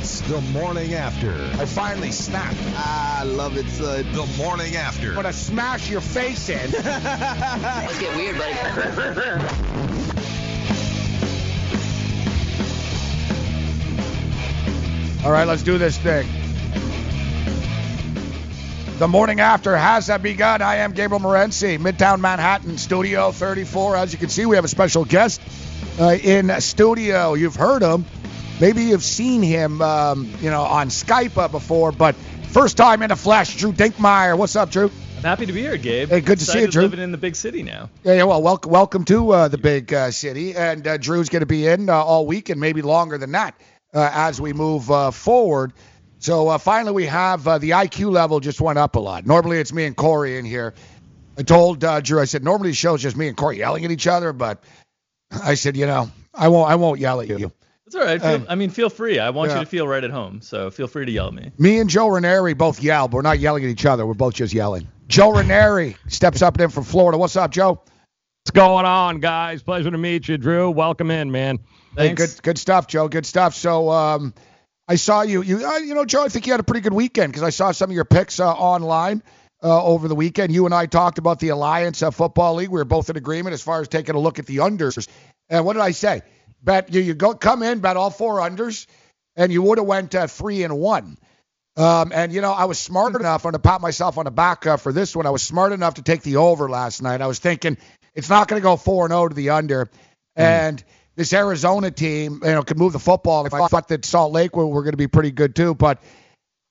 It's the morning after. I finally snapped. I love it, son. The morning after. I'm gonna smash your face in. Let's get weird, buddy. All right, let's do this thing. The morning after has that begun. I am Gabriel Morency, Midtown Manhattan, Studio 34. As you can see, we have a special guest uh, in studio. You've heard him. Maybe you've seen him, um, you know, on Skype uh, before, but first time in the flesh, Drew Dinkmeyer. What's up, Drew? I'm happy to be here, Gabe. Hey, good to see you, Drew. Living in the big city now. Yeah, yeah well, welcome, welcome to uh, the big uh, city, and uh, Drew's going to be in uh, all week and maybe longer than that uh, as we move uh, forward. So uh, finally, we have uh, the IQ level just went up a lot. Normally, it's me and Corey in here. I told uh, Drew, I said normally the show's just me and Corey yelling at each other, but I said, you know, I won't, I won't yell at you. It's all right. Feel, Um, I mean, feel free. I want yeah. you to feel right at home. So feel free to yell at me. Me and Joe Ranieri both yell, but we're not yelling at each other. We're both just yelling. Joe Ranieri steps up in from Florida. What's up, Joe? What's going on, guys? Pleasure to meet you, Drew. Welcome in, man. Hey, Thanks. good, good stuff, Joe. Good stuff. So, um, I saw you. You, uh, you know, Joe. I think you had a pretty good weekend because I saw some of your picks uh, online uh, over the weekend. You and I talked about the Alliance uh, Football League. We were both in agreement as far as taking a look at the unders. And what did I say? Bet you, you go come in, bet all four unders, and you would have went uh, three and one. Um, and you know, I was smart enough. I'm gonna pat myself on the back uh, for this one. I was smart enough to take the over last night. I was thinking it's not gonna go four and zero to the under, and this Arizona team, you know, could move the football. If I thought that Salt Lake were, were going to be pretty good too, but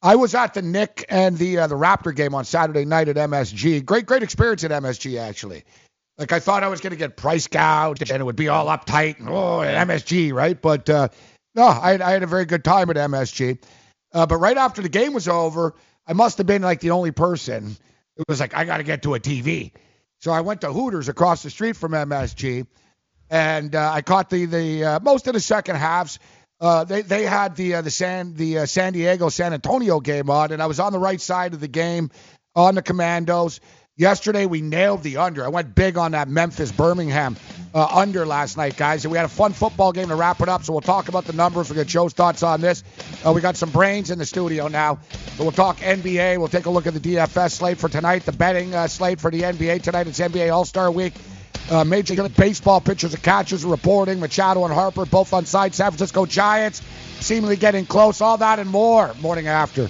I was at the Knick and the uh, the Raptor game on Saturday night at MSG. Great, great experience at MSG actually. Like I thought I was going to get price gouged and it would be all uptight and oh at MSG, right? But uh, no, I, had- I had a very good time at MSG. Uh, but right after the game was over, I must have been like the only person. It was like I got to get to a TV, so I went to Hooters across the street from MSG, and uh, I caught the the uh, most of the second halves. Uh, they they had the uh, the San the uh, San Diego San Antonio game on, and I was on the right side of the game on the Commandos. Yesterday we nailed the under. I went big on that Memphis Birmingham uh, under last night, guys, and we had a fun football game to wrap it up. So we'll talk about the numbers. We'll get Joe's thoughts on this. Uh, we got some brains in the studio now. So we'll talk NBA. We'll take a look at the DFS slate for tonight, the betting uh, slate for the NBA tonight. It's NBA All Star Week. Uh, Major League Baseball pitchers and catchers reporting. Machado and Harper both on site. San Francisco Giants seemingly getting close. All that and more. Morning after.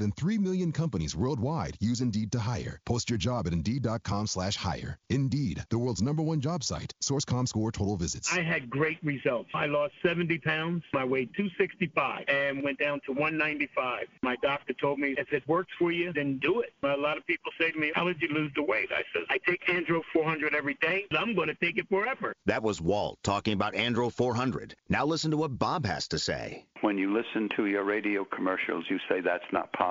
than 3 million companies worldwide use Indeed to hire. Post your job at Indeed.com slash slash hire. Indeed, the world's number one job site. Source.comScore total visits. I had great results. I lost 70 pounds. I weighed 265 and went down to 195. My doctor told me, if it works for you, then do it. A lot of people say to me, how did you lose the weight? I said, I take Andro 400 every day. I'm going to take it forever. That was Walt talking about Andro 400. Now listen to what Bob has to say. When you listen to your radio commercials, you say that's not possible,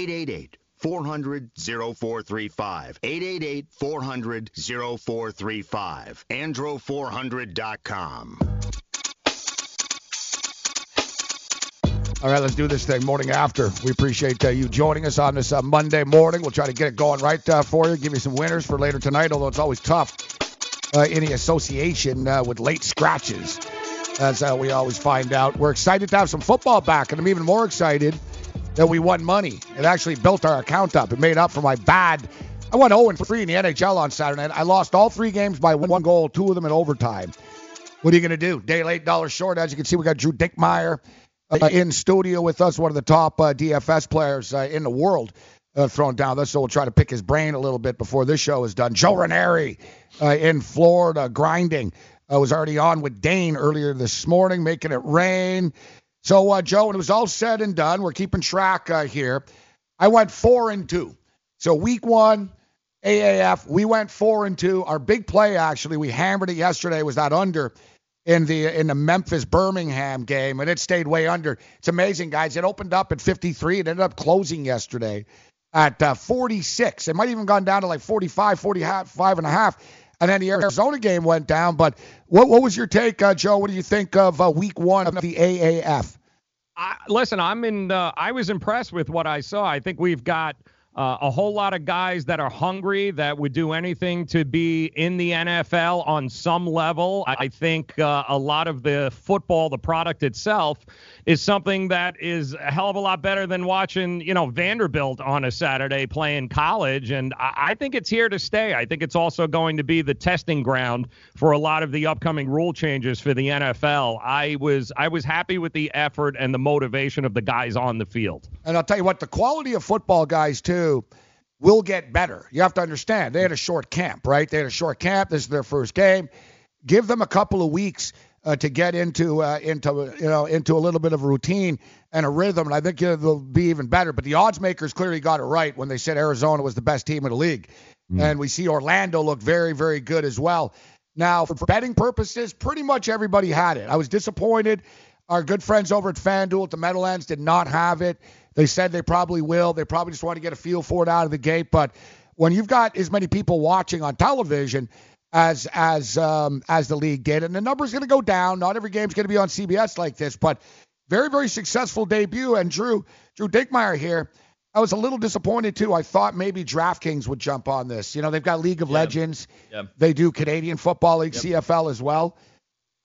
888 400 0435. 888 400 0435. Andro400.com. All right, let's do this thing. Morning after. We appreciate uh, you joining us on this uh, Monday morning. We'll try to get it going right uh, for you. Give you some winners for later tonight, although it's always tough uh, in association uh, with late scratches, as uh, we always find out. We're excited to have some football back, and I'm even more excited that we won money. It actually built our account up. It made up for my bad. I went 0 3 in the NHL on Saturday night. I lost all three games by one goal, two of them in overtime. What are you going to do? Day late, dollar short. As you can see, we got Drew Dinkmeyer uh, in studio with us, one of the top uh, DFS players uh, in the world, uh, thrown down this. So we'll try to pick his brain a little bit before this show is done. Joe Ranieri uh, in Florida, grinding. I was already on with Dane earlier this morning, making it rain. So, uh, Joe, when it was all said and done, we're keeping track uh, here. I went four and two. So week one, AAF, we went four and two. Our big play, actually, we hammered it yesterday, was that under in the in the Memphis Birmingham game, and it stayed way under. It's amazing, guys. It opened up at 53. It ended up closing yesterday at uh, 46. It might even gone down to like 45, 45 and a half. And then the Arizona game went down. But what what was your take, uh, Joe? What do you think of uh, week one of the AAF? I, listen, I'm in. Uh, I was impressed with what I saw. I think we've got uh, a whole lot of guys that are hungry that would do anything to be in the NFL on some level. I think uh, a lot of the football, the product itself, is something that is a hell of a lot better than watching, you know, Vanderbilt on a Saturday playing college. And I, I think it's here to stay. I think it's also going to be the testing ground for a lot of the upcoming rule changes for the NFL. I was I was happy with the effort and the motivation of the guys on the field. And I'll tell you what, the quality of football guys too will get better. You have to understand they had a short camp, right? They had a short camp. This is their first game. Give them a couple of weeks uh, to get into uh, into you know into a little bit of a routine and a rhythm, and I think they'll be even better. But the odds makers clearly got it right when they said Arizona was the best team in the league, mm. and we see Orlando look very very good as well. Now, for betting purposes, pretty much everybody had it. I was disappointed. Our good friends over at FanDuel at the Meadowlands did not have it. They said they probably will. They probably just want to get a feel for it out of the gate. But when you've got as many people watching on television as as um, as the league did, and the number's going to go down. Not every game's going to be on CBS like this, but very very successful debut. And Drew Drew Dinkmeyer here. I was a little disappointed too. I thought maybe DraftKings would jump on this. You know, they've got League of Legends. They do Canadian Football League, yep. CFL as well.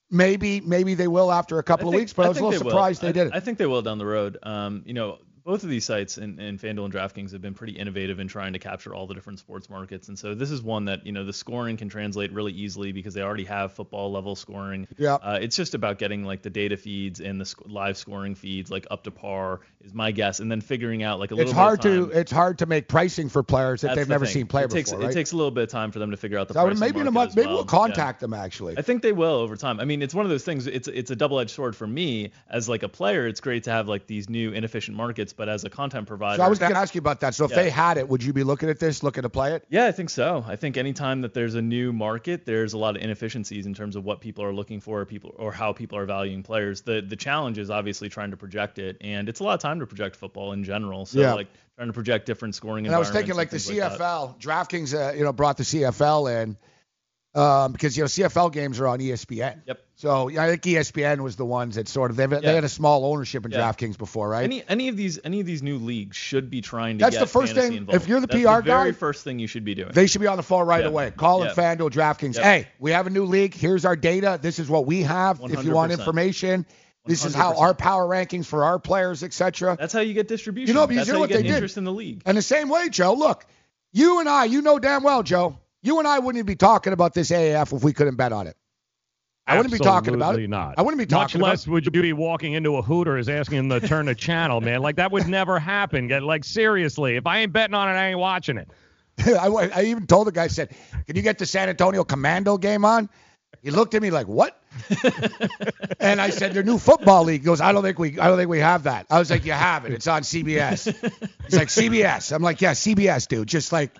Maybe maybe they will after a couple think, of weeks, but I, I was a little they surprised will. they did it. I think they will down the road. Um, you know, both of these sites and, and FanDuel and DraftKings have been pretty innovative in trying to capture all the different sports markets. And so this is one that, you know, the scoring can translate really easily because they already have football level scoring. Yeah. Uh, it's just about getting like the data feeds and the sc- live scoring feeds like up to par is my guess. And then figuring out like a little it's hard bit of to it's hard to make pricing for players that That's they've the never thing. seen play it takes, before. Right? It takes a little bit of time for them to figure out the so maybe in a month, maybe well. we'll contact them actually. I think they will over time. I mean, it's one of those things. It's it's a double-edged sword for me as like a player. It's great to have like these new inefficient markets, but as a content provider, So I was going to ask you about that. So if Yeah. they had it, would you be looking at this, looking to play it? Yeah, I think so. I think anytime that there's a new market, there's a lot of inefficiencies in terms of what people are looking for, or people or how people are valuing players. The the challenge is obviously trying to project it, and it's a lot of time to project football in general. So Yeah. like trying to project different scoring And I was thinking like the things like. CFL, DraftKings, uh, you know, brought the CFL in. Um, because you know CFL games are on ESPN. Yep. So yeah, I think ESPN was the ones that sort of they they had a small ownership in. DraftKings before, right? Any any of these any of these new leagues should be trying to get That's the first thing- involved. if you're the That's PR the very guy, first thing you should be doing. They should be on the phone right Yeah. away. Call Yeah. FanDuel, DraftKings. Yep. Hey, we have a new league. Here's our data. This is what we have. If you want 100%. information, this is how our power rankings for our players, etc. That's how you get distribution. You know, because That's you know what they did. interest in the league. And the same way, Joe. Look, you and I, you know damn well, Joe. You and I wouldn't even be talking about this AAF if we couldn't bet on it. I wouldn't be talking about it. Absolutely not. I wouldn't be Much talking about less would you be walking into a Hooters asking them to turn the channel, man. Like that would never happen. Like seriously, if I ain't betting on it, I ain't watching it. I, I even told the guy, I said, "Can you get the San Antonio Commando game on?" He looked at me like, "What?" and I said, "Their new football league." He goes, "I don't think we, I don't think we have that." I was like, "You have it. It's on CBS." He's like, "CBS." I'm like, "Yeah, CBS, dude." Just like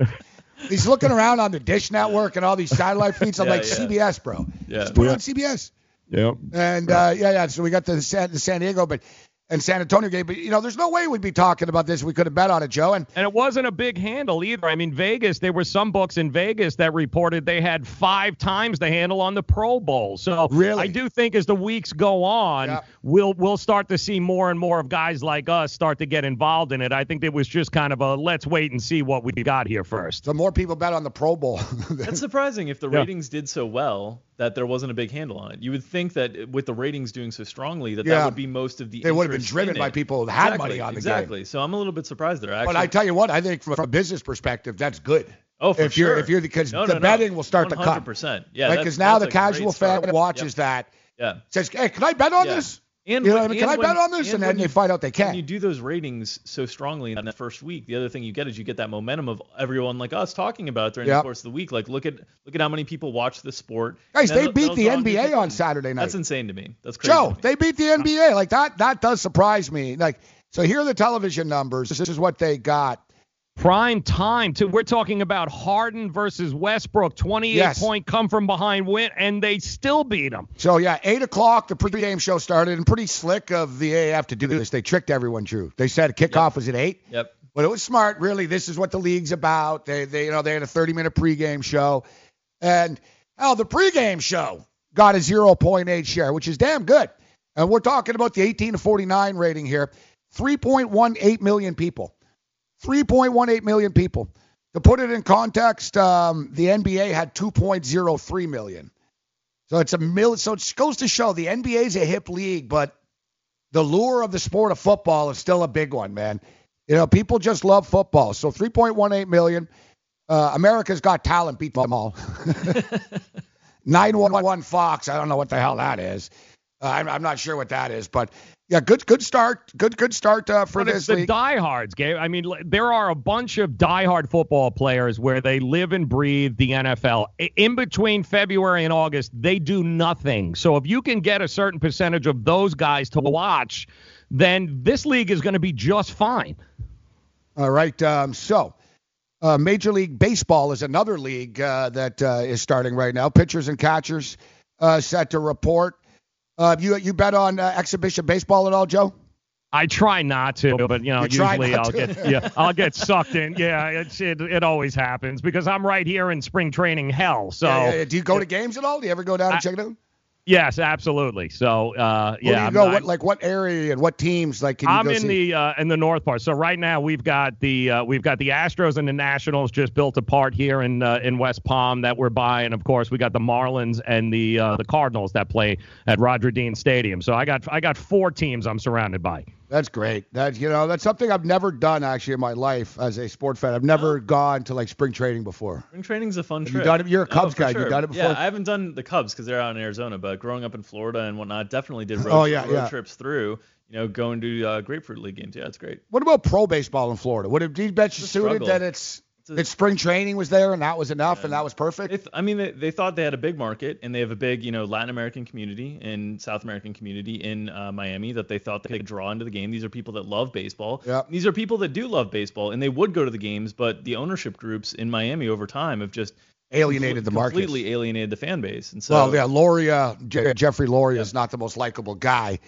he's looking around on the Dish Network and all these satellite feeds. I'm Yeah, like, yeah. "CBS, bro. Yeah. Just put it on CBS." Yep. And uh, yeah, yeah. So we got the San, the San Diego, but and San Antonio game. But you know, there's no way we'd be talking about this. We could have bet on it, Joe. And And it wasn't a big handle either. I mean, Vegas, there were some books in Vegas that reported they had five times the handle on the Pro Bowl. So Really? I do think as the weeks go on, Yeah. we'll we'll start to see more and more of guys like us start to get involved in it. I think it was just kind of a let's wait and see what we got here first. the more people bet on the Pro Bowl. That's surprising if the Yeah. ratings did so well that there wasn't a big handle on it. You would think that with the ratings doing so strongly that Yeah. that would be most of the They would have been driven by people who had exactly, money on the game. Exactly. So I'm a little bit surprised there. Actually, But I tell you what, I think from a business perspective, that's good. oh, for if sure. you're if you're because no, the no, no. betting will start to cut. 100%. Yeah. Right? Because now the that's a great casual fan watches that, Yeah. says, "Hey, can I bet on Yeah. this? And You know when- I mean? Can and I bet on this?" And then when they you- find out they can. When can. you do those ratings so strongly in that first week, the other thing you get is you get that momentum of everyone like us talking about it during Yep. the course of the week. Like, look at look at how many people watch the sport. Guys, they beat the NBA on. Saturday night. That's insane to me. That's crazy. Joe, they beat the NBA. Like that that does surprise me. Like so here are the television numbers. This is what they got. Prime time too. We're talking about Harden versus Westbrook, 28 Yes. point come from behind win, and they still beat them. So yeah, eight o'clock the pregame show started, and pretty slick of the AAF to do this. They tricked everyone, Drew. They said kickoff was at eight. Yep. But it was smart, really. This is what the league's about. They, they, you know, they had a 30-minute pregame show, and hell, the pregame show got a 0.8 share, which is damn good. And we're talking about the 18 to 49 rating here. 3.18 million people. 3.18 million people. To put it in context, um, the NBA had 2.03 million. So it's a mil. So it goes to show the NBA's a hip league, but the lure of the sport of football is still a big one, man. You know, people just love football. So 3.18 million. Uh, America's Got Talent beat them all. 911 Fox. I don't know what the hell that is. Uh, I'm, I'm not sure what that is, but yeah, good good start. Good good start uh, for But this it's the league. diehards, Gabe. I mean, there are a bunch of diehard football players where they live and breathe the NFL. In between February and August, they do nothing. So if you can get a certain percentage of those guys to watch, then this league is going to be just fine. All right. Um, so, uh, Major League Baseball is another league uh, that uh, is starting right now. Pitchers and catchers uh, set to report. Uh, you you bet on uh, exhibition baseball at all, Joe? I try not to, but you know, You usually I'll to. get yeah, I'll get sucked in. Yeah, it's it, it always happens because I'm right here in spring training hell. So Yeah, yeah, yeah. Do you go to games at all? Do you ever go down and I- check it out? Yes, absolutely. So uh, Where do yeah, you go? not- what like what area and what teams? Like, can you I'm in see? the uh, in the north part. So right now we've got the uh, we've got the Astros and the Nationals just built apart here in uh, in West Palm that we're by, and of course we got the Marlins and the uh, the Cardinals that play at Roger Dean Stadium. So I got I got four teams I'm surrounded by. That's great. That you know, that's something I've never done actually in my life as a sport fan. I've never gone to like spring training before. Spring training's a fun Have you trip. done it? You're a Oh, Cubs for guy. You sure. done it before? Yeah, I haven't done the Cubs because they're out in Arizona, but growing up in Florida and whatnot, definitely did road, Oh, yeah, road yeah. trips through. You know, going to uh, Grapefruit League games. Yeah, it's great. What about pro baseball in Florida? Would it be better suited struggle. that It's a- that spring training was there and that was enough and that was perfect? Th- I mean, they, they thought they had a big market, and they have a big, you know, Latin American community and South American community in uh, Miami that they thought they could draw into the game. These are people that love baseball. Yep. These are people that do love baseball, and they would go to the games, but the ownership groups in Miami over time have just Alienated the market. completely alienated the fan base. And so, well, yeah, Loria, Je- Jeffrey Loria is not the most likable guy.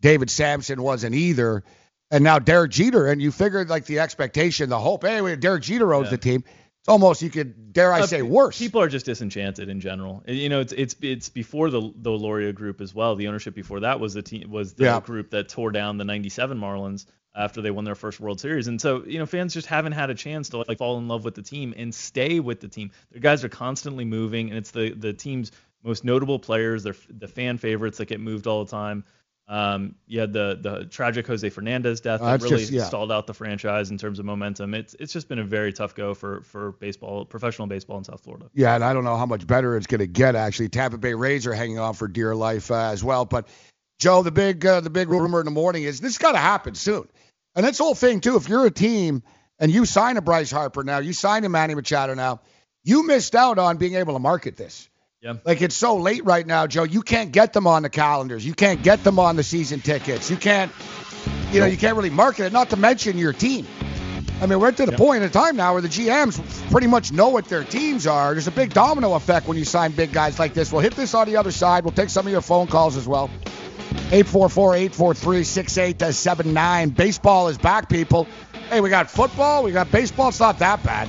David Samson wasn't either. And now Derek Jeter, and you figured like the expectation, the hope, hey, Derek Jeter owns Yeah. the team. It's almost you could dare I Uh, say worse. People are just disenchanted in general. You know, it's it's it's before the the Loria group as well. The ownership before that was the team was the Yeah. group that tore down the '97 Marlins after they won their first World Series. And so, you know, fans just haven't had a chance to like fall in love with the team and stay with the team. The guys are constantly moving, and it's the the team's most notable players. They're the fan favorites that get moved all the time. Um, you had the the tragic Jose Fernandez death Uh, that it's really just- yeah. stalled out the franchise in terms of momentum. It's it's just been a very tough go for for baseball, professional baseball in South Florida. Yeah, and I don't know how much better it's going to get. Actually, Tampa Bay Rays are hanging on for dear life uh, as well. But Joe, the big uh, the big rumor in the morning is this got to happen soon. And that's the whole thing too. If you're a team and you sign a Bryce Harper now, you sign a Manny Machado now, you missed out on being able to market this. Yeah. Like it's so late right now, Joe. You can't get them on the calendars. You can't get them on the season tickets. You can't, you know, you can't really market it. Not to mention your team. I mean, we're to the point in time now where the GMs pretty much know what their teams are. There's a big domino effect when you sign big guys like this. We'll hit this on the other side. We'll take some of your phone calls as well. 844-843-6879. Baseball is back, people. Hey, we got football. We got baseball. It's not that bad.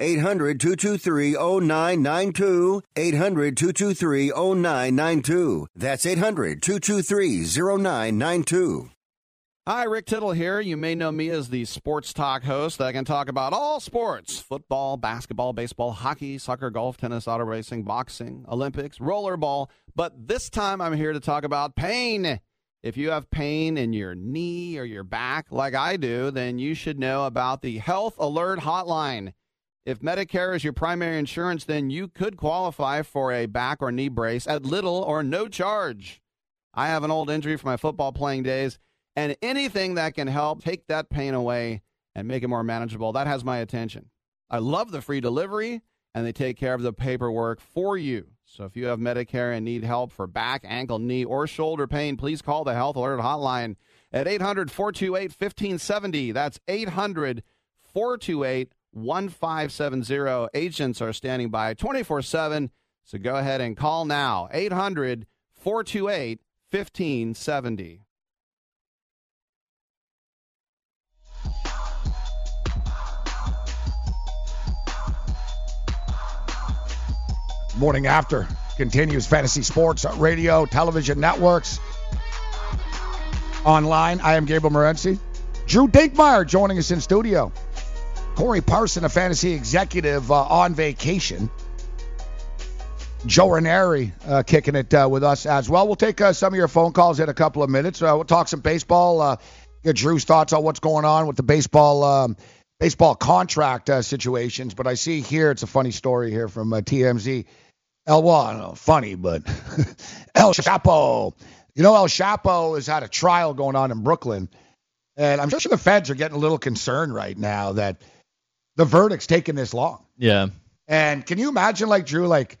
800 223 0992. 800 223 0992. That's 800 223 0992. Hi, Rick Tittle here. You may know me as the sports talk host that can talk about all sports football, basketball, baseball, hockey, soccer, golf, tennis, auto racing, boxing, Olympics, rollerball. But this time I'm here to talk about pain. If you have pain in your knee or your back, like I do, then you should know about the Health Alert Hotline. If Medicare is your primary insurance, then you could qualify for a back or knee brace at little or no charge. I have an old injury from my football playing days, and anything that can help take that pain away and make it more manageable, that has my attention. I love the free delivery, and they take care of the paperwork for you. So if you have Medicare and need help for back, ankle, knee, or shoulder pain, please call the Health Alert Hotline at 800 428 1570. That's 800 428 1570. Agents are standing by 24 7. So go ahead and call now 800 428 1570. Morning after continues fantasy sports radio, television networks, online. I am Gabriel Morency. Drew Dinkmeyer joining us in studio. Corey Parson, a fantasy executive uh, on vacation. Joe Ranieri uh, kicking it uh, with us as well. We'll take uh, some of your phone calls in a couple of minutes. Uh, we'll talk some baseball. Uh, get Drew's thoughts on what's going on with the baseball um, baseball contract situations. But I see here it's a funny story here from TMZ. El well, I don't know, funny, but El Chapo. You know, El Chapo has had a trial going on in Brooklyn, and I'm sure the feds are getting a little concerned right now that the verdict's taking this long. Yeah. And can you imagine, like Drew, like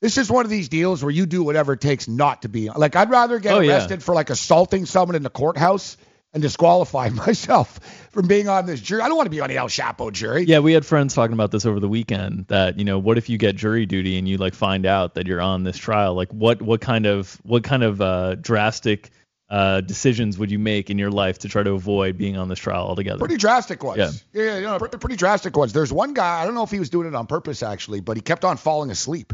this is one of these deals where you do whatever it takes not to be. Like I'd rather get Oh, yeah. arrested for like assaulting someone in the courthouse and disqualify myself from being on this jury. I don't want to be on the El Chapo jury. Yeah, we had friends talking about this over the weekend that, you know, what if you get jury duty and you like find out that you're on this trial? Like what what kind of what kind of uh drastic uh decisions would you make in your life to try to avoid being on this trial altogether? Pretty drastic ones. Yeah. Yeah, you know, pretty, pretty drastic ones. There's one guy, I don't know if he was doing it on purpose actually, but he kept on falling asleep.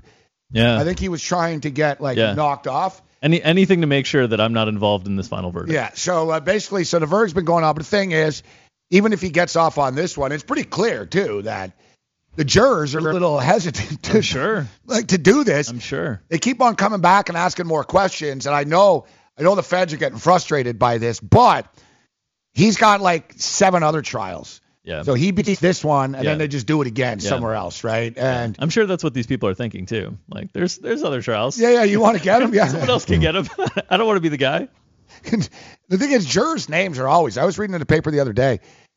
Yeah. I think he was trying to get like Yeah. knocked off. Any anything to make sure that I'm not involved in this final verdict. Yeah. So uh, basically, so the verdict's been going on, but the thing is, even if he gets off on this one, it's pretty clear too that the jurors are a little hesitant to sure like to do this. I'm sure. They keep on coming back and asking more questions, and I know I know the feds are getting frustrated by this, but he's got like seven other trials. Yeah. So he beats this one, and Yeah. then they just do it again Yeah. somewhere else, right? And I'm sure that's what these people are thinking too. Like there's there's other trials. yeah, yeah, you want to get him? Yeah. Someone else can get him. I don't want to be the guy. the thing is, jurors' names are always. I was reading in the paper the other day.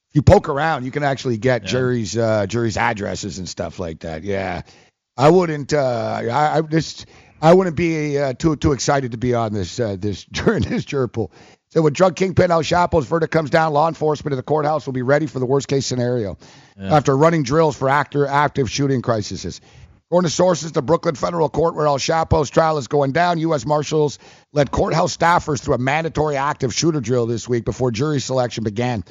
If you poke around, you can actually get juries' uh, juries' addresses and stuff like that. Yeah, I wouldn't. Uh, I, I just. I wouldn't be uh, too too excited to be on this uh, this during this juror pool. So when drug kingpin El Chapo's verdict comes down, law enforcement at the courthouse will be ready for the worst case scenario Yeah. after running drills for actor, active shooting crises. According to sources, the Brooklyn federal court where El Chapo's trial is going down, U.S. Marshals led courthouse staffers through a mandatory active shooter drill this week before jury selection began.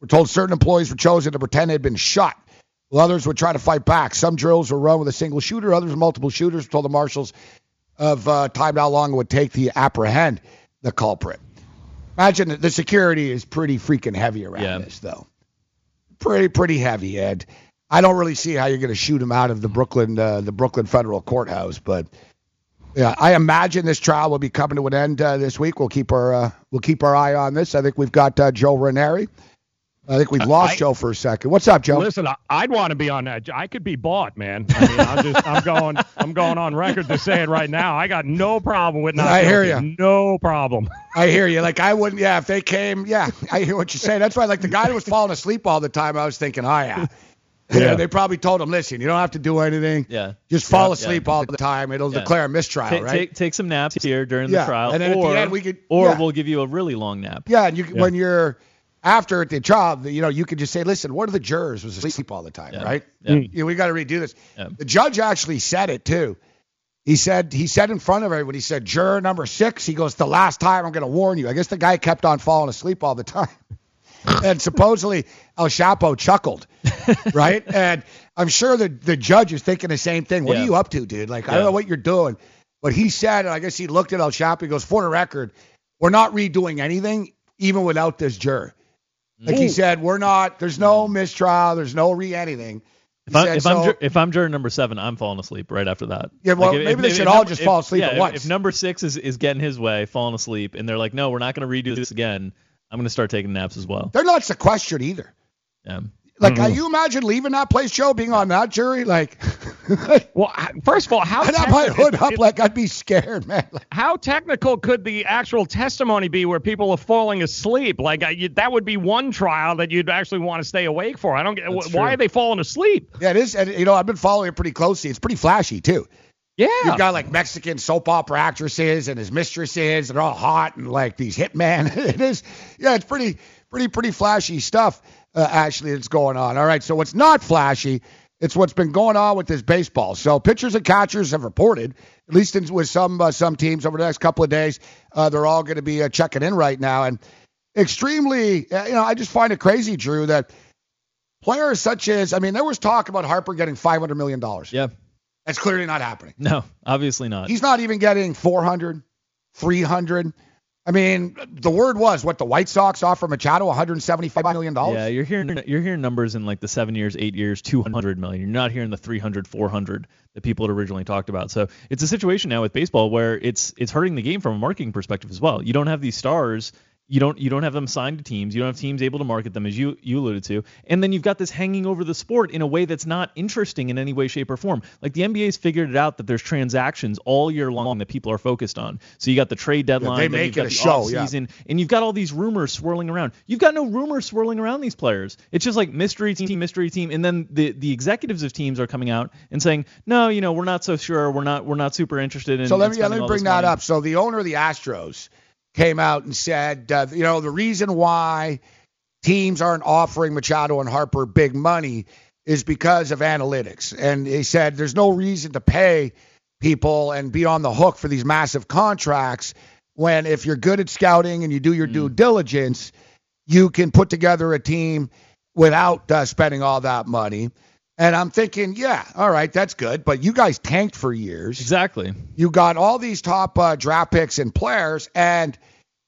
We're told certain employees were chosen to pretend they had been shot, others would try to fight back. Some drills were run with a single shooter, others multiple shooters. Told the marshals of uh, time how long it would take to apprehend the culprit. Imagine that the security is pretty freaking heavy around Yeah. this, though. Pretty, pretty heavy, Ed. I don't really see how you're going to shoot him out of the Brooklyn, uh, the Brooklyn Federal Courthouse, but yeah, I imagine this trial will be coming to an end uh, this week. We'll keep our uh, we'll keep our eye on this. I think we've got uh, Joe Ranieri. I think we've lost I- Joe for a second. What's up, Joe? Listen, I- I'd want to be on that. I could be bought, man. I mean, I'm just, I'm going, I'm going on record to say it right now. I got no problem with not. I hear you. No problem. I hear you. Like I wouldn't. Yeah, if they came, yeah, I hear what you're saying. That's why, like the guy who was falling asleep all the time, I was thinking, oh yeah. You know, Yeah. they probably told him, listen, you don't have to do anything. Yeah. Just fall Yeah, asleep yeah. all the time. It'll Yeah. declare a mistrial, Take, right? take take some naps here during Yeah, the trial, and then at the or end we could- or yeah. we'll give you a really long nap. Yeah, and you can Yeah. when you're after the job, you know, you could just say, listen, one of the jurors was asleep all the time, right? Yeah. Hmm. Yeah, we got to redo this. Yeah. The judge actually said it too. He said he said in front of everybody, he said, juror number six. He goes, the last time I'm going to warn you. I guess the guy kept on falling asleep all the time. and supposedly El Chapo chuckled, right? and I'm sure the the judge is thinking the same thing. What Yeah. are you up to, dude? Like I don't know what you're doing. But he said, and I guess he looked at El Chapo. He goes, for the record, we're not redoing anything, even without this juror. Like he said, we're not. There's no mm. mistrial. There's no re anything. If, I, said, if I'm so- if I'm juror number seven, I'm falling asleep right after that. Yeah, well, Like, if- maybe they if- should if all number- just fall asleep yeah, at if- once. If, number six is, is getting his way, falling asleep, and they're like, no, we're not going to redo this again. I'm going to start taking naps as well. They're not sequestered either. Yeah. Like, Mm-hmm. can you imagine leaving that place, Joe, being on that jury? Like, Well, first of all, how I'd have my hood up like I'd be scared, man. Like, how technical could the actual testimony be where people are falling asleep? Like I, you, that would be one trial that you'd actually want to stay awake for. I don't get why true. are they falling asleep? yeah, it is. And, you know, I've been following it pretty closely. It's pretty flashy, too. Yeah. You've got like Mexican soap opera actresses and his mistresses. They're all hot and like these hitmen. it is, yeah, it's pretty, pretty, pretty flashy stuff. Uh, actually, that's going on. All right, so what's not flashy? It's what's been going on with this baseball. So pitchers and catchers have reported, at least in, with some uh, some teams over the next couple of days, uh, they're all going to be uh, checking in right now. And extremely, uh, you know, I just find it crazy, Drew, that players such as, I mean, there was talk about Harper getting $500 million. Yeah. That's clearly not happening. No, obviously not. He's not even getting 400, 300. I mean, the word was what the White Sox offer Machado 175 million dollars. Yeah, you're hearing you're hearing numbers in like the seven years, eight years, 200 million. You're not hearing the 300, 400 that people had originally talked about. So it's a situation now with baseball where it's it's hurting the game from a marketing perspective as well. You don't have these stars You don't you don't have them signed to teams. You don't have teams able to market them as you you alluded to. And then you've got this hanging over the sport in a way that's not interesting in any way, shape, or form. Like the NBA's figured it out that there's transactions all year long that people are focused on. So you got the trade deadline, they make it a the show, yeah. and you've got all these rumors swirling around. You've got no rumors swirling around these players. It's just like mystery team, mystery team, and then the the executives of teams are coming out and saying, no, you know, we're not so sure. We're not we're not super interested in. So let me yeah, let me bring that money. up. So the owner of the Astros came out and said, uh, you know, the reason why teams aren't offering Machado and Harper big money is because of analytics. And he said there's no reason to pay people and be on the hook for these massive contracts when if you're good at scouting and you do your due diligence, you can put together a team without uh, spending all that money. And I'm thinking, yeah, all right, that's good. But you guys tanked for years. Exactly. You got all these top uh, draft picks and players, and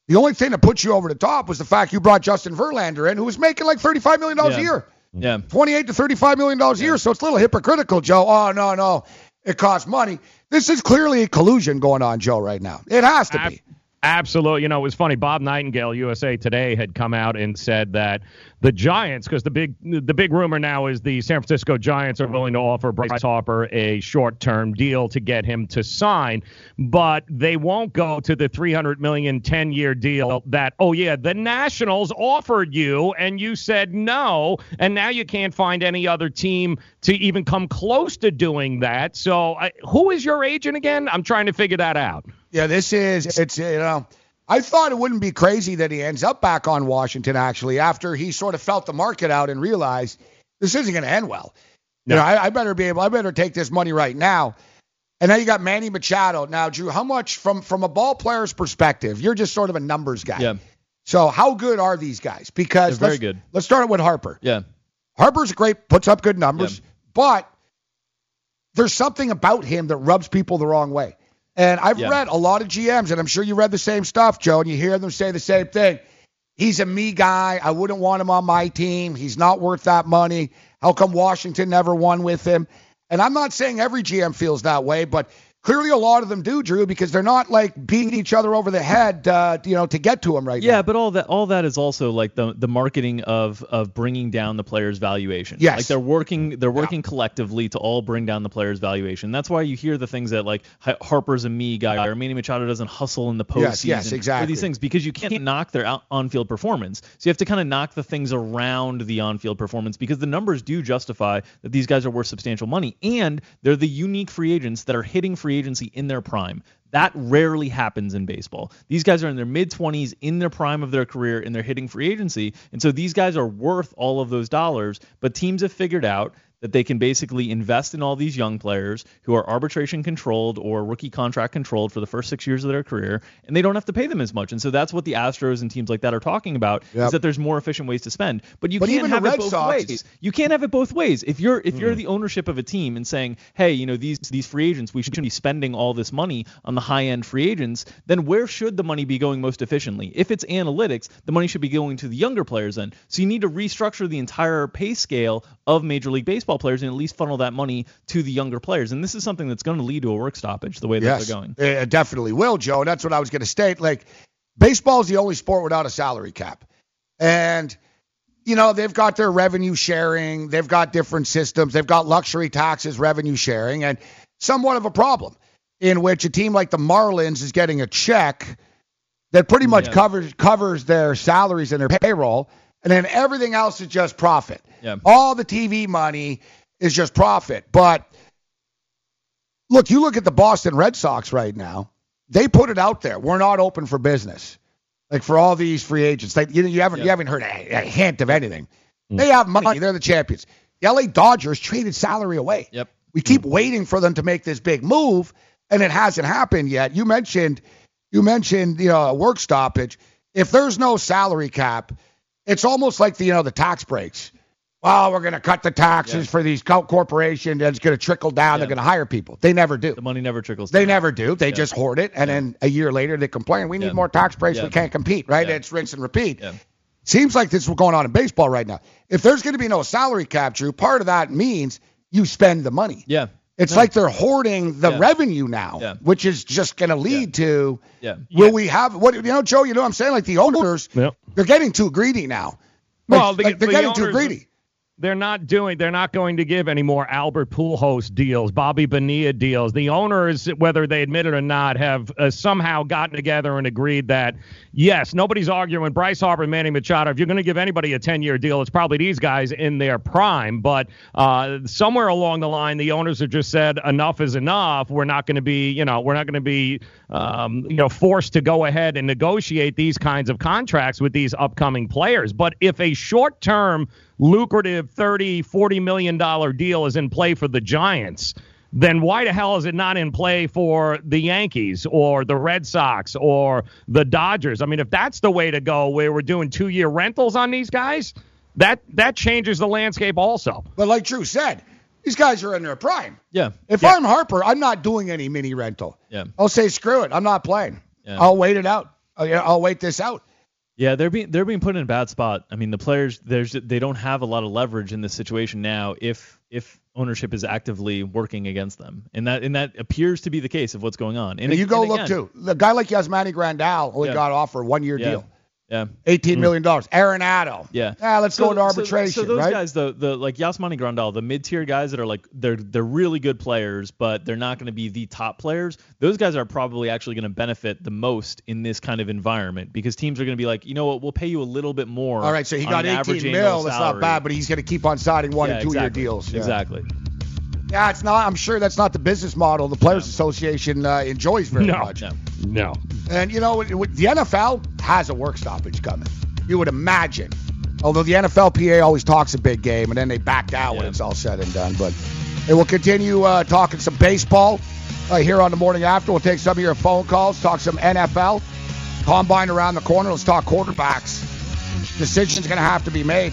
the only thing that put you over the top was the fact you brought Justin Verlander in, who was making like $35 million a year. Yeah. 28 to 35 million dollars a year. So it's a little hypocritical, Joe. Oh no, no, it costs money. This is clearly a collusion going on, Joe, right now. It has to be. Absolutely. You know, it was funny. Bob Nightingale, USA Today, had come out and said that the Giants, because the big the big rumor now is the San Francisco Giants are willing to offer Bryce Harper a short term deal to get him to sign, but they won't go to the 300 million 10 year deal that oh yeah the Nationals offered you and you said no, and now you can't find any other team to even come close to doing that. So I, who is your agent again? I'm trying to figure that out. Yeah, this is it's you know. I thought it wouldn't be crazy that he ends up back on Washington actually after he sort of felt the market out and realized this isn't going to end well. You know, I, I better be able. I better take this money right now. And now you got Manny Machado. Now, Drew, how much from from a ball player's perspective? You're just sort of a numbers guy. Yeah. So how good are these guys? Because They're very let's- good. Let's start it with Harper. Yeah. Harper's great, puts up good numbers, but there's something about him that rubs people the wrong way. And I've Yeah. read a lot of GMs, and I'm sure you read the same stuff, Joe, and you hear them say the same thing. He's a me guy. I wouldn't want him on my team. He's not worth that money. How come Washington never won with him? And I'm not saying every GM feels that way, but clearly a lot of them do, Drew, because they're not like beating each other over the head, uh, you know, to get to him right now. Yeah, but all that all that is also like the the marketing of of bringing down the player's valuation. Yes. Like they're working they're working collectively to all bring down the player's valuation. That's why you hear the things that like Harper's a me guy or Manny Machado doesn't hustle in the postseason. Yes, yes, exactly. these things because you can't knock their out- on-field performance. So you have to kind of knock the things around the on-field performance because the numbers do justify that these guys are worth substantial money and they're the unique free agents that are hitting free agency in their prime. That rarely happens in baseball. These guys are in their mid 20s, in their prime of their career, and they're hitting free agency. And so these guys are worth all of those dollars. But teams have figured out that they can basically invest in all these young players who are arbitration controlled or rookie contract controlled for the first six years of their career, and they don't have to pay them as much. And so that's what the Astros and teams like that are talking about Yep. is that there's more efficient ways to spend. But you But can't have it both Sox- ways. You can't have it both ways. If you're if you're hmm. the ownership of a team and saying, hey, you know these these free agents, we shouldn't be spending all this money on the high end free agents, then where should the money be going most efficiently? If it's analytics, the money should be going to the younger players then. So you need to restructure the entire pay scale of Major League Baseball players and at least funnel that money to the younger players. And this is something that's going to lead to a work stoppage the way that yes, they're going. It definitely will, Joe. And that's what I was going to state. Like, baseball is the only sport without a salary cap. And, you know, they've got their revenue sharing, they've got different systems, they've got luxury taxes, revenue sharing, and somewhat of a problem in which a team like the Marlins is getting a check that pretty much Yeah. covers covers their salaries and their payroll, and then everything else is just profit. Yeah. All the TV money is just profit. But look, you look at the Boston Red Sox right now. They put it out there. We're not open for business. Like for all these free agents, like you, you haven't you haven't heard a, a hint of anything. Mm. They have money. They're the champions. The LA Dodgers traded salary away. Yep. We keep waiting for them to make this big move, and it hasn't happened yet. You mentioned, you mentioned, you know, a work stoppage. If there's no salary cap, it's almost like the you know the tax breaks. Well, we're going to cut the taxes for these corporations, and it's going to trickle down. They're going to hire people. They never do. The money never trickles. They down. never do. They just hoard it, and then a year later they complain. We need more tax breaks. Yeah. We can't compete. Right? Yeah. It's rinse and repeat. Yeah. Seems like this is what's going on in baseball right now. If there's going to be no salary cap, Drew, part of that means you spend the money. Yeah. It's No. like they're hoarding the Yeah. revenue now, Yeah. which is just going to lead to Yeah. will we have what you know, Joe? You know what I'm saying? Like the owners, Yep. they're getting too greedy now. Like, Well, the- like they're the getting too greedy. They're not doing. They're not going to give any more Albert Pujols deals, Bobby Bonilla deals. The owners, whether they admit it or not, have uh, somehow gotten together and agreed that yes, nobody's arguing. Bryce Harper, and Manny Machado. If you're going to give anybody a 10-year deal, it's probably these guys in their prime. But uh, somewhere along the line, the owners have just said enough is enough. We're not going to be, you know, we're not going to be, um, you know, forced to go ahead and negotiate these kinds of contracts with these upcoming players. But if a short-term lucrative 30 40 million dollar deal is in play for the giants then why the hell is it not in play for the yankees or the red sox or the dodgers i mean if that's the way to go where we're doing two year rentals on these guys that that changes the landscape also But like Drew said, these guys are in their prime. Yeah. If Yeah. I'm Harper, I'm not doing any mini rental. Yeah. I'll say screw it. I'm not playing. Yeah. I'll wait it out. I'll, I'll wait this out. Yeah, they're being they're being put in a bad spot. I mean, the players there's they don't have a lot of leverage in this situation now if if ownership is actively working against them, and that and that appears to be the case of what's going on. And, And you go and look again- too. The guy like Yasmani Grandal only Yeah. got offered one year Yeah. deal, Yeah. eighteen million mm. dollars. Arenado. Yeah. Yeah, let's So- go into so- arbitration, So, those right? guys, the the like Yasmani Grandal, the mid tier guys that are like they're they're really good players, but they're not going to be the top players. Those guys are probably actually going to benefit the most in this kind of environment because teams are going to be like, you know what, we'll pay you a little bit more. All right, so he got 18 mil. That's not bad, but he's going to keep on signing one Yeah, and two year deals. Yeah. Exactly. Yeah, it's not. I'm sure that's not the business model the Players Association uh, enjoys very No. much. no And you know, it- it- the NFL has a work stoppage coming. You would imagine. Although the NFLPA always talks a big game, and then they back out when it's all said and done. But it will continue uh, talking some baseball uh, here on the morning after. We'll take some of your phone calls, talk some NFL, combine around the corner. Let's talk quarterbacks. Decisions going to have to be made.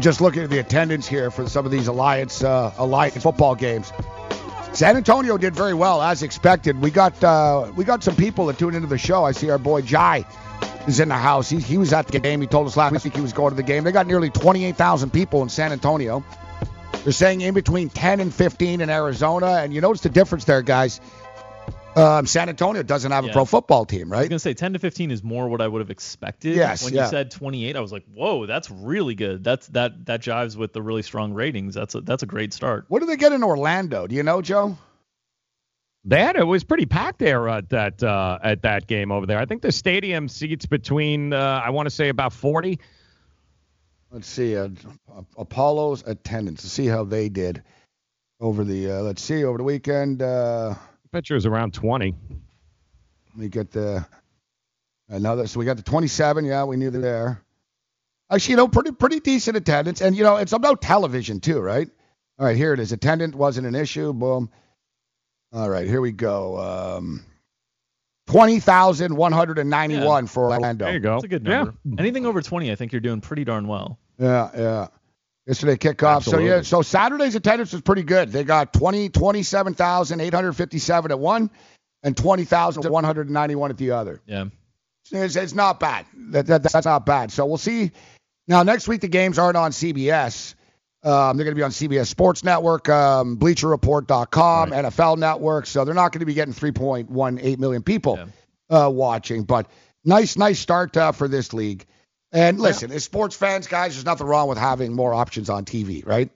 Just looking at the attendance here for some of these alliance uh, alliance football games. San Antonio did very well as expected. We got uh, we got some people that tune into the show. I see our boy Jai is in the house. He, he was at the game. He told us last week he was going to the game. They got nearly 28,000 people in San Antonio. They're saying in between 10 and 15 in Arizona. And you notice the difference there, guys. Um, San Antonio doesn't have a pro football team, right? I was right? gonna say 10 to 15 is more what I would have expected. Yes, When yeah. you said 28, I was like, whoa, that's really good. That's that that jives with the really strong ratings. That's a that's a great start. What do they get in Orlando? Do you know, Joe? That it was pretty packed there at that uh, at that game over there. I think the stadium seats between uh, I want to say about 40. Let's see. Uh, Apollo's attendance. Let's see how they did over the. Uh, let's see over the weekend. Bet you it was around 20. Let me get the another. So we got the 27. Yeah, we knew there. Actually, you know, pretty pretty decent attendance, and you know, it's about television too, right? All right, here it is. Attendance wasn't an issue. Boom. All right, here we go. Um, twenty thousand one hundred and ninety-one for Orlando. There you go. That's a good number. Anything over 20, I think you're doing pretty darn well. Yeah, yeah. Yesterday kickoff. So yeah, so Saturday's attendance was pretty good. They got 20, 27,857 at one and 20,191 at the other. Yeah. It's, it's not bad. That, that, that's not bad. So we'll see. Now, next week, the games aren't on CBS. Um, they're going to be on CBS Sports Network, um, BleacherReport.com, NFL Network. So they're not going to be getting 3.18 million people uh, watching. But nice, nice start uh, for this league. And listen, as sports fans, guys, there's nothing wrong with having more options on TV, right?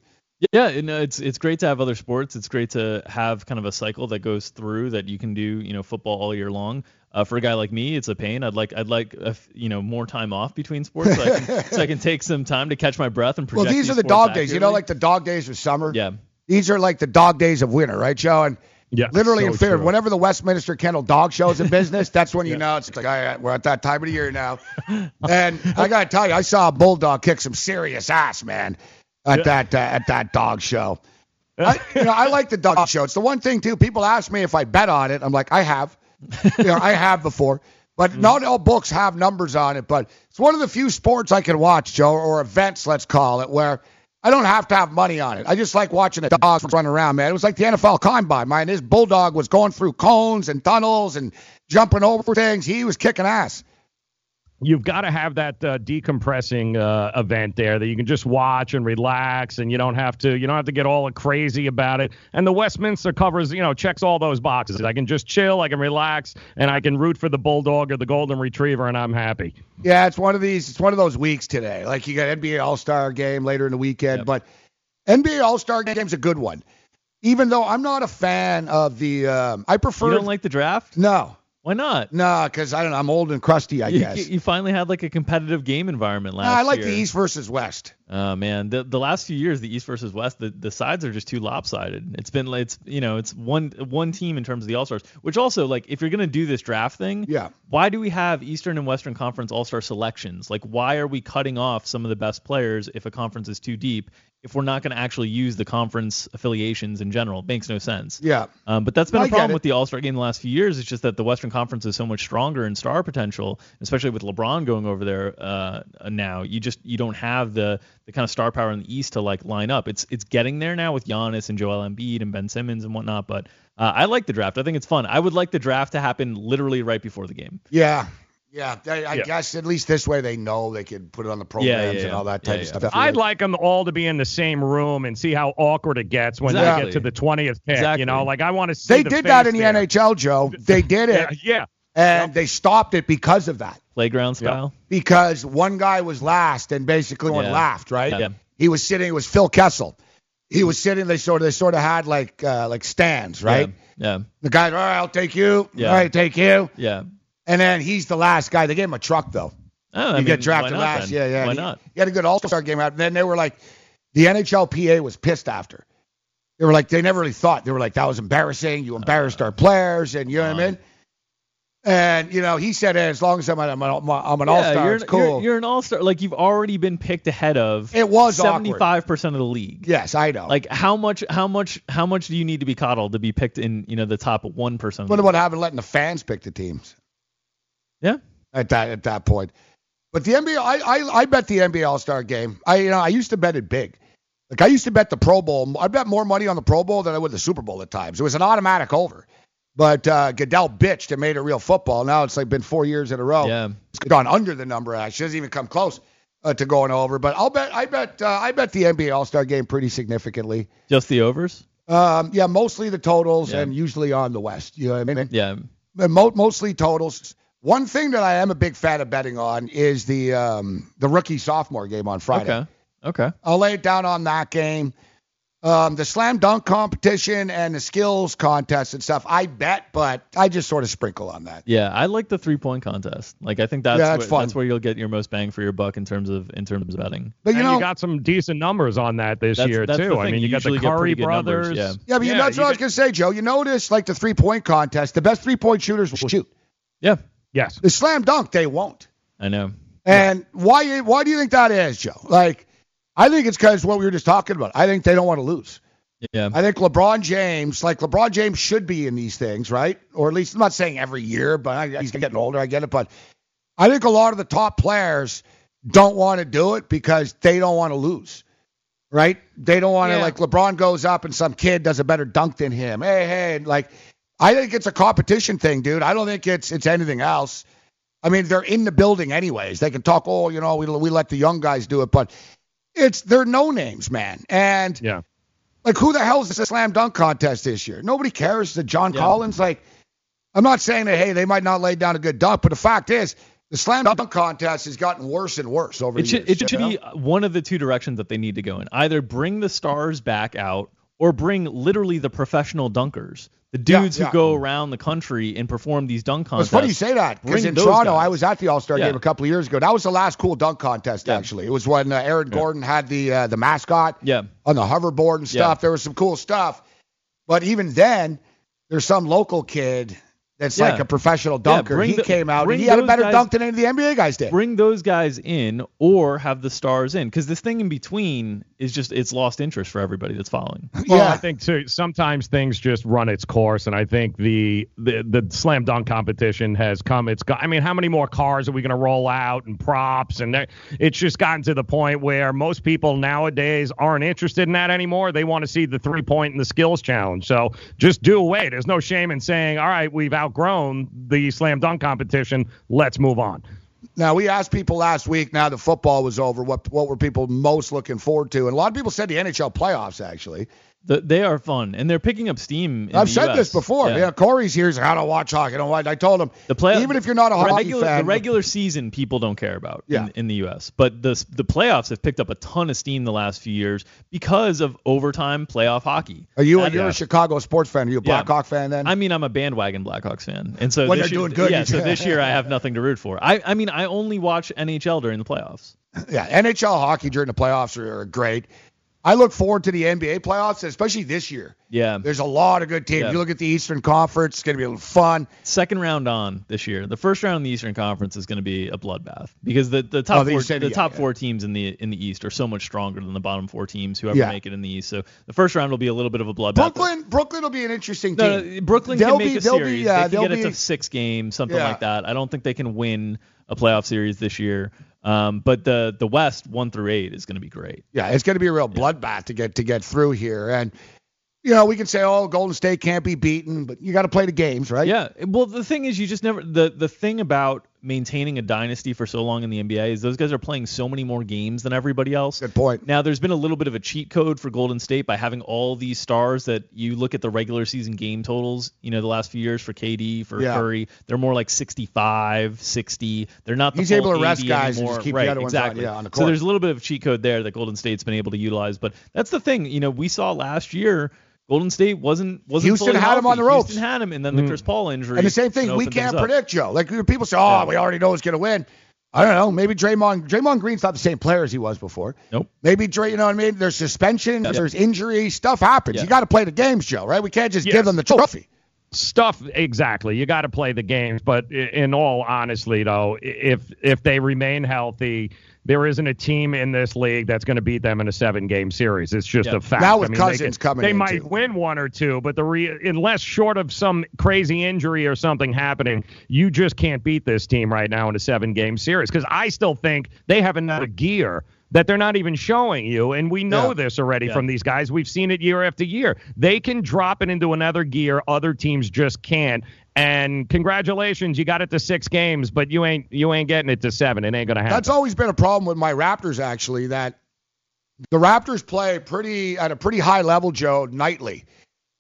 Yeah, and uh, it's it's great to have other sports. It's great to have kind of a cycle that goes through that you can do, you know, football all year long. Uh, for a guy like me, it's a pain. I'd like I'd like a f you know more time off between sports so I, can, so I can take some time to catch my breath and Well, project. these are the dog days. You know, like the dog days of summer. Yeah. These are like the dog days of winter, right, Joe? And yeah, literally so in fear. true. Whenever the Westminster Kennel Dog Show's in business, that's when you know it's like all right, we're at that time of the year now. And I gotta tell you, I saw a bulldog kick some serious ass, man, at Yeah. that uh, at that dog show. I, you know, I like the dog show. It's the one thing too. People ask me if I bet on it. I'm like, I have. You know, I have before. But not all books have numbers on it. But it's one of the few sports I can watch, Joe, or events, let's call it, where I don't have to have money on it. I just like watching the dogs run around, man. It was like the NFL Combine, man. This bulldog was going through cones and tunnels and jumping over things. He was kicking ass. You've got to have that uh, decompressing uh, event there that you can just watch and relax, and you don't have to you don't have to get all crazy about it. And the Westminster covers you know checks all those boxes. I can just chill, I can relax, and I can root for the bulldog or the golden retriever, and I'm happy. Yeah, it's one of these. It's one of those weeks today. Like you got NBA All Star game later in the weekend, but NBA All Star game's a good one. Even though I'm not a fan of the, um, I prefer. You don't like the draft? No. Why not? No, because I don't know. I'm old and crusty, I you, guess. you- finally had like a competitive game environment No, last I like year. the East versus West. Oh man, the the last few years, the East versus West, the, the sides are just too lopsided. It's been it's you know it's one one team in terms of the All Stars. Which also like if you're gonna do this draft thing, Yeah. Why do we have Eastern and Western Conference All Star selections? Like why are we cutting off some of the best players if a conference is too deep? If we're not going to actually use the conference affiliations in general, it makes no sense. Yeah. Um, but that's been I a problem with the All Star game the last few years. It's just that the Western Conference is so much stronger in star potential, especially with LeBron going over there uh, now. You just you don't have the the kind of star power in the East to like line up. It's it's getting there now with Giannis and Joel Embiid and Ben Simmons and whatnot. But uh, I like the draft. I think it's fun. I would like the draft to happen literally right before the game. Yeah. Yeah. I, I Yeah. guess at least this way they know they could put it on the programs yeah, and yeah. all that type Yeah, of yeah. stuff. I'd like them all to be in the same room and see how awkward it gets when they get to the 20th pick. Exactly. You know, like I want to see. They the did that face in the there. NHL, Joe. They did it. Yeah, yeah. And they stopped it because of that. Playground style. Because one guy was last and basically one Yeah. laughed, right? Yeah. He was sitting, it was Phil Kessel. He was sitting, they sort of they sort of had like uh, like stands, right? Yeah. The guy, all right, I'll take you. Yeah. All right, take you. Yeah. And then he's the last guy. They gave him a truck though. Oh, I you mean, get drafted not last. then? Yeah, yeah. Why He- not? He had a good All Star game out. And then they were like, the NHLPA was pissed after. They were like, they never really thought. They were like, that was embarrassing. You embarrassed our players, and you know what I mean. And you know, he said, hey, as long as I'm, an- I'm, an- I'm an all-star, you're, it's cool. You're, you're an all star. Like you've already been picked ahead of. It was seventy-five percent of the league. yes, I know. Like how much? How much? How much do you need to be coddled to be picked in? You know, the top one percent. what about having letting the fans pick the teams? Yeah. At that at that point, but the NBA, I I, I bet the NBA All Star game. I you know I used to bet it big. Like I used to bet the Pro Bowl. I bet more money on the Pro Bowl than I would the Super Bowl at times. It was an automatic over. But uh, Goodell bitched and made it real football. Now it's like been four years in a row. Yeah. It's gone under the number. Actually, doesn't even come close uh, to going over. But I'll bet. I bet. Uh, I bet the NBA All Star Game pretty significantly. Just the overs? Um, yeah, mostly the totals Yeah. and usually on the West. You know what I mean? Yeah. Mo- mostly totals. One thing that I am a big fan of betting on is the um, the rookie sophomore game on Friday. Okay. Okay. I'll lay it down on that game. Um, the slam dunk competition and the skills contest and stuff, I bet, but I just sort of sprinkle on that. Yeah, I like the three point contest. Like I think that's Yeah, that's where, that's where you'll get your most bang for your buck in terms of in terms of betting. But you and know, you got some decent numbers on that this That's- year that's too. I mean, you, You got the Curry pretty good numbers, brothers. yeah. yeah, but you know, that's what I was gonna say, Joe. You notice like the three point contest, the best three point shooters will shoot. Yeah. Yes. The slam dunk, they won't. I know. And why why do you think that is, Joe? Like, I think it's because what we were just talking about. I think they don't want to lose. Yeah. I think LeBron James, like LeBron James, should be in these things, right? Or at least I'm not saying every year, but I, he's getting older. I get it, but I think a lot of the top players don't want to do it because they don't want to lose, right? They don't want to Yeah. like LeBron goes up and some kid does a better dunk than him. Hey, hey, like I think it's a competition thing, dude. I don't think it's it's anything else. I mean, they're in the building anyways. They can talk, oh, you know, we we let the young guys do it, but it's they're no names, man. And Yeah. like, who the hell is the slam dunk contest this year? Nobody cares. The John Collins, like, I'm not saying that hey, they might not lay down a good dunk, but the fact is, the slam dunk contest has gotten worse and worse over It the should, years. it should you be one of the two directions that they need to go in. Either bring the stars back out or bring literally the professional dunkers, the dudes yeah. who go around the country and perform these dunk contests. It's funny you say that because in Toronto, guys. I was at the All Star Yeah. game a couple of years ago. That was the last cool dunk contest. Actually, it was when uh, Aaron Gordon had the uh, the mascot Yeah. on the hoverboard and stuff. Yeah. There was some cool stuff, but even then, there's some local kid that's Yeah. like a professional dunker. bring he the- came out and he had a better guys- dunk than any of the NBA guys did. Bring those guys in or have the stars in because this thing in between is just it's lost interest for everybody that's following. Well, I think too sometimes things just run its course, and I think the the, the slam dunk competition has come. It's got. I mean, how many more cars are we going to roll out and props? And it's just gotten to the point where most people nowadays aren't interested in that anymore. They want to see the three point and the skills challenge. So just do away. There's no shame in saying, all right, we've outgrown the slam dunk competition. Let's move on. Now we asked people last week. Now the football was over. What what were people most looking forward to? And a lot of people said the NHL playoffs. Actually, The, they are fun and they're picking up steam. in I've said US. this before. Yeah. Corey's here. He's like, I don't watch hockey. I told him The play, even if you're not a the hockey regular, fan, the regular season people don't care about Yeah. in, in the U.S. But the the playoffs have picked up a ton of steam the last few years because of overtime playoff hockey. are you That- you're a Chicago sports fan? Are you a Yeah. Blackhawk fan then? I mean, I'm a bandwagon Blackhawks fan, and so When they're year, doing good, yeah. So this year I have nothing to root for. I, I mean, I only watch NHL during the playoffs. yeah, NHL hockey during the playoffs are, are great. I look forward to the NBA playoffs, especially this year. Yeah, There's a lot of good teams. Yeah. You look at the Eastern Conference; it's going to be a little fun. second round on this year. The first round in the Eastern Conference is going to be a bloodbath because the, the Oh, top four the yeah, top yeah. four teams in the in the East are so much stronger than the bottom four teams whoever make it in the East. So the first round will be a little bit of a bloodbath. Brooklyn, Brooklyn will be an interesting team. no, Brooklyn They'll can make be- a they'll be, series. uh, they can they'll get it to six games, something like that. I don't think they can win a playoff series this year. Um, but the the West one through eight is going to be great. Yeah, it's going to be a real bloodbath to get to get through here. And you know, we can say, "Oh, Golden State can't be beaten," but you got to play the games, right? Yeah. Well, the thing is, you just never the the thing about maintaining a dynasty for so long in the NBA is those guys are playing so many more games than everybody else. Good point. Now, there's been a little bit of a cheat code for Golden State by having all these stars that you look at the regular season game totals, you know, the last few years for KD, for Yeah. Curry, they're more like 65, 60. They're not the He's able to rest 80 guys and just keep the other ones on- exactly. yeah, on the So there's a little bit of cheat code there that Golden State's been able to utilize, but that's the thing, you know, we saw last year Golden State wasn't wasn't Houston fully had him on healthy. the ropes. Houston had him, and then the Chris mm. Paul injury. And the same thing, we can't predict, Joe. Like people say, "Oh, we already know who's going to win." I don't know. Maybe Draymond. Draymond Green's not the same player as he was before. Nope. Maybe Dray. You know what I mean? There's suspension. Yeah. There's injury. Stuff happens. Yeah. You got to play the games, Joe. Right? We can't just Yes. give them the oh, trophy. stuff exactly you got to play the games but in all honestly, though if if they remain healthy there isn't a team in this league that's going to beat them in a seven game series it's just Yeah. a fact Now with I mean, Cousins they, can- coming they might too. win one or two but the re- unless short of some crazy injury or something happening you just can't beat this team right now in a seven game series because i still think they have another gear that they're not even showing you. And we know Yeah. this already Yeah. from these guys. We've seen it year after year. They can drop it into another gear. Other teams just can't. And congratulations, you got it to six games, but you ain't you ain't getting it to seven. It ain't gonna happen. That's always been a problem with my Raptors, actually, that the Raptors play pretty at a pretty high level, Joe, nightly.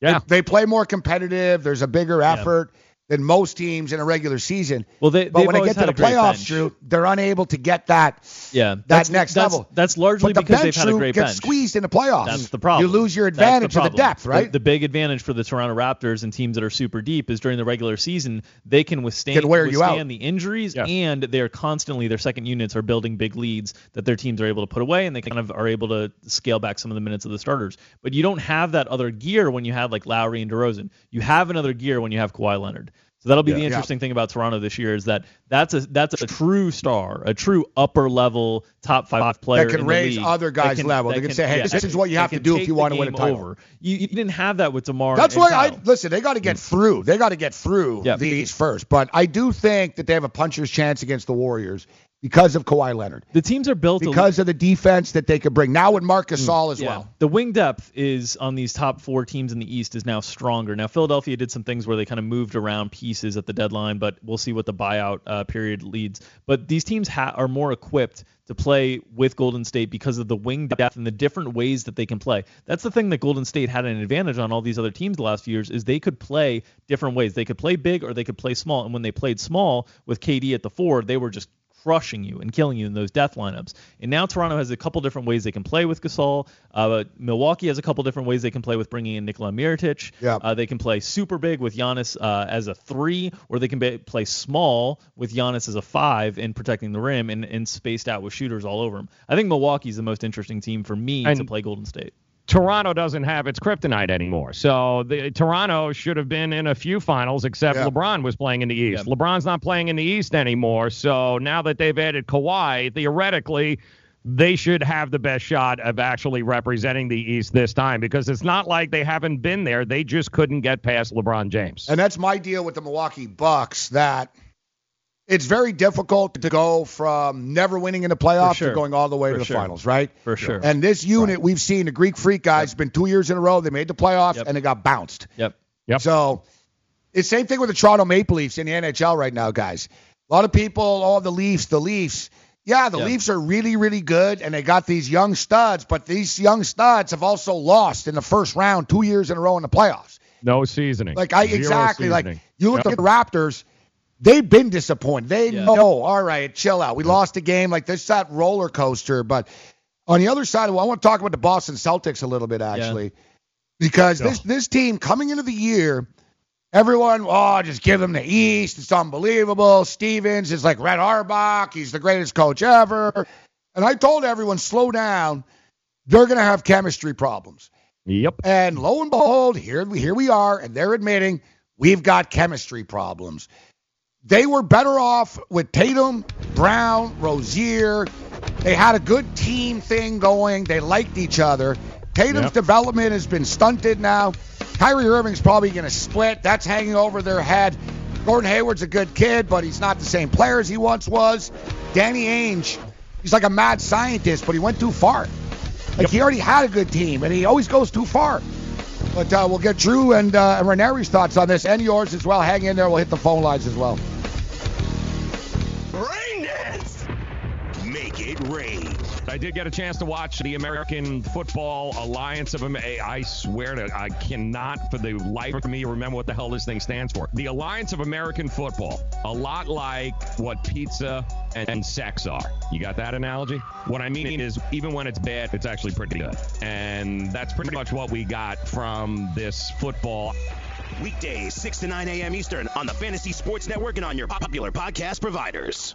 Yeah. They, they play more competitive. There's a bigger effort than most teams in a regular season. Well, they, but when they always get to the playoffs. Drew, they're unable to get that Yeah, that that's, next that's, level. That's largely but the because bench, they've had a Drew, great gets bench. squeezed in the playoffs. That's the problem. You lose your That's the advantage of the depth, right? The, the big advantage for the Toronto Raptors and teams that are super deep is during the regular season they can withstand Can wear you out. the injuries and they are constantly their second units are building big leads that their teams are able to put away and they kind of are able to scale back some of the minutes of the starters. But you don't have that other gear when you have like Lowry and DeRozan. You have another gear when you have Kawhi Leonard. So that'll be Yeah. the Yeah. interesting thing about Toronto this year is that that's a that's a true star, a true upper level top five player that can raise league other guys' can- level. They can say, hey, yeah, this is what you have to do if you want to win a title. Over. You, you didn't have that with Demar. That's why I listen. They got hmm. to get through. They got to get through Yep. these first. But I do think that they have a puncher's chance against the Warriors because of Kawhi Leonard. The teams are built because of the defense that they could bring. Now with Marcus Gasol as Yeah. well. The wing depth is on these top four teams in the East is now stronger. Now Philadelphia did some things where they kind of moved around pieces at the deadline, but we'll see what the buyout uh, period leads. But these teams ha- are more equipped to play with Golden State because of the wing depth and the different ways that they can play. That's the thing that Golden State had an advantage on all these other teams the last few years is they could play different ways. They could play big or they could play small. And when they played small with KD at the four, they were just crushing you and killing you in those death lineups. And now Toronto has a couple different ways they can play with Gasol. Uh, Milwaukee has a couple different ways they can play with bringing in Nikola Mirotic. Yeah. Uh, they can play super big with Giannis uh, as a three, or they can be, play small with Giannis as a five and protecting the rim and, and spaced out with shooters all over him. I think Milwaukee's the most interesting team for me to play Golden State. Toronto doesn't have its kryptonite anymore. So the, Toronto should have been in a few finals, except Yeah. LeBron was playing in the East. LeBron's not playing in the East anymore. So now that they've added Kawhi, theoretically, they should have the best shot of actually representing the East this time because it's not like they haven't been there. They just couldn't get past LeBron James. And that's my deal with the Milwaukee Bucks that it's very difficult to go from never winning in the playoffs sure. to going all the way For to the sure. finals, right? For sure. And this unit we've seen, the Greek Freak guys, been two years in a row. They made the playoffs Yep. and they got bounced. Yep. Yep. So it's same thing with the Toronto Maple Leafs in the NHL right now, guys. A lot of people, all the Leafs, the Leafs. Yeah, the Yeah. Leafs are really, really good, and they got these young studs, but these young studs have also lost in the first round two years in a row in the playoffs. No seasoning. Like I Zero exactly like you look Yep. at the Raptors, they've been disappointed. They Yeah. know, all right, chill out. We lost a game like this that roller coaster, but on the other side, well, I want to talk about the Boston Celtics a little bit actually, because this this team coming into the year, everyone, oh, just give them the East. It's unbelievable. Stevens is like Red Auerbach. He's the greatest coach ever. And I told everyone, slow down. They're going to have chemistry problems. Yep. And lo and behold, here we here we are, and they're admitting we've got chemistry problems. They were better off with Tatum, Brown, Rozier. They had a good team thing going. They liked each other. Tatum's Yep. development has been stunted now. Kyrie Irving's probably going to split. That's hanging over their head. Gordon Hayward's a good kid, but he's not the same player as he once was. Danny Ainge, he's like a mad scientist, but he went too far. Like he already had a good team, and he always goes too far. But uh, we'll get Drew and, uh, Ranieri's thoughts on this, and yours as well. Hang in there. We'll hit the phone lines as well. Rain dance. Make it rain. I did get a chance to watch the American Football Alliance of America. I swear to I cannot for the life of me remember what the hell this thing stands for. The Alliance of American Football. A lot like what pizza and, and sex are. You got that analogy? What I mean is even when it's bad, it's actually pretty good. And that's pretty much what we got from this football Weekdays, 6 to 9 a.m. Eastern on the Fantasy Sports Network and on your popular podcast providers.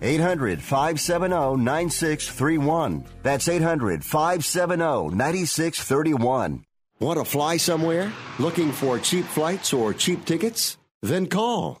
800 570 9631. That's 800 570 9631. Want to fly somewhere? Looking for cheap flights or cheap tickets? Then call.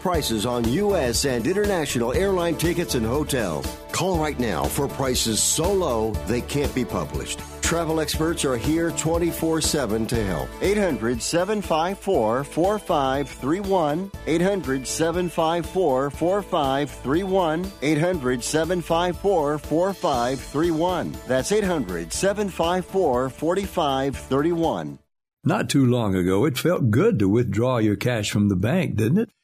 prices on U.S. and international airline tickets and hotels. Call right now for prices so low they can't be published. Travel experts are here 24 7 to help. 800 754 4531. 800 754 4531. 800 754 4531. That's 800 754 4531. Not too long ago, it felt good to withdraw your cash from the bank, didn't it?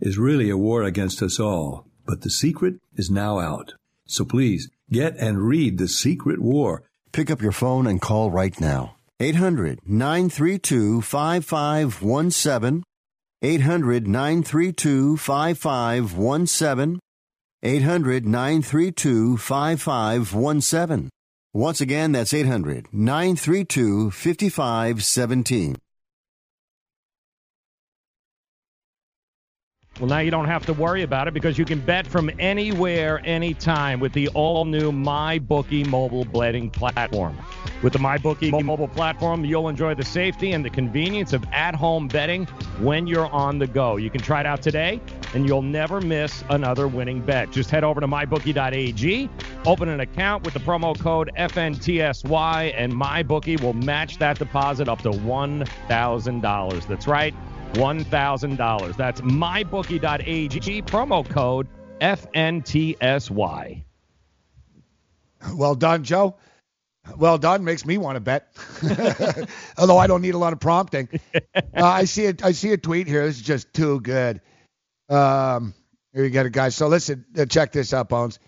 is really a war against us all. But the secret is now out. So please get and read The Secret War. Pick up your phone and call right now. 800 932 5517. 800 932 5517. 800 932 5517. Once again, that's 800 932 5517. Well, now you don't have to worry about it because you can bet from anywhere, anytime with the all new MyBookie mobile betting platform. With the MyBookie mobile platform, you'll enjoy the safety and the convenience of at home betting when you're on the go. You can try it out today and you'll never miss another winning bet. Just head over to mybookie.ag, open an account with the promo code FNTSY, and MyBookie will match that deposit up to $1,000. That's right. $1,000. That's mybookie.ag, promo code FNTSY. Well done, Joe. Well done. Makes me want to bet. Although I don't need a lot of prompting. Uh, I see it. I see a tweet here. This is just too good. Um, here you get it, guys. So listen, uh, check this out, Bones.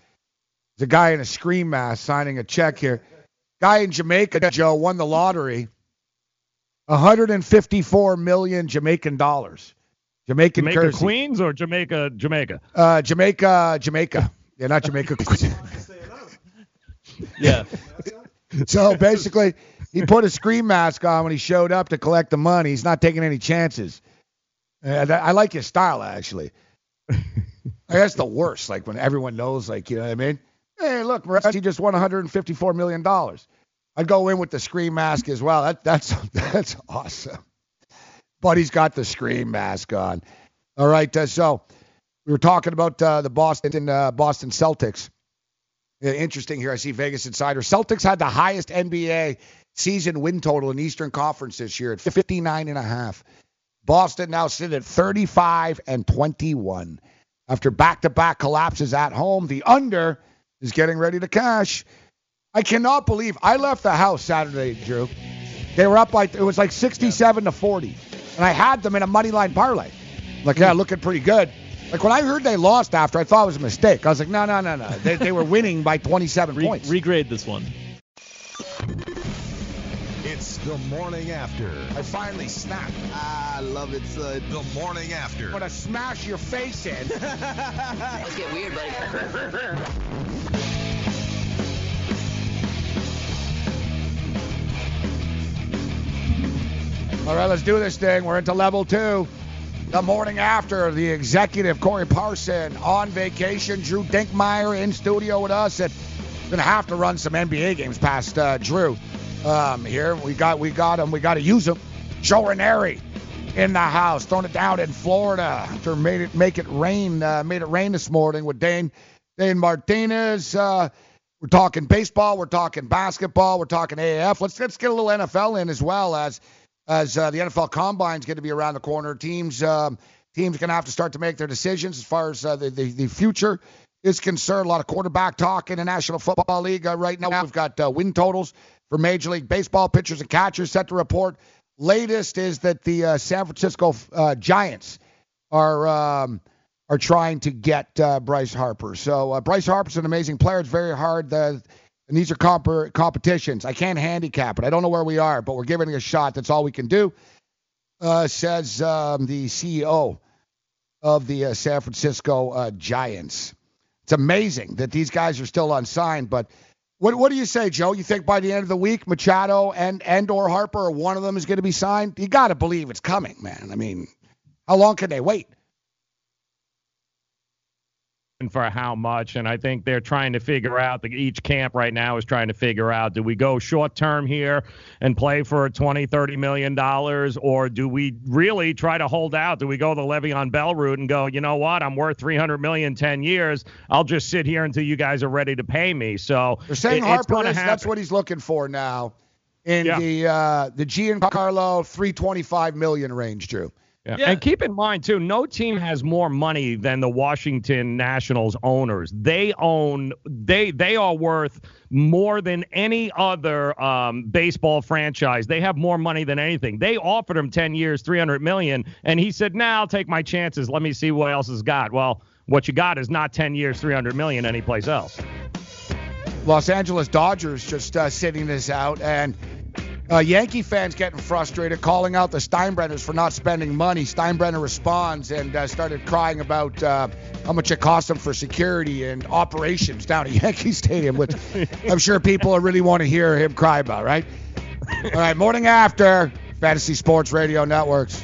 There's a guy in a Scream mask signing a check here. Guy in Jamaica, Joe, won the lottery. 154 million Jamaican dollars. Jamaican Jamaica currency. Queens or Jamaica, Jamaica? Uh, Jamaica, Jamaica. Yeah, not Jamaica. Queens. yeah. so basically, he put a Scream mask on when he showed up to collect the money. He's not taking any chances. Uh, that, I like his style actually. That's the worst. Like when everyone knows, like you know what I mean. Hey, look, Moretti just won 154 million dollars. I'd go in with the Scream mask as well. That, that's that's awesome. But he's got the Scream mask on. All right, uh, so we were talking about uh, the Boston uh, Boston Celtics. Yeah, interesting here. I see Vegas Insider. Celtics had the highest NBA season win total in Eastern Conference this year at 59 and a half. Boston now sit at 35 and 21 after back-to-back collapses at home. The under is getting ready to cash. I cannot believe I left the house Saturday, Drew. They were up like it was like 67 to 40, and I had them in a money line parlay. Like, yeah, looking pretty good. Like when I heard they lost after, I thought it was a mistake. I was like, no, no, no, no. They, they were winning by 27 Re- points. regrade this one. It's the morning after. I finally snapped. Ah, I love it, son. The morning after. I'm gonna smash your face in. Let's get weird, buddy. All right, let's do this thing. We're into level two. The morning after, the executive Corey Parson on vacation. Drew Dinkmeyer in studio with us. And we're gonna have to run some NBA games past uh, Drew um, here. We got we got him. We got to use him. Joe Ranieri in the house, throwing it down in Florida after made it make it rain. Uh, made it rain this morning with Dane Dane Martinez. Uh, we're talking baseball. We're talking basketball. We're talking AAF. Let's let's get a little NFL in as well as as uh, the NFL Combine is going to be around the corner. Teams um, teams going to have to start to make their decisions as far as uh, the, the, the future is concerned. A lot of quarterback talk in the National Football League uh, right now. We've got uh, win totals for Major League Baseball pitchers and catchers set to report. Latest is that the uh, San Francisco uh, Giants are um, are trying to get Bryce Harper. So Bryce Harper's an amazing player. It's very hard. The and these are comp- competitions. I can't handicap it. I don't know where we are, but we're giving it a shot. That's all we can do, uh, says um, the CEO of the uh, San Francisco uh, Giants. It's amazing that these guys are still unsigned, but what, what do you say, Joe? You think by the end of the week, Machado and and or Harper, or one of them is going to be signed? You got to believe it's coming, man. I mean, how long can they wait? For how much. And I think they're trying to figure out, the, each camp right now is trying to figure out, do we go short term here and play for 20, 30 million dollars, or do we really try to hold out? Do we go the Le'Veon Bell route and go, you know what, I'm worth 300 million 10 years. I'll just sit here until you guys are ready to pay me. So they're saying it, Harper is, that's what he's looking for now in Yeah. the uh, the Giancarlo 325 million range, Drew. Yeah. And keep in mind too, no team has more money than the Washington Nationals owners. They own they they are worth more than any other um, baseball franchise. They have more money than anything. They offered him 10 years, 300 million, and he said, "Now nah, I'll take my chances. Let me see what else has got." Well, what you got is not 10 years, 300 million anyplace else. Los Angeles Dodgers just uh, sitting this out, and uh, Yankee fans getting frustrated, calling out the Steinbrenners for not spending money. Steinbrenner responds and uh, started crying about uh, how much it cost them for security and operations down at Yankee Stadium, which I'm sure people really want to hear him cry about, right? All right, morning after Fantasy Sports Radio Networks.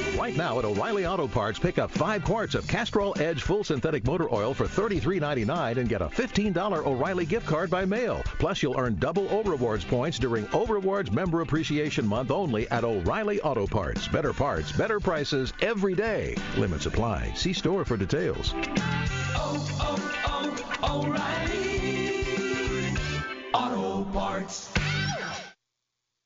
Right now at O'Reilly Auto Parts, pick up five quarts of Castrol Edge Full Synthetic Motor Oil for $33.99 and get a $15 O'Reilly gift card by mail. Plus, you'll earn double O Rewards points during O Rewards Member Appreciation Month only at O'Reilly Auto Parts. Better parts, better prices every day. Limits apply. See store for details. Oh, oh, oh, O'Reilly Auto Parts.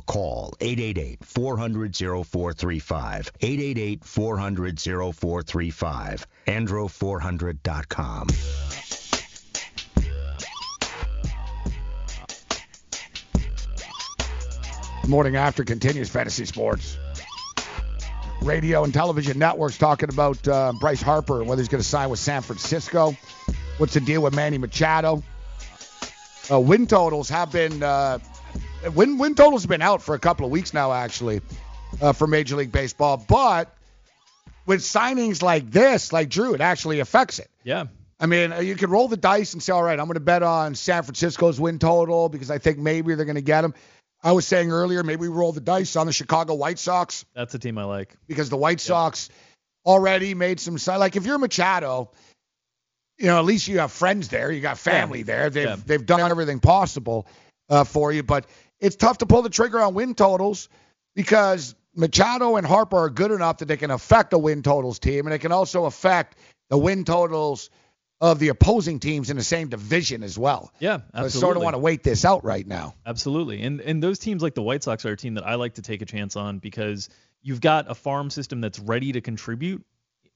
call 888-400-0435. 888-400-0435. Andro400.com. Morning After continues fantasy sports. Radio and television networks talking about uh, Bryce Harper and whether he's going to sign with San Francisco. What's the deal with Manny Machado? Uh, win totals have been uh, win win totals been out for a couple of weeks now, actually, uh, for Major League Baseball. But with signings like this, like Drew, it actually affects it. Yeah. I mean, you can roll the dice and say, all right, I'm going to bet on San Francisco's win total because I think maybe they're going to get him. I was saying earlier, maybe we roll the dice on the Chicago White Sox. That's a team I like. Because the White Sox already made some like if you're Machado, you know, at least you have friends there, you got family there. They've Yeah. they've done everything possible uh, for you, but it's tough to pull the trigger on win totals because Machado and Harper are good enough that they can affect a win totals team, and they can also affect the win totals of the opposing teams in the same division as well. Yeah, So I sort of want to wait this out right now. Absolutely. And and those teams like the White Sox are a team that I like to take a chance on because you've got a farm system that's ready to contribute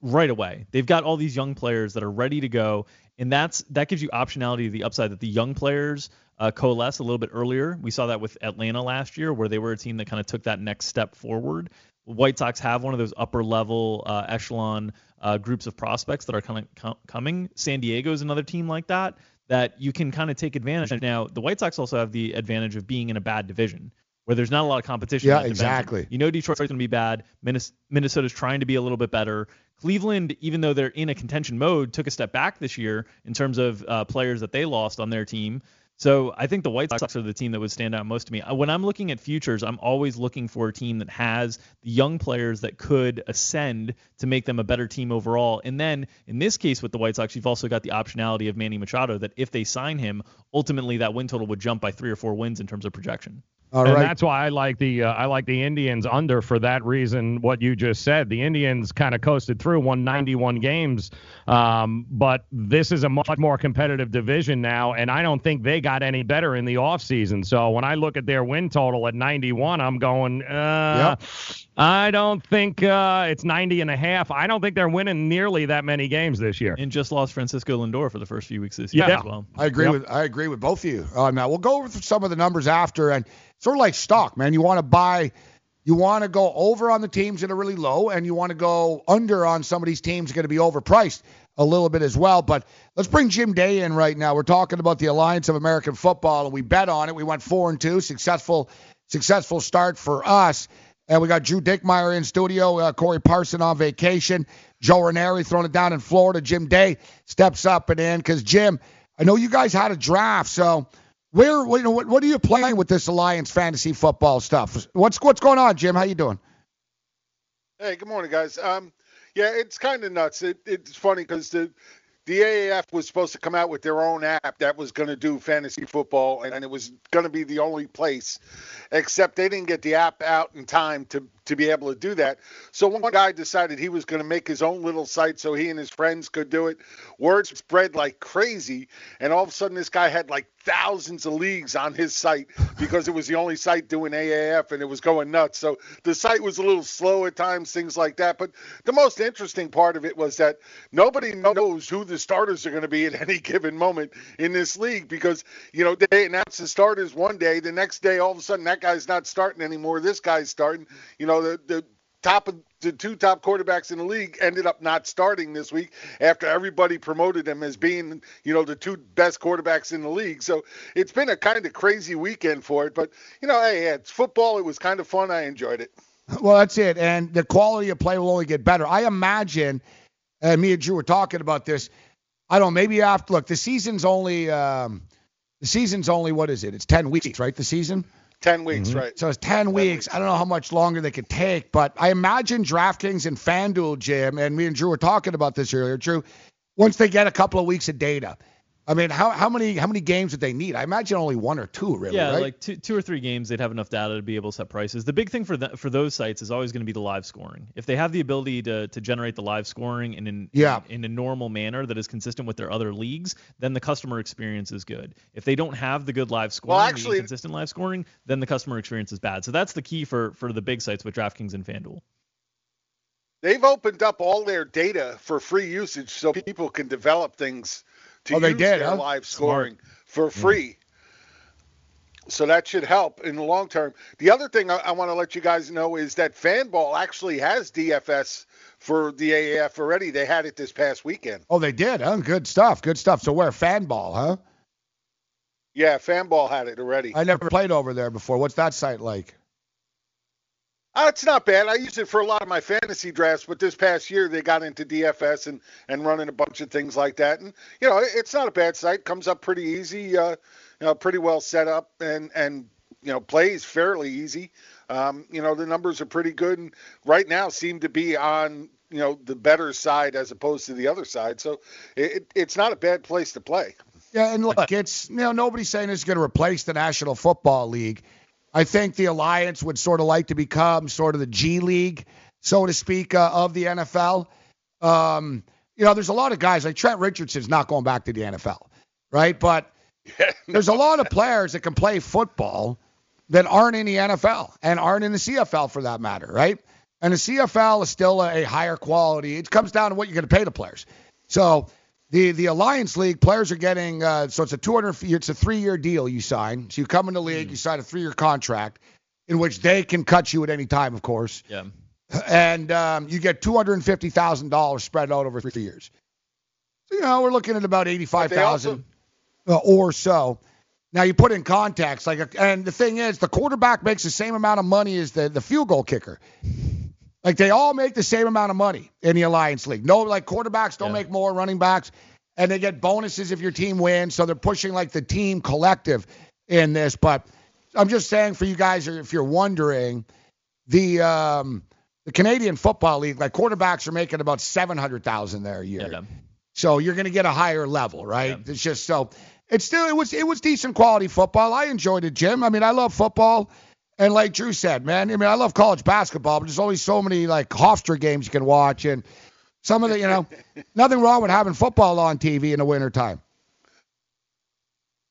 right away. They've got all these young players that are ready to go, and that's that gives you optionality to the upside that the young players uh, coalesce a little bit earlier. We saw that with Atlanta last year, where they were a team that kind of took that next step forward. White Sox have one of those upper level uh, echelon uh, groups of prospects that are kind of co- coming. San Diego is another team like that that you can kind of take advantage of. Now, the White Sox also have the advantage of being in a bad division where there's not a lot of competition. Yeah, exactly. You know Detroit's going to be bad. Minnesota's trying to be a little bit better. Cleveland, even though they're in a contention mode, took a step back this year in terms of uh, players that they lost on their team. So I think the White Sox are the team that would stand out most to me. When I'm looking at futures, I'm always looking for a team that has the young players that could ascend to make them a better team overall. And then in this case with the White Sox, you've also got the optionality of Manny Machado that if they sign him, ultimately that win total would jump by three or four wins in terms of projection. All and right. that's why I like the uh, I like the Indians under for that reason. What you just said, the Indians kind of coasted through, won 91 games, um, but this is a much more competitive division now, and I don't think they got any better in the offseason. So when I look at their win total at 91, I'm going, uh, I don't think uh, it's 90 and a half. I don't think they're winning nearly that many games this year. And just lost Francisco Lindor for the first few weeks this year Yeah. as well. I agree Yep. with I agree with both of you. Uh, now we'll go over some of the numbers after, and sort of like stock, man. You want to buy, you want to go over on the teams that are really low, and you want to go under on some of these teams that are going to be overpriced a little bit as well. But let's bring Jim Day in right now. We're talking about the Alliance of American Football, and we bet on it. We went four and two, successful successful start for us. And we got Drew Dinkmeyer in studio, uh, Corey Parson on vacation, Joe Ranieri throwing it down in Florida. Jim Day steps up and in because Jim, I know you guys had a draft, so where, what, you know, what, what are you playing with this Alliance fantasy football stuff? What's what's going on, Jim? How you doing? Hey, good morning, guys. Um, yeah, it's kind of nuts. It, it's funny because the the AAF was supposed to come out with their own app that was going to do fantasy football, and, and it was going to be the only place. Except they didn't get the app out in time to to be able to do that. So one guy decided he was going to make his own little site so he and his friends could do it. Word spread like crazy, and all of a sudden this guy had like thousands of leagues on his site because it was the only site doing AAF and it was going nuts. So the site was a little slow at times, things like that. But the most interesting part of it was that nobody knows who the starters are going to be at any given moment in this league because, you know, they announce the starters one day, the next day all of a sudden that guy's not starting anymore, this guy's starting. You know, the, the top of the two top quarterbacks in the league ended up not starting this week after everybody promoted them as being, you know, the two best quarterbacks in the league. So it's been a kind of crazy weekend for it. But you know, hey, it's football. It was kind of fun. I enjoyed it. Well, that's it. And the quality of play will only get better. I imagine, and me and Drew were talking about this. I don't know, maybe after look, the season's only um, the season's only what is it? It's ten weeks, right? The season. Ten weeks, mm-hmm. right? So it's ten, 10 weeks. weeks. I don't know how much longer they could take, but I imagine DraftKings and FanDuel, Jim, and me and Drew were talking about this earlier. Drew, once they get a couple of weeks of data, I mean, how how many how many games would they need? I imagine only one or two, really. Yeah, right? like two two or three games, they'd have enough data to be able to set prices. The big thing for the, for those sites is always going to be the live scoring. If they have the ability to, to generate the live scoring in in, yeah. in in a normal manner that is consistent with their other leagues, then the customer experience is good. If they don't have the good live scoring, well, actually, consistent live scoring, then the customer experience is bad. So that's the key for for the big sites with DraftKings and FanDuel. They've opened up all their data for free usage so people can develop things to oh, they use did, their huh? live scoring Smart. for free. Mm. So that should help in the long term. The other thing I, I want to let you guys know is that Fanball actually has DFS for the AAF already. They had it this past weekend. Oh, they did, huh? Good stuff. Good stuff. So where Fanball, huh? Yeah, Fanball had it already. I never played over there before. What's that site like? Uh, it's not bad. I use it for a lot of my fantasy drafts, but this past year they got into DFS and, and running a bunch of things like that. And you know, it's not a bad site. Comes up pretty easy. Uh, you know, pretty well set up and and you know plays fairly easy. Um, you know, the numbers are pretty good, and right now seem to be on you know the better side as opposed to the other side. So it, it's not a bad place to play. Yeah, and look, it's you know nobody's saying it's going to replace the National Football League. I think the alliance would sort of like to become sort of the G League, so to speak, uh, of the NFL. Um, you know, there's a lot of guys like Trent Richardson's not going back to the NFL, right? But there's a lot of players that can play football that aren't in the NFL and aren't in the CFL for that matter, right? And the CFL is still a higher quality. It comes down to what you're going to pay the players. So the the Alliance League players are getting uh, so it's a 200 it's a three year deal you sign. So you come in the league, you sign a three year contract in which they can cut you at any time, of course. Yeah. And um, you get two hundred and fifty thousand dollars spread out over three years. So you know we're looking at about eighty five thousand uh, or so. Now you put in context, like, and the thing is, the quarterback makes the same amount of money as the the field goal kicker. Like they all make the same amount of money in the Alliance League. No, like quarterbacks don't yeah. make more, running backs, and they get bonuses if your team wins. So they're pushing like the team collective in this. But I'm just saying for you guys, if you're wondering, the um, the Canadian Football League, like quarterbacks are making about seven hundred thousand there a year. Yeah. So you're going to get a higher level, right? Yeah. It's just so it's still it was it was decent quality football. I enjoyed it, Jim. I mean, I love football. And like Drew said, man, I mean, I love college basketball, but there's only so many like Hofstra games you can watch, and some of the, you know, nothing wrong with having football on TV in the wintertime.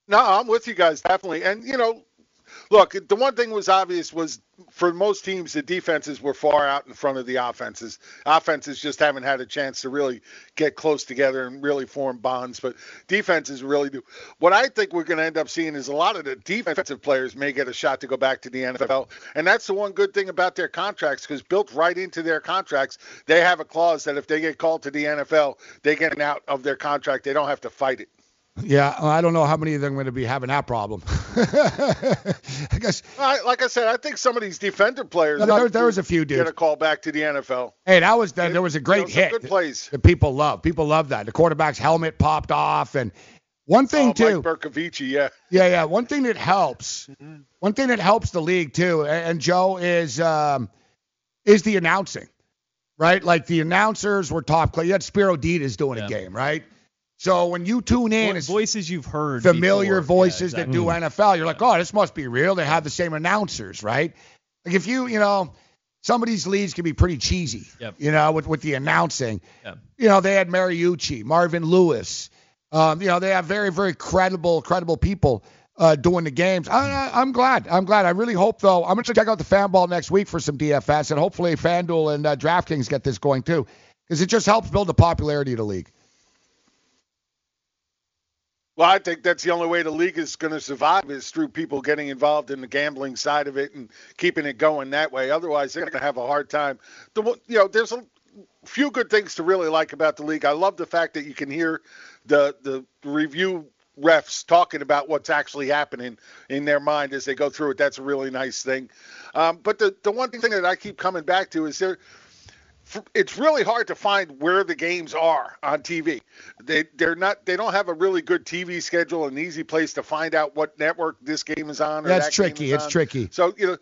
No, I'm with you guys definitely, and you know, look, the one thing was obvious was for most teams, the defenses were far out in front of the offenses. Offenses just haven't had a chance to really get close together and really form bonds, but defenses really do. What I think we're going to end up seeing is a lot of the defensive players may get a shot to go back to the NFL, and that's the one good thing about their contracts because built right into their contracts, they have a clause that if they get called to the NFL, they get out of their contract. They don't have to fight it. Yeah, I don't know how many of them are going to be having that problem. I guess. like I said, I think some of these defender players. No, there, there was a few dudes. Get a call back to the NFL. Hey, that was there was a great you know, hit. Good plays. That people love. People love that. The quarterback's helmet popped off, and one thing oh, too. Mike Bercovici, yeah. Yeah, yeah. One thing that helps. one thing that helps the league too, and, and Joe is um, is the announcing, right? Like the announcers were top. class. You had Spero Dedes doing yeah. a game, right? So when you tune in, it's voices you've heard, familiar before. voices yeah, exactly. that do NFL. You're like, oh, this must be real. They have the same announcers, right? Like if you, you know, some of these leads can be pretty cheesy, yep. you know, with with the announcing. Yep. You know, they had Mariucci, Marvin Lewis. Um, you know, they have very, very credible, credible people uh, doing the games. I, am glad. I'm glad. I really hope, though. I'm going to check out the Fanball next week for some DFS, and hopefully FanDuel and uh, DraftKings get this going too, because it just helps build the popularity of the league. Well, I think that's the only way the league is going to survive is through people getting involved in the gambling side of it and keeping it going that way. Otherwise, they're going to have a hard time. The you know, there's a few good things to really like about the league. I love the fact that you can hear the the review refs talking about what's actually happening in their mind as they go through it. That's a really nice thing. Um, but the the one thing that I keep coming back to is there it's really hard to find where the games are on TV. They they're not they don't have a really good TV schedule, an easy place to find out what network this game is on. That's that tricky. It's on. tricky. So you know,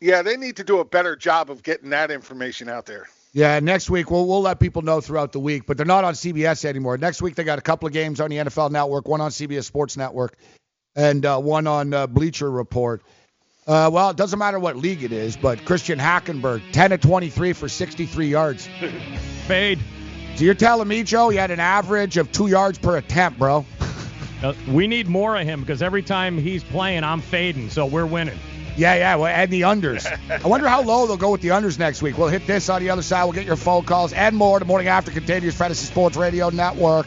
yeah, they need to do a better job of getting that information out there. Yeah, next week we'll we'll let people know throughout the week, but they're not on CBS anymore. Next week they got a couple of games on the NFL Network, one on CBS Sports Network, and uh, one on uh, Bleacher Report. Uh, well, it doesn't matter what league it is, but Christian Hackenberg, 10 of 23 for 63 yards. Fade. So you're telling me, Joe, he had an average of two yards per attempt, bro? Uh, we need more of him because every time he's playing, I'm fading, so we're winning. Yeah, yeah, well, and the unders. I wonder how low they'll go with the unders next week. We'll hit this on the other side. We'll get your phone calls and more. The morning after continues. Fantasy Sports Radio Network.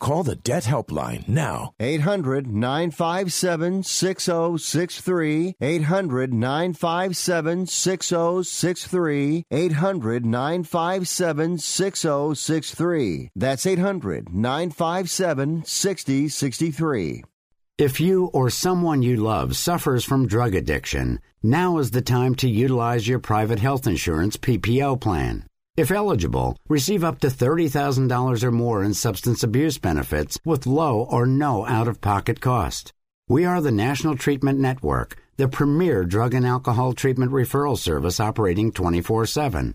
Call the Debt Helpline now. 800 957 6063. 800 957 6063. 800 957 6063. That's 800 957 6063. If you or someone you love suffers from drug addiction, now is the time to utilize your private health insurance PPO plan. If eligible, receive up to $30,000 or more in substance abuse benefits with low or no out of pocket cost. We are the National Treatment Network, the premier drug and alcohol treatment referral service operating 24 7.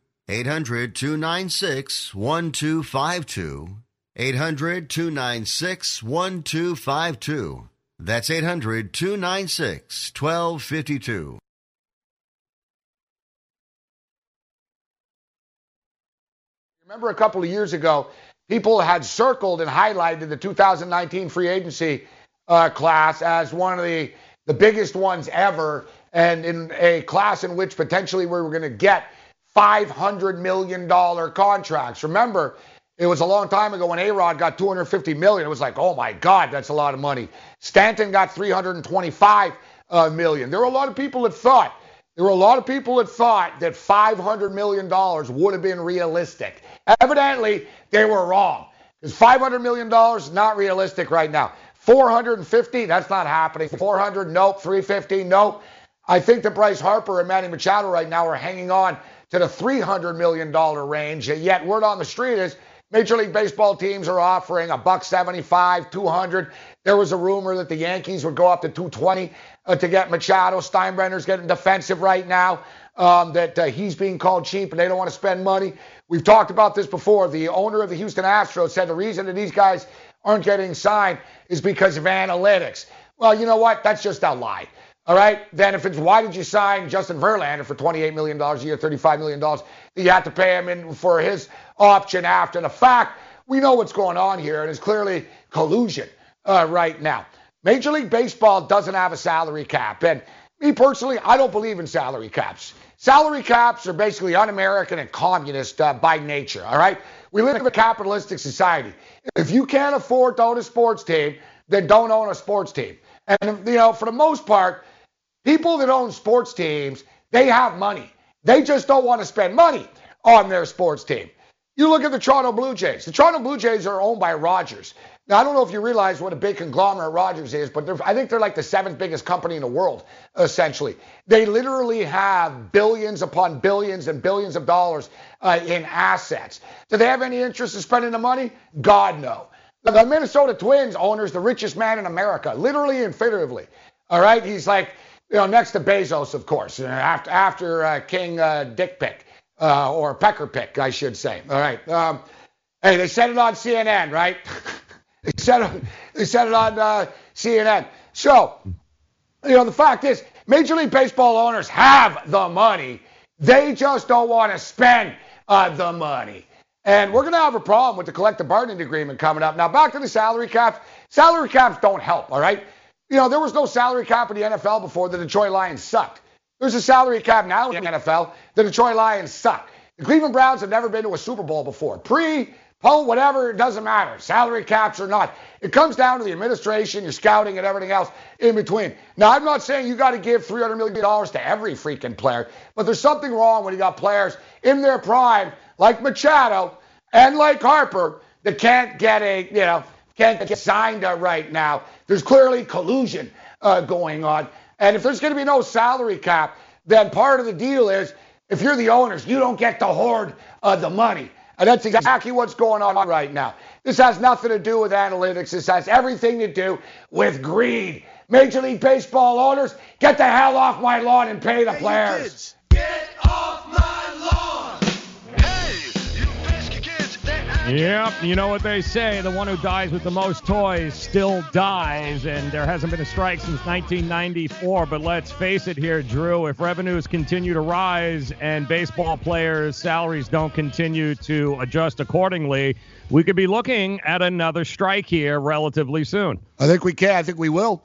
800 296 1252. 800 296 1252. That's 800 296 1252. Remember a couple of years ago, people had circled and highlighted the 2019 free agency uh, class as one of the, the biggest ones ever, and in a class in which potentially we were going to get $500 million contracts. Remember, it was a long time ago when A-Rod got 250 million. It was like, oh my God, that's a lot of money. Stanton got 325 uh, million. There were a lot of people that thought there were a lot of people that thought that $500 million would have been realistic. Evidently, they were wrong. Because $500 million is not realistic right now. 450, that's not happening. 400, nope. 350, nope. I think that Bryce Harper and Manny Machado right now are hanging on to the $300 million range. Yet word on the street is Major League Baseball teams are offering a buck 75, 200. There was a rumor that the Yankees would go up to 220 uh, to get Machado. Steinbrenner's getting defensive right now. Um, that uh, he's being called cheap and they don't want to spend money. We've talked about this before. The owner of the Houston Astros said the reason that these guys aren't getting signed is because of analytics. Well, you know what? That's just a lie. All right. Then if it's why did you sign Justin Verlander for $28 million a year, $35 million? You had to pay him in for his option after the fact. We know what's going on here, and it's clearly collusion uh, right now. Major League Baseball doesn't have a salary cap, and me personally, I don't believe in salary caps. Salary caps are basically un-American and communist uh, by nature. All right. We live in a capitalistic society. If you can't afford to own a sports team, then don't own a sports team. And you know, for the most part, people that own sports teams, they have money. They just don't want to spend money on their sports team. You look at the Toronto Blue Jays. The Toronto Blue Jays are owned by Rogers. Now, I don't know if you realize what a big conglomerate Rogers is, but I think they're like the seventh biggest company in the world, essentially. They literally have billions upon billions and billions of dollars uh, in assets. Do they have any interest in spending the money? God, no. The Minnesota Twins owner is the richest man in America, literally and figuratively. All right? He's like, you know, next to Bezos, of course, after, after uh, King uh, Dick Pick, uh, or Pecker Pick, I should say. All right. Um, hey, they said it on CNN, right? they, said it, they said it on uh, CNN. So, you know, the fact is, Major League Baseball owners have the money. They just don't want to spend uh, the money. And we're going to have a problem with the collective bargaining agreement coming up. Now, back to the salary caps. Salary caps don't help, all right? You know, there was no salary cap in the NFL before the Detroit Lions sucked. There's a salary cap now in the NFL. The Detroit Lions suck. The Cleveland Browns have never been to a Super Bowl before. Pre, post, whatever, it doesn't matter. Salary caps or not. It comes down to the administration, your scouting, and everything else in between. Now, I'm not saying you got to give $300 million to every freaking player, but there's something wrong when you got players in their prime, like Machado and like Harper, that can't get a, you know, can't get signed right now. There's clearly collusion uh, going on. And if there's going to be no salary cap, then part of the deal is if you're the owners, you don't get to hoard uh, the money. And that's exactly what's going on right now. This has nothing to do with analytics. This has everything to do with greed. Major League Baseball owners, get the hell off my lawn and pay the hey, players. Get off my lawn! Yep, you know what they say. The one who dies with the most toys still dies, and there hasn't been a strike since 1994. But let's face it here, Drew, if revenues continue to rise and baseball players' salaries don't continue to adjust accordingly, we could be looking at another strike here relatively soon. I think we can. I think we will.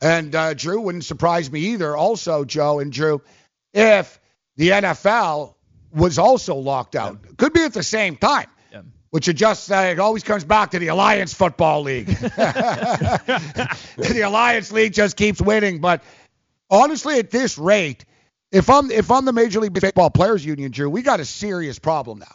And uh, Drew wouldn't surprise me either. Also, Joe and Drew, if the NFL was also locked out, could be at the same time which it just uh, it always comes back to the Alliance Football League. the Alliance League just keeps winning, but honestly, at this rate, if I'm if I'm the Major League Baseball Players Union, Drew, we got a serious problem now.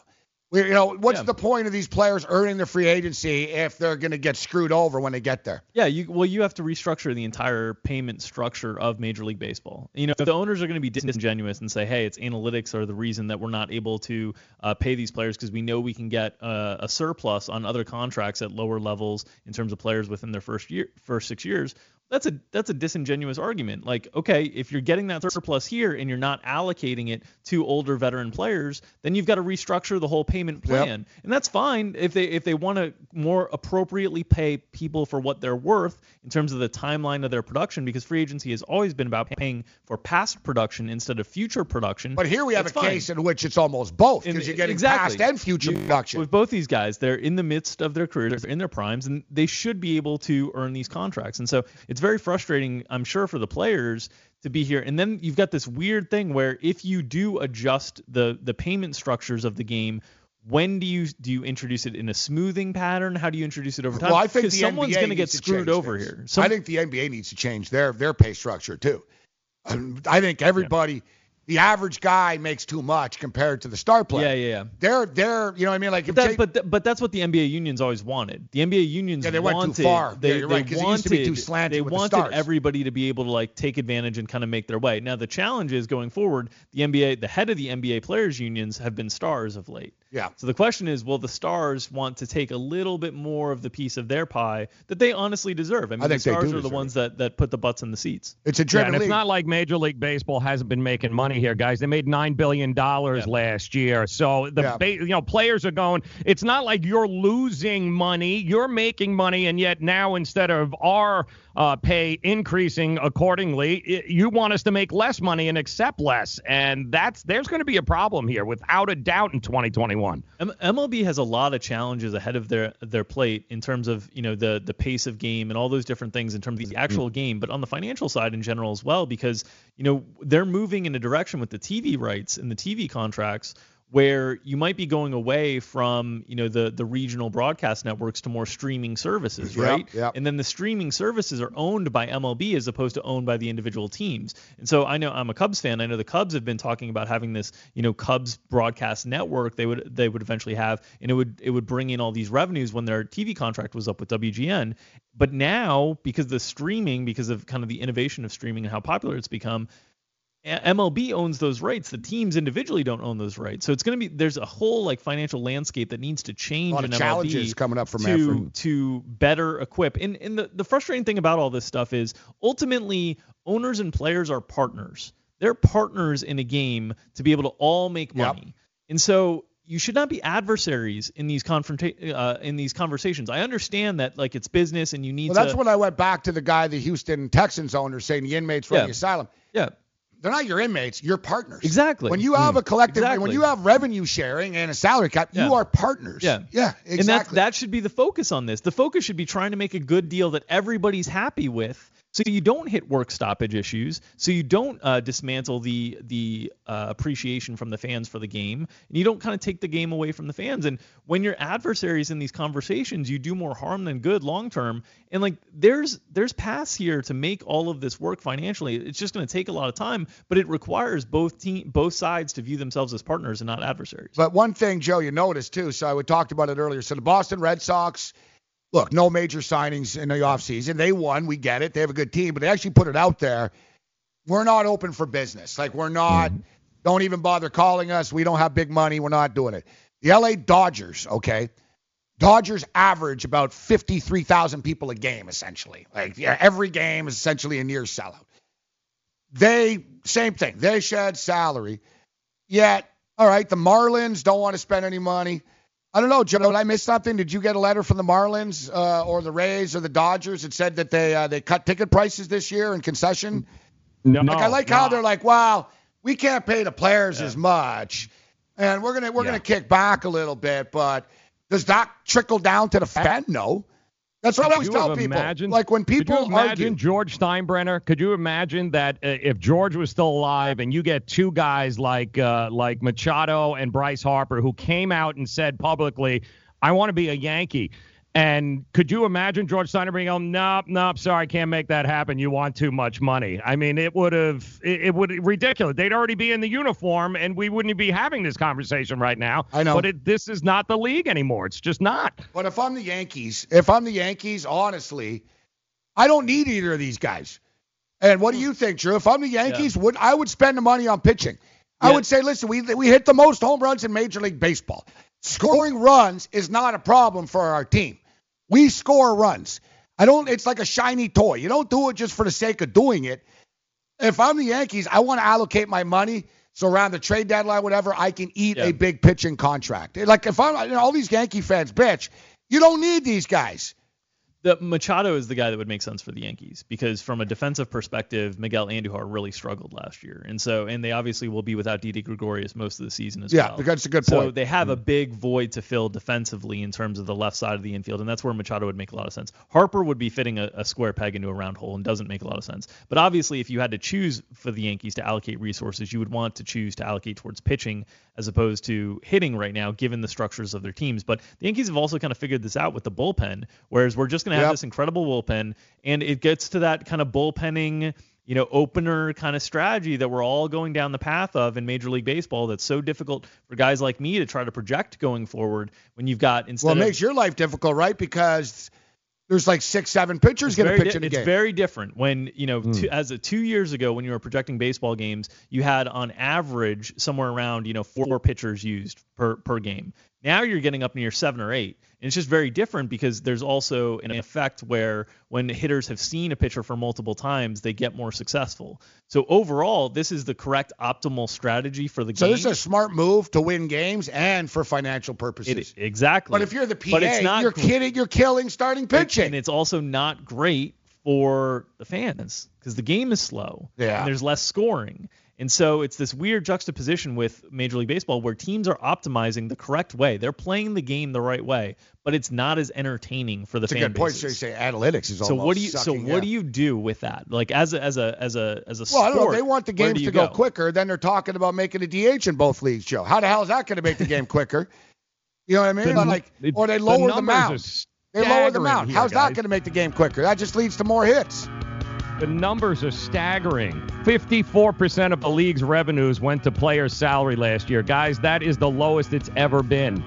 We, you know, what's yeah. the point of these players earning their free agency if they're going to get screwed over when they get there? Yeah, you well, you have to restructure the entire payment structure of Major League Baseball. You know, if the owners are going to be disingenuous and say, "Hey, it's analytics are the reason that we're not able to uh, pay these players because we know we can get uh, a surplus on other contracts at lower levels in terms of players within their first year, first six years." That's a that's a disingenuous argument. Like, okay, if you're getting that surplus here and you're not allocating it to older veteran players, then you've got to restructure the whole payment plan. Yep. And that's fine if they if they want to more appropriately pay people for what they're worth in terms of the timeline of their production because free agency has always been about paying for past production instead of future production. But here we have that's a fine. case in which it's almost both because you're getting exactly. past and future you, production. With both these guys, they're in the midst of their careers, they're in their primes and they should be able to earn these contracts. And so it's very frustrating, I'm sure, for the players to be here. And then you've got this weird thing where if you do adjust the the payment structures of the game, when do you do you introduce it in a smoothing pattern? How do you introduce it over time? Well, I think because someone's going to get screwed over things. here. Some, I think the NBA needs to change their their pay structure too. Um, I think everybody the average guy makes too much compared to the star player. Yeah, yeah, yeah. They're they're you know what I mean like But, Jay- but th- but that's what the NBA unions always wanted. The NBA unions Yeah, they went too wanted, far. They, Yeah, you're they right, wanted, used to be too slanty They the wanted stars. everybody to be able to like take advantage and kind of make their way. Now the challenge is going forward. The NBA, the head of the NBA players unions have been stars of late. Yeah. So the question is, will the stars want to take a little bit more of the piece of their pie that they honestly deserve? I mean, I think the stars are the deserve ones that that put the butts in the seats. It's a Yeah, and it's not like Major League Baseball hasn't been making money here, guys. They made nine billion dollars last year, so the Yeah. ba- you know players are going. It's not like you're losing money; you're making money, and yet now instead of our uh, pay increasing accordingly, i you want us to make less money and accept less, and that's there's going to be a problem here, without a doubt, in 2021. M- MLB has a lot of challenges ahead of their their plate in terms of you know the the pace of game and all those different things in terms of the actual game, but on the financial side in general as well, because you know they're moving in a direction with the TV rights and the TV contracts where you might be going away from you know the the regional broadcast networks to more streaming services, right? yep. And then the streaming services are owned by MLB as opposed to owned by the individual teams. And so I know I'm a Cubs fan. I know the Cubs have been talking about having this, you know, Cubs broadcast network they would they would eventually have and it would it would bring in all these revenues when their TV contract was up with WGN. But now because the streaming because of kind of the innovation of streaming and how popular it's become, MLB owns those rights. The teams individually don't own those rights. So it's going to be there's a whole like financial landscape that needs to change A lot in of MLB challenges coming up from to to better equip. And and the the frustrating thing about all this stuff is ultimately owners and players are partners. They're partners in a game to be able to all make money. And so you should not be adversaries in these confronta- uh, in these conversations. I understand that like it's business and you need Well, to that's when I went back to the guy, the Houston Texans owner, saying the inmates run Yeah. the asylum. Yeah. They're not your inmates, you're partners. Exactly. When you have a mm. collective, when you have revenue sharing and a salary cap, Yeah. you are partners. Yeah. Yeah, exactly. And that that should be the focus on this. The focus should be trying to make a good deal that everybody's happy with. So you don't hit work stoppage issues. So you don't uh, dismantle the the uh, appreciation from the fans for the game, and you don't kind of take the game away from the fans. And when you're adversaries in these conversations, you do more harm than good long term. And like there's there's paths here to make all of this work financially. It's just going to take a lot of time, but it requires both team both sides to view themselves as partners and not adversaries. But one thing, Joe, you noticed too, so I talked about it earlier. So the Boston Red Sox, look, no major signings in the offseason. They won, we get it. They have a good team, but they actually put it out there. We're not open for business. Like we're not mm-hmm. don't even bother calling us. We don't have big money. We're not doing it. The LA Dodgers, okay. Dodgers average about 53,000 people a game, essentially. Like, yeah, every game is essentially a near sellout. They, same thing. They shed salary. Yet, all right, the Marlins don't want to spend any money. I don't know, Joe. Did I miss something? Did you get a letter from the Marlins uh, or the Rays or the Dodgers that said that they uh, they cut ticket prices this year in concession? No, like I like how they're like, wow, we can't pay the players as much, and we're gonna we're gonna kick back a little bit, but does that trickle down to the fan? No. That's what I always tell people. imagined- like when people could you imagine argue, George Steinbrenner? Could you imagine that uh, if George was still alive and you get two guys like uh, like Machado and Bryce Harper who came out and said publicly, "I want to be a Yankee." And could you imagine George Steinbrenner going, "Nope, nope, sorry, I can't make that happen. You want too much money." I mean, it would have it, it would ridiculous. They'd already be in the uniform, and we wouldn't be having this conversation right now. I know. but it, this is not the league anymore. It's just not. But if I'm the Yankees, if I'm the Yankees, honestly, I don't need either of these guys. And what do you think, Drew? If I'm the Yankees, would I would spend the money on pitching? I would say, listen, we we hit the most home runs in Major League Baseball. Scoring runs is not a problem for our team. We score runs. I don't. It's like a shiny toy. You don't do it just for the sake of doing it. If I'm the Yankees, I want to allocate my money so around the trade deadline, whatever, I can eat Yeah. a big pitching contract. Like if I'm you know, all these Yankee fans, bitch, you don't need these guys. The Machado is the guy that would make sense for the Yankees because from a defensive perspective, Miguel Andujar really struggled last year, and so and they obviously will be without Didi Gregorius most of the season as well. Yeah, well. that's a good point. So they have a mm-hmm. big void to fill defensively in terms of the left side of the infield, and that's where Machado would make a lot of sense. Harper would be fitting a, a square peg into a round hole and doesn't make a lot of sense. But obviously, if you had to choose for the Yankees to allocate resources, you would want to choose to allocate towards pitching as opposed to hitting right now, given the structures of their teams. But the Yankees have also kind of figured this out with the bullpen, whereas we're just going to have Yep. this incredible bullpen, and it gets to that kind of bullpenning you know, opener kind of strategy that we're all going down the path of in Major League Baseball that's so difficult for guys like me to try to project going forward when you've got instead Well, it of makes your life difficult, right? Because there's like six, seven pitchers going to pitch di- in a it's game. It's very different when you know Hmm. two, as a two years ago when you were projecting baseball games you had on average somewhere around you know four pitchers used per per game now you're getting up near seven or eight and it's just very different because there's also an effect where when hitters have seen a pitcher for multiple times they get more successful so overall this is the correct optimal strategy for the so game So this is a smart move to win games and for financial purposes. It- exactly But if you're the PA, But it's not you're kidding. You're killing starting pitching. and it's also not great for the fans because the game is slow Yeah. and there's less scoring. And so it's this weird juxtaposition with Major League Baseball where teams are optimizing the correct way. They're playing the game the right way, but it's not as entertaining for the That's a fan good point. So you say analytics is So what do you so what yeah. do you do with that? Like as a as a as a as a Well, I don't know. If they want the games to you go, quicker, then they're talking about making a DH in both leagues, Joe. How the hell is that going to make the game quicker? You know what I mean? The- like, or they lower the, numbers mount. They lower the mount. here, How's that going to make the game quicker? That just leads to more hits. The numbers are staggering. 54% of the league's revenues went to players' salary last year. Guys, that is the lowest it's ever been.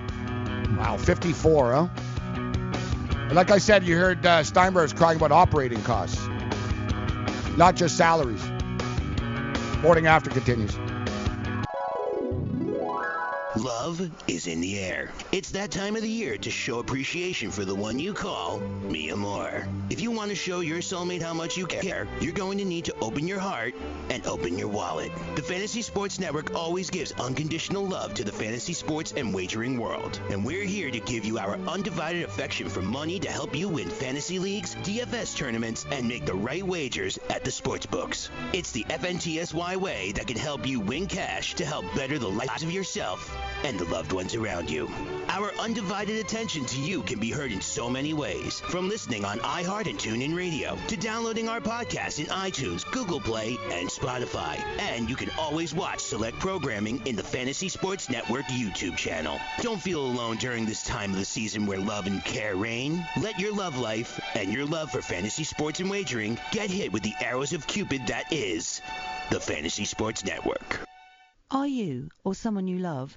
Wow, 54, huh? And like I said, you heard uh, Steinberg's crying about operating costs, not just salaries. Morning after continues. Love is in the air. It's that time of the year to show appreciation for the one you call Mi Amor. If you want to show your soulmate how much you care, you're going to need to open your heart and open your wallet. The Fantasy Sports Network always gives unconditional love to the fantasy sports and wagering world. And we're here to give you our undivided affection for money to help you win fantasy leagues, DFS tournaments, and make the right wagers at the sports books. It's the FNTSY way that can help you win cash to help better the lives of yourself and the loved ones around you. Our undivided attention to you can be heard in so many ways, from listening on iHeart and TuneIn Radio to downloading our podcast in iTunes, Google Play, and Spotify. And you can always watch select programming in the Fantasy Sports Network YouTube channel. Don't feel alone during this time of the season where love and care reign. Let your love life and your love for fantasy sports and wagering get hit with the arrows of Cupid that is the Fantasy Sports Network. Are you, or someone you love,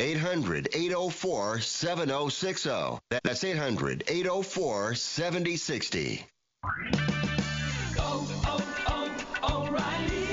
800 804 7060. That's 800 804 7060.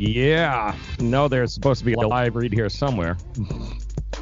Yeah. No, there's supposed to be a live read here somewhere.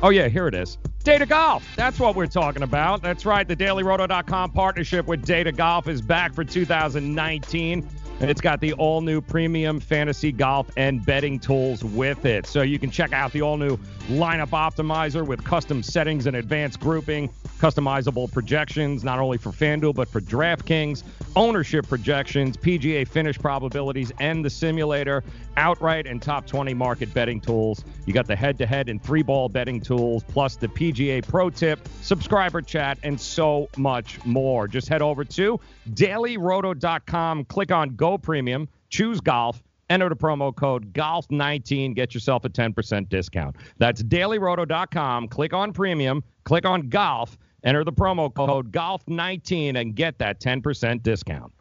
Oh, yeah, here it is. Data Golf. That's what we're talking about. That's right. The DailyRoto.com partnership with Data Golf is back for 2019. and it's got the all new premium fantasy golf and betting tools with it. So you can check out the all new lineup optimizer with custom settings and advanced grouping, customizable projections, not only for FanDuel, but for DraftKings, ownership projections, PGA finish probabilities, and the simulator, outright and top 20 market betting tools. You got the head to head and three ball betting tools, plus the PGA Pro Tip, subscriber chat, and so much more. Just head over to dailyroto.com, click on Go Premium, choose golf. Enter the promo code GOLF19, get yourself a 10% discount. That's dailyroto.com. Click on premium, click on golf, enter the promo code GOLF19, and get that 10% discount.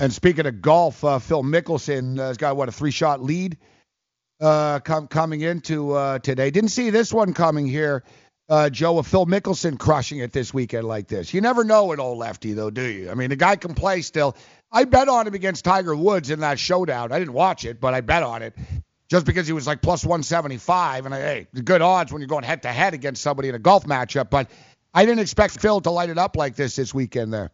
And speaking of golf, uh, Phil Mickelson uh, has got what a three-shot lead uh, com- coming into uh, today. Didn't see this one coming here, uh, Joe. Of Phil Mickelson crushing it this weekend like this. You never know with old lefty though, do you? I mean, the guy can play still. I bet on him against Tiger Woods in that showdown. I didn't watch it, but I bet on it just because he was like plus 175. And I, hey, good odds when you're going head to head against somebody in a golf matchup. But I didn't expect Phil to light it up like this this weekend there.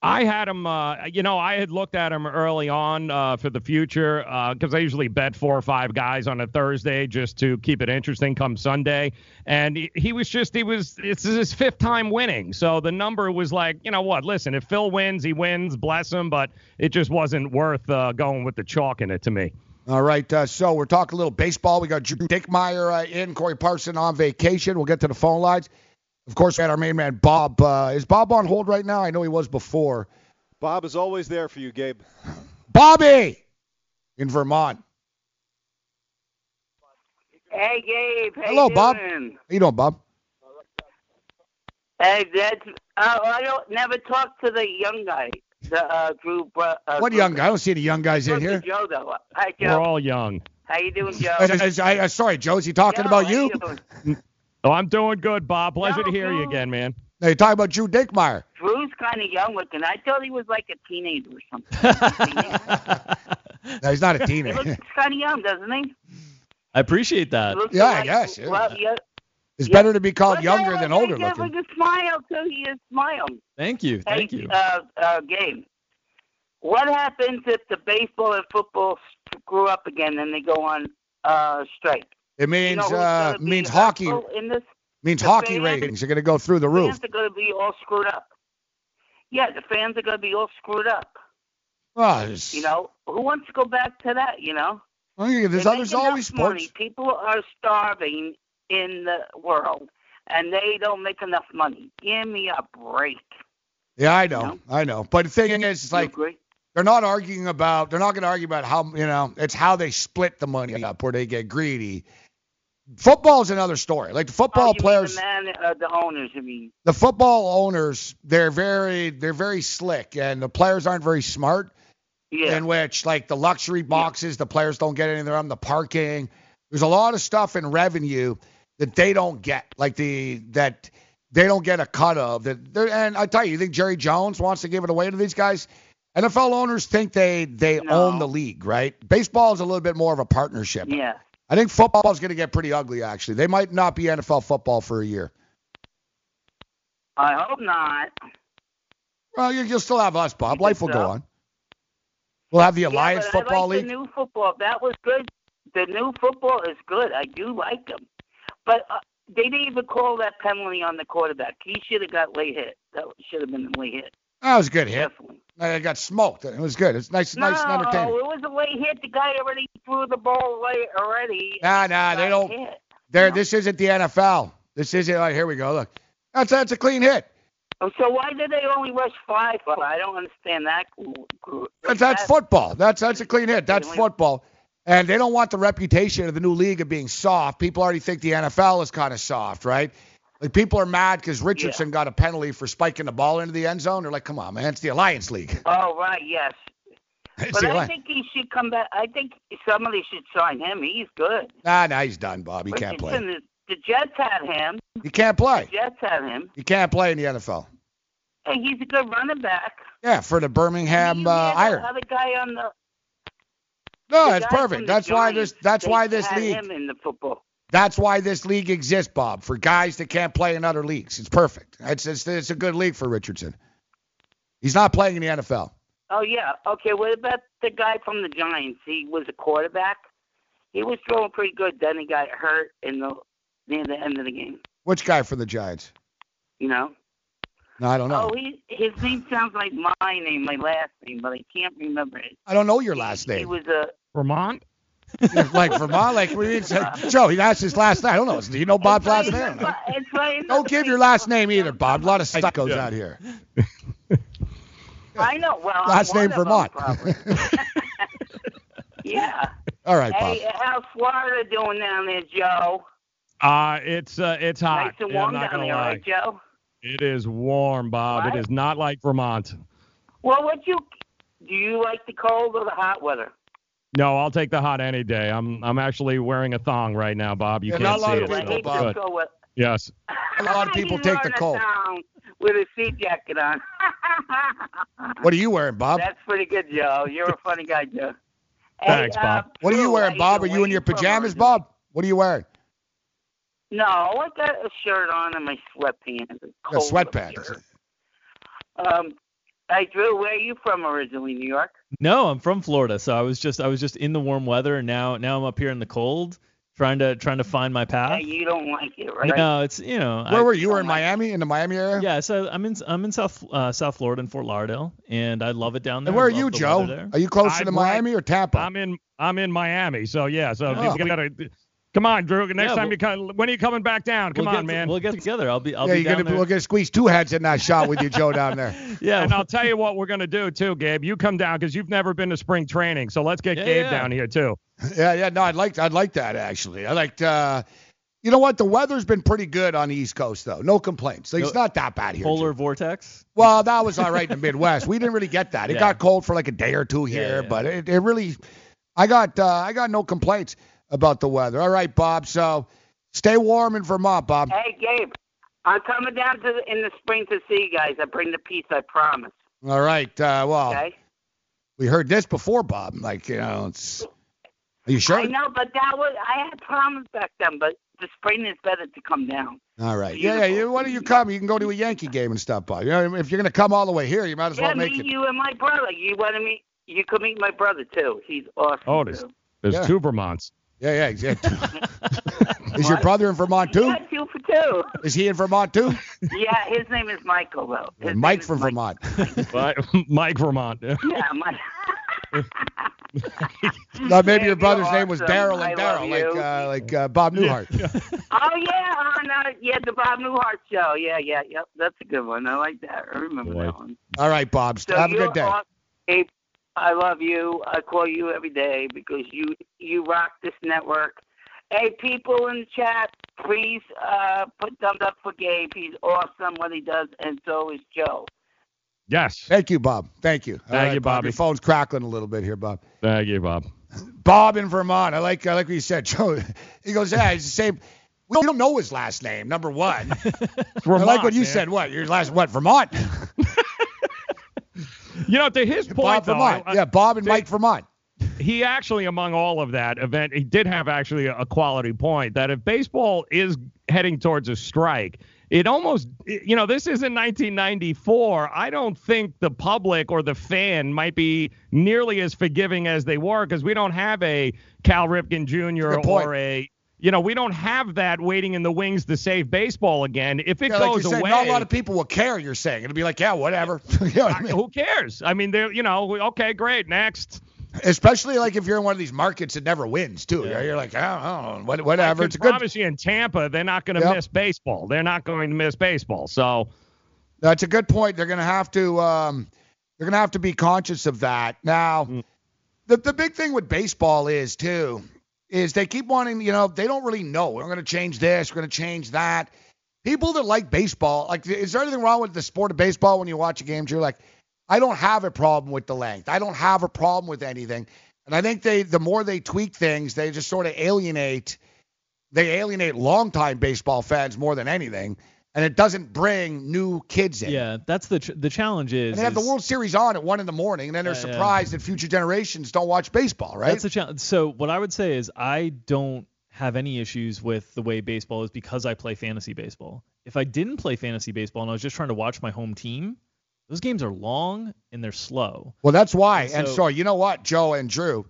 I had him, uh, you know, I had looked at him early on uh, for the future because I usually bet four or five guys on a Thursday just to keep it interesting come Sunday. And he, he was just, he was, it's his fifth time winning. So the number was like, you know what, listen, if Phil wins, he wins, bless him. But it just wasn't worth uh, going with the chalk in it to me. All right, uh, so we're talking a little baseball. We got Drew Dinkmeyer uh, in, Corey Parson on vacation. We'll get to the phone lines. Of course, we had our main man Bob. Uh, is Bob on hold right now? I know he was before. Bob is always there for you, Gabe. Bobby in Vermont. Hey, Gabe. How Hello, you Bob. doing? How you doing, Bob? Hey, that's. Uh, I don't never talk to the young guy, the uh, Drew. Uh, What young guy? I don't see any young guys in here. Joe though. Hi, We're all young. How you doing, Joe? I, I, I, sorry, Joe. Is he talking Joe, about how you? Doing? Oh, I'm doing good, Bob. Pleasure No, to hear you again, man. No, you're talking about Drew Dinkmeyer. Drew's kind of young looking. I thought he was like a teenager or something. No, he's not a teenager. he teenager. looks kind of young, doesn't he? I appreciate that. He looks Yeah, I guess, yeah. Well, yeah. It's better to be called Look younger than older he gives looking. Like a smile too. He is smile. Thank you. Hey, Thank you. Uh, uh, Gabe, what happens if the baseball and football screw up again and they go on uh, strike? It means you know uh, means hockey in this? means hockey fans? ratings are going to go through the roof. Fans are going to be all screwed up. Yeah, the fans are going to be all screwed up. It's- You know, who wants to go back to that? You know, well, yeah, there's others always enough money. People are starving in the world, and they don't make enough money. Give me a break. Yeah, I know, I know. But the thing is, it's like they're not arguing about. They're not going to argue about how you know. It's how they split the money up, where they get greedy. Football's another story. Like the football oh, players, the man, uh, the owners. I mean, the football owners, they're very, they're very slick, and the players aren't very smart. Yeah. In which, like the luxury boxes, the players don't get any of them. The parking, there's a lot of stuff in revenue that they don't get, like the that they don't get a cut of. That and I tell you, you think Jerry Jones wants to give it away to these guys? NFL owners think they they own the league, right? Baseball is a little bit more of a partnership. yeah. I think football is going to get pretty ugly. Actually, they might not be NFL football for a year. I hope not. Well, you, you'll still have us, Bob. Life will go on. We'll have the Alliance yeah, Football I like League. The new football that was good. The new football is good. I do like them, but uh, they didn't even call that penalty on the quarterback. He should have got late hit. That should have been a late hit. That was a good hit. I got smoked. It was good. It's nice, nice and no, entertaining. it was a late hit. The guy already threw the ball away already. Nah, nah, they don't. There, this isn't the NFL. This isn't. Like, here we go. Look, that's that's a clean hit. Oh, So why did they only rush five? it? I don't understand that. That's, that's football. That's that's a clean hit. That's football. And they don't want the reputation of the new league of being soft. People already think the NFL is kind of soft, right? Like people are mad because Richardson got a penalty for spiking the ball into the end zone. They're like, come on, man, it's the Alliance League. Oh right, yes. It's but I Alliance. think he should come back. I think somebody should sign him. He's good. Nah, nah, he's done, Bob. He can't play. The, the Jets had him. He can't play. The Jets had him. He can't play in the NFL. Hey, he's a good running back. Yeah, for the Birmingham uh, Yeah, the Iron. other guy on the. No, the that's perfect. the That's why this. That's why this league. Him in the football. That's why this league exists, Bob, for guys that can't play in other leagues. It's perfect. It's it's, it's a good league for Richardson. He's not playing in the NFL. Oh yeah. Okay. What about the guy from the Giants? He was a quarterback. He was throwing pretty good. Then he got hurt in the near the end of the game. Which guy from the Giants? You know. No, I don't know. Oh, he his name sounds like my name, my last name, but I can't remember it. I don't know your last name. He name. was a. Vermont. like Vermont, like what do you mean? Joe, that's his last name. I don't know. Do you know Bob's last name? It's right. Don't give your last name either, Bob. A lot of stuff goes out here. I know. Well, I'm Last name Vermont. yeah. All right, Bob. Hey, how's Florida doing down there, Joe? Uh, it's uh, it's hot. Nice and warm I'm down gonna there, lie. right, Joe? It is warm, Bob. Right? It is not like Vermont. Well, what you do? You like the cold or the hot weather? No, I'll take the hot any day. I'm I'm actually wearing a thong right now, Bob. You Yeah, can't not a lot see it. people, Bob. with- Yes. A lot of people take the cold. With a seat jacket on. What are you wearing, Bob? That's pretty good, Joe. You're a funny guy, Joe. Thanks, Hey, Bob. uh, What are you wearing, Bob? Are doing? you in your pajamas, originally? Bob? What are you wearing? No, I got a shirt on and my sweatpants. It's Yeah, sweatpants. Um, hey Drew, where are you from originally? New York. No, I'm from Florida, so I was just I was just in the warm weather, and now now I'm up here in the cold, trying to trying to find my path. Hey, you don't like it, right? No, it's you know. Where I, were you? You were in Miami, in the Miami area? Yeah, so I'm in I'm in South uh, South Florida in Fort Lauderdale, and I love it down there. And where are you, the Joe? Are you closer to I'm Miami or Tampa? I'm in I'm in Miami, so yeah. So Oh. you gotta come on, Drew. Next Yeah, time we'll- you come, when are you coming back down? Come we'll on, get, man. We'll get together. I'll be I'll yeah, be you're down gonna there. we're gonna squeeze two heads in that shot with you, Joe, down there. Yeah, and I'll tell you what we're gonna do too, Gabe. You come down because you've never been to spring training, so let's get Yeah, Gabe yeah. down here too. Yeah, yeah, no, I'd like I'd like that actually. I liked uh you know what? The weather's been pretty good on the East Coast though. No complaints. Like, it's No- not that bad here. Polar Joe. vortex. Well, that was all right in the Midwest. We didn't really get that. It Yeah. got cold for like a day or two here, but it, it really I got uh, I got no complaints about the weather. All right, Bob. So stay warm in Vermont, Bob. Hey, Gabe, I'm coming down to the, in the spring to see you guys. I bring the peace, I promise. All right. Uh, well, Okay. we heard this before, Bob. Like, you know, it's. Are you sure? I know, but that was I had promised back then, but the spring is better to come down. All right. Yeah, yeah. Why don't you come? You can go to a Yankee game and stuff, Bob. You know, if you're gonna come all the way here, you might as yeah, well make meet it. you and my brother. You want to meet? You could meet my brother too. He's awesome. Oh, there's there's Yeah. two Vermonts. Yeah, yeah, exactly. Is your brother in Vermont too? Yeah, two for two. Is he in Vermont too? yeah, his name is Michael though. His Mike is from Vermont. But Mike Vermont. Yeah, Mike. No, maybe your you're brother's name was. Daryl and Daryl, like uh, like uh, Bob Newhart. Oh yeah, oh, no, yeah, the Bob Newhart show. Yeah, yeah, yep. That's a good one. I like that. I remember that one. All right, Bob. So Have a good day. aw- Hey, I love you. I call you every day because you you rock this network. Hey, people in the chat, please uh, put thumbs up for Gabe. He's awesome what he does, and so is Joe. Yes. Thank you, Bob. Thank you. Thank right, you, Bob. Bobby. Your phone's crackling a little bit here, Bob. Thank you, Bob. Bob in Vermont. I like I like what you said, Joe. He goes, yeah, he's the same. We don't know his last name. Number one. I like what you man. said. What your last? What Vermont? You know, to his point, Bob though, Vermont. I- yeah, Bob and they- Mike Vermont. he actually, among all of that event, he did have actually a quality point that if baseball is heading towards a strike, it almost, you know, this isn't 1994. I don't think the public or the fan might be nearly as forgiving as they were because we don't have a Cal Ripken Jr. Or a, you know, we don't have that waiting in the wings to save baseball again. If it Yeah, goes said, away, not a lot of people will care. You're saying it'll be like, yeah, whatever. you know what I mean? who cares? I mean, they're, you know, okay, great, next. Especially like if you're in one of these markets that never wins too. You're like, oh, oh, what- I whatever. can It's a good. promise you in Tampa, they're not going to Yep. miss baseball. They're not going to miss baseball. So That's a good point. They're going to have to um, they're going to have to be conscious of that. Now, Mm. the the big thing with baseball is too is they keep wanting, you know, they don't really know. We're going to change this, we're going to change that. People that like baseball, like is there anything wrong with the sport of baseball when you watch a game, Drew? Like I don't have a problem with the length. I don't have a problem with anything. And I think they the more they tweak things, they just sort of alienate they alienate longtime baseball fans more than anything. And it doesn't bring new kids in. Yeah, that's the ch- the challenge is. And they have the World Series on at one in the morning, and then they're Yeah, yeah. surprised that future generations don't watch baseball, right? That's the challenge. So what I would say is I don't have any issues with the way baseball is because I play fantasy baseball. If I didn't play fantasy baseball and I was just trying to watch my home team, Those games are long and they're slow. Well, that's why. And And so- so, you know what, Joe and Drew,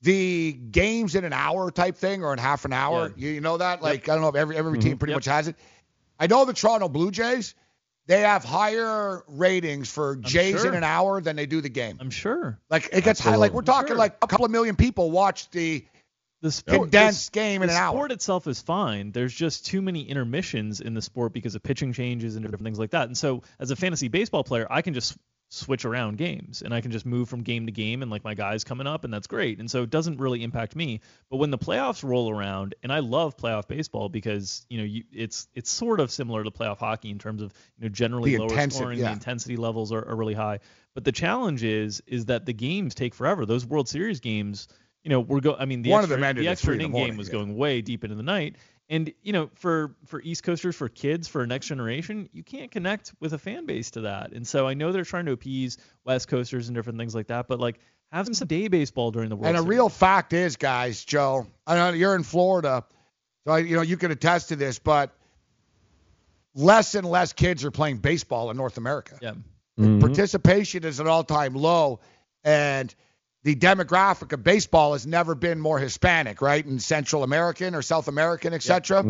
the games in an hour type thing or in half an hour, you, you know that? Like I don't know if every every mm-hmm. team pretty much has it. I know the Toronto Blue Jays, they have higher ratings for Jays sure. in an hour than they do the game. I'm sure. Like it gets high. Like we're talking like a couple of million people watch the the sport, condensed the- game in the an hour. sport itself is fine. There's just too many intermissions in the sport because of pitching changes and different things like that. And so, as a fantasy baseball player, I can just switch around games and I can just move from game to game and like my guys coming up and that's great. And so it doesn't really impact me. But when the playoffs roll around, and I love playoff baseball because you know you, it's it's sort of similar to playoff hockey in terms of you know generally The lower scoring, yeah. the intensity levels are, are really high. But the challenge is is that the games take forever. Those World Series games, you know, we're go. I mean, the One of extra, them ended the extra three in the inning morning, game was yeah. going way deep into the night. And you know, for for East Coasters, for kids, for next generation, you can't connect with a fan base to that. And so I know they're trying to appease West Coasters and different things like that, but like having some day baseball during the World And a Series. real fact is, guys, Joe, I know you're in Florida, so I, you know you can attest to this, but less and less kids are playing baseball in North America. Yeah. Mm-hmm. Participation is at an all-time low, and the demographic of baseball has never been more Hispanic, right? And Central American or South American, et cetera.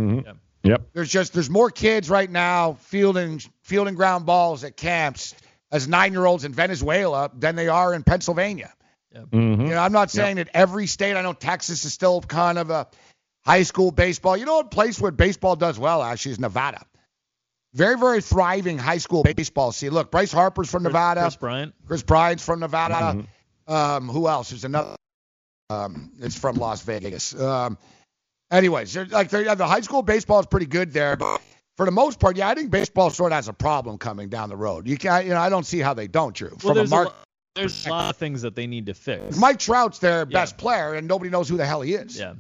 Yep. There's just there's more kids right now fielding fielding ground balls at camps as nine-year-olds in Venezuela than they are in Pennsylvania. Mhm. You know, I'm not saying that every state. I know Texas is still kind of a high school baseball. You know, what place where baseball does well actually is Nevada. Very, very thriving high school baseball See, Look, Bryce Harper's from Nevada. Kris Bryant. Kris Bryant's from Nevada. Um, who else? There's another. Um, it's from Las Vegas. Um, anyways, they're, like they're, yeah, the high school baseball is pretty good there, but for the most part, yeah, I think baseball sort of has a problem coming down the road. You can, you know, I don't see how they don't, Drew. Well, From a there's, a, mark, lo- there's a lot of things that they need to fix. Mike Trout's their best player, and nobody knows who the hell he is. Yeah,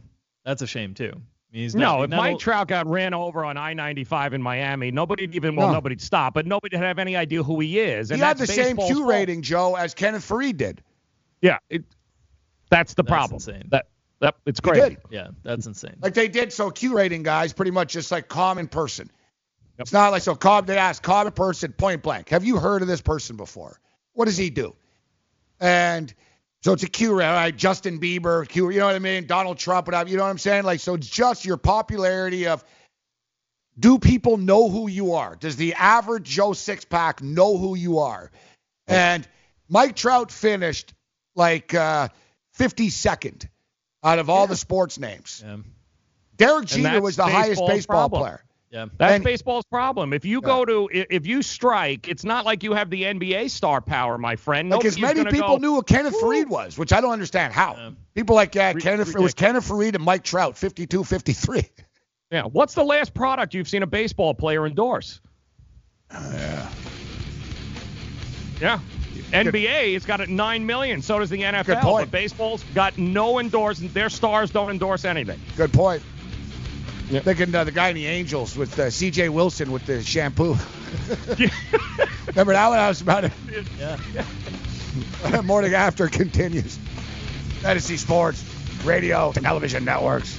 that's a shame too. I mean, he's no, if Mike o- Trout got ran over on I-95 in Miami, nobody'd even well, No. nobody'd stop, but nobody'd have any idea who he is. And he had the same baseball's Q rating, Joe, as Kenneth Faried did. Yeah, it, that's the That's problem. insane. That that it's He crazy. did. Yeah, that's insane. Like they did. So Q rating guys, pretty much just like common person. It's not like so. Com, they ask common person point blank. Have you heard of this person before? What does he do? And so it's a Q rating. All right, Justin Bieber, Q. You know what I mean? Donald Trump, whatever. You know what I'm saying? Like so, it's just your popularity of. Do people know who you are? Does the average Joe six pack know who you are? And Mike Trout finished like uh, 52nd out of all the sports names. Yeah. Derek Jeter was the highest baseball problem. player. Yeah. That's And- baseball's problem. If you go to if you strike, it's not like you have the NBA star power, my friend. Like as many people go, knew who Kenneth Faried was, which I don't understand how. People like yeah, Ri- Kenneth it was Kenneth Faried and Mike Trout, 52, 53. Yeah. What's the last product you've seen a baseball player endorse? yeah. Yeah. NBA has got it nine million. So does the NFL. point. But baseball's got no endorsement. Their stars don't endorse anything. Good point. Thinking uh, the guy in the Angels with uh, C.J. Wilson with the shampoo. Remember that one? I was about it. Yeah. Morning after continues. Fantasy Sports, radio, and television networks.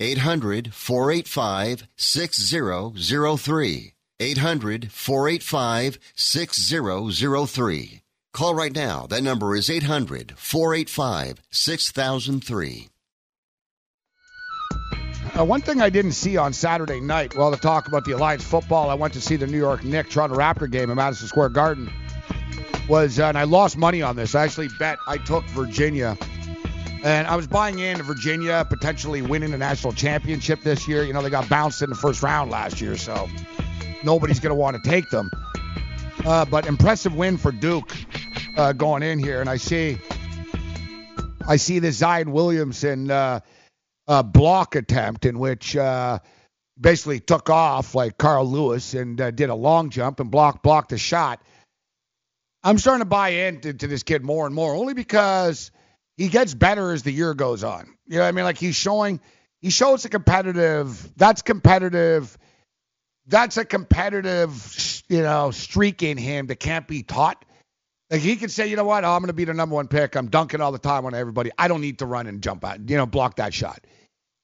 800 485 6003. 800 485 6003. Call right now. That number is 800 485 6003. Uh, one thing I didn't see on Saturday night, while to talk about the Alliance football, I went to see the New York Knicks Toronto Raptor game at Madison Square Garden. Was uh, and I lost money on this. I actually bet I took Virginia, and I was buying into Virginia potentially winning the national championship this year. You know they got bounced in the first round last year, so nobody's going to want to take them. Uh, but impressive win for Duke uh, going in here, and I see, I see this Zion Williamson uh, uh, block attempt in which uh, basically took off like Carl Lewis and uh, did a long jump and block blocked the shot. I'm starting to buy into to this kid more and more, only because he gets better as the year goes on. You know, what I mean, like he's showing, he shows a competitive. That's competitive. That's a competitive, you know, streak in him that can't be taught. Like he can say, you know what, oh, I'm going to be the number one pick. I'm dunking all the time on everybody. I don't need to run and jump out, you know, block that shot.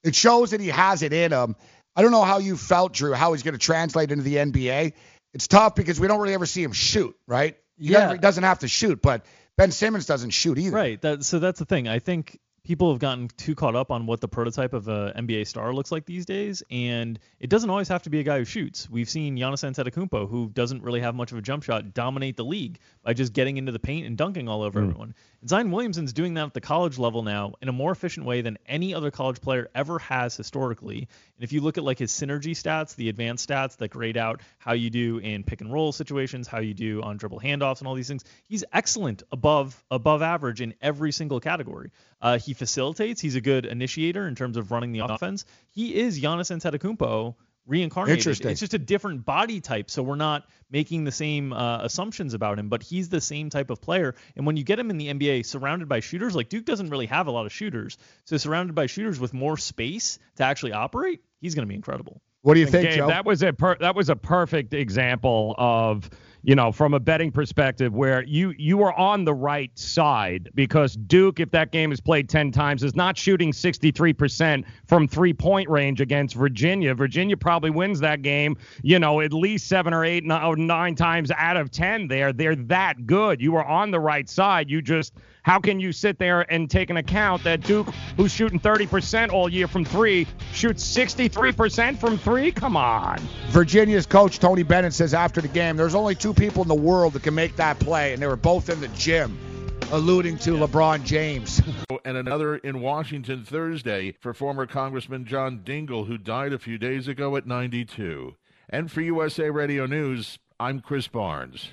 It shows that he has it in him. I don't know how you felt, Drew, how he's going to translate into the NBA. It's tough because we don't really ever see him shoot, right? He Yeah. he doesn't have to shoot, but Ben Simmons doesn't shoot either. Right. That, so that's the thing. I think people have gotten too caught up on what the prototype of a NBA star looks like these days, and it doesn't always have to be a guy who shoots. We've seen Giannis Antetokounmpo, who doesn't really have much of a jump shot, dominate the league by just getting into the paint and dunking all over Mm. everyone. Zion Williamson's doing that at the college level now in a more efficient way than any other college player ever has historically. And if you look at like his synergy stats, the advanced stats that grade out how you do in pick and roll situations, how you do on dribble handoffs and all these things, he's excellent above above average in every single category. Uh, he facilitates. He's a good initiator in terms of running the offense. He is Giannis Antetokounmpo reincarnated. Interesting. It's just a different body type, so we're not making the same uh, assumptions about him. But he's the same type of player. And when you get him in the NBA, surrounded by shooters, like Duke doesn't really have a lot of shooters, so surrounded by shooters with more space to actually operate, he's going to be incredible. What do you And think, Gabe, Joe? That was a per- that was a perfect example of you know from a betting perspective where you you are on the right side because Duke, if that game is played ten times, is not shooting 63% from three point range against Virginia. Virginia probably wins that game, you know, at least seven or eight, nine, times out of ten. There, they're that good. You are on the right side. You just how can you sit there and take an account that Duke, who's shooting 30% all year from three, shoots 63% from three? Come on. Virginia's coach Tony Bennett says after the game, there's only two people in the world that can make that play, and they were both in the gym, alluding to LeBron James. and another in Washington Thursday for former Congressman John Dingell, who died a few days ago at 92. And for USA Radio News, I'm Chris Barnes.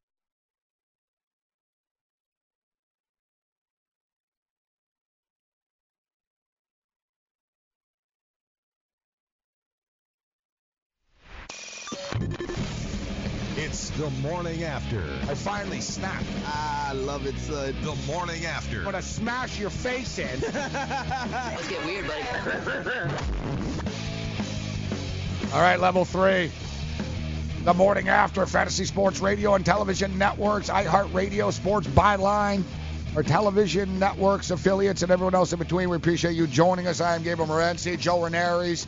It's the morning after. I finally snapped. Ah, I love it, son. The morning after. I'm gonna smash your face in. Let's get weird, buddy. All right, level three. The morning after Fantasy Sports Radio and Television Networks, iHeartRadio, Sports Byline, our television networks, affiliates, and everyone else in between. We appreciate you joining us. I am Gabriel Morency, Joe Ranieri's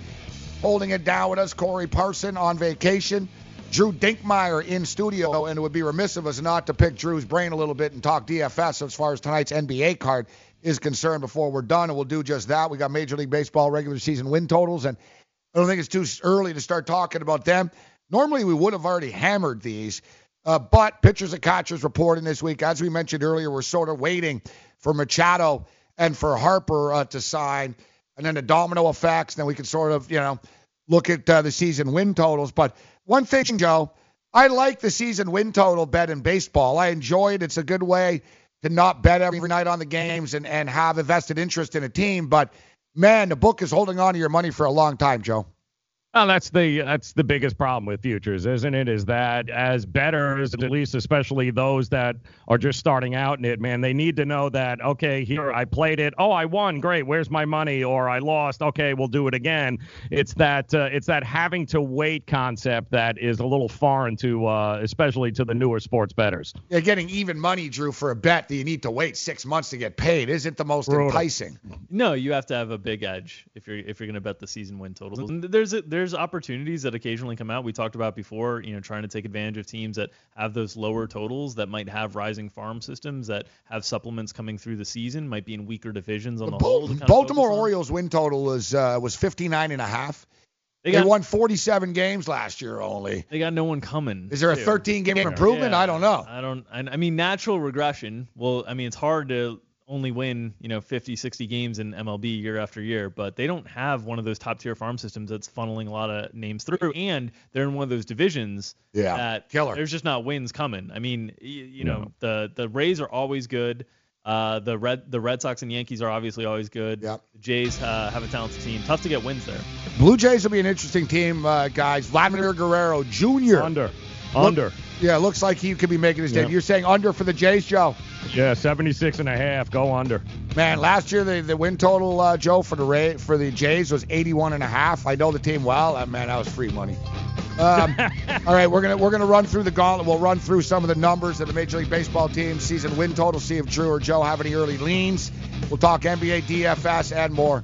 holding it down with us, Corey Parson on vacation. Drew Dinkmeyer in studio, and it would be remiss of us not to pick Drew's brain a little bit and talk DFS as far as tonight's NBA card is concerned before we're done, and we'll do just that. We got Major League Baseball regular season win totals, and I don't think it's too early to start talking about them. Normally, we would have already hammered these, uh, but pitchers and catchers reporting this week. As we mentioned earlier, we're sort of waiting for Machado and for Harper uh, to sign, and then the domino effects. And then we can sort of, you know, look at uh, the season win totals. But one thing, Joe, I like the season win total bet in baseball. I enjoy it. It's a good way to not bet every night on the games and, and have a vested interest in a team. But man, the book is holding on to your money for a long time, Joe. Well, that's the that's the biggest problem with futures, isn't it? Is that as betters, at least especially those that are just starting out in it, man, they need to know that okay, here I played it, oh I won, great, where's my money? Or I lost, okay, we'll do it again. It's that uh, it's that having to wait concept that is a little foreign to uh, especially to the newer sports betters. Yeah, getting even money, Drew, for a bet that you need to wait six months to get paid isn't the most Brutal. enticing. No, you have to have a big edge if you're if you're going to bet the season win totals. And there's a, there's opportunities that occasionally come out. We talked about before, you know, trying to take advantage of teams that have those lower totals that might have rising farm systems that have supplements coming through the season, might be in weaker divisions on the Bal- whole. to kind of Baltimore. Orioles win total was uh, was 59 and a half. They They, won 47 games last year only. They got no one coming. Is there a too. 13 game improvement? Yeah. I don't know. I don't. I, I mean, natural regression. Well, I mean, it's hard to only win, you know, 50, 60 games in MLB year after year, but they don't have one of those top tier farm systems that's funneling a lot of names through, and they're in one of those divisions Yeah, that killer. there's just not wins coming. I mean, y- you know, the the Rays are always good. Uh, the Red the Red Sox and Yankees are obviously always good. Yep. The Jays uh, have a talented team. Tough to get wins there. Blue Jays will be an interesting team, uh, guys. Vladimir Guerrero Jr. Under. Look-. Yeah, looks like he could be making his Yeah. debut. You're saying under for the Jays, Joe? Yeah, 76 and a half. Go under. Man, last year the, the win total, uh, Joe, for the Ray, for the Jays was 81 and a half. I know the team well. Uh, man, that was free money. Um, all right, we're gonna we're gonna run through the gauntlet. We'll run through some of the numbers of the Major League Baseball team season win total. See if Drew or Joe have any early leans. We'll talk NBA, DFS, and more.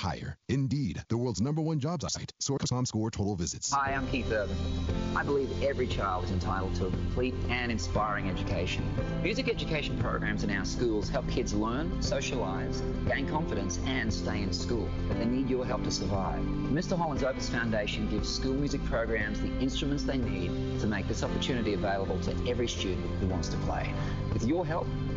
hire. Indeed, the world's number one job site. Source.comScore total visits. Hi, I'm Keith Urban. I believe every child is entitled to a complete and inspiring education. Music education programs in our schools help kids learn, socialize, gain confidence, and stay in school. But they need your help to survive. Mr. Holland's Opus Foundation gives school music programs the instruments they need to make this opportunity available to every student who wants to play. With your help,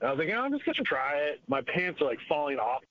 I was like, oh, I'm just to try it. My pants are like falling off.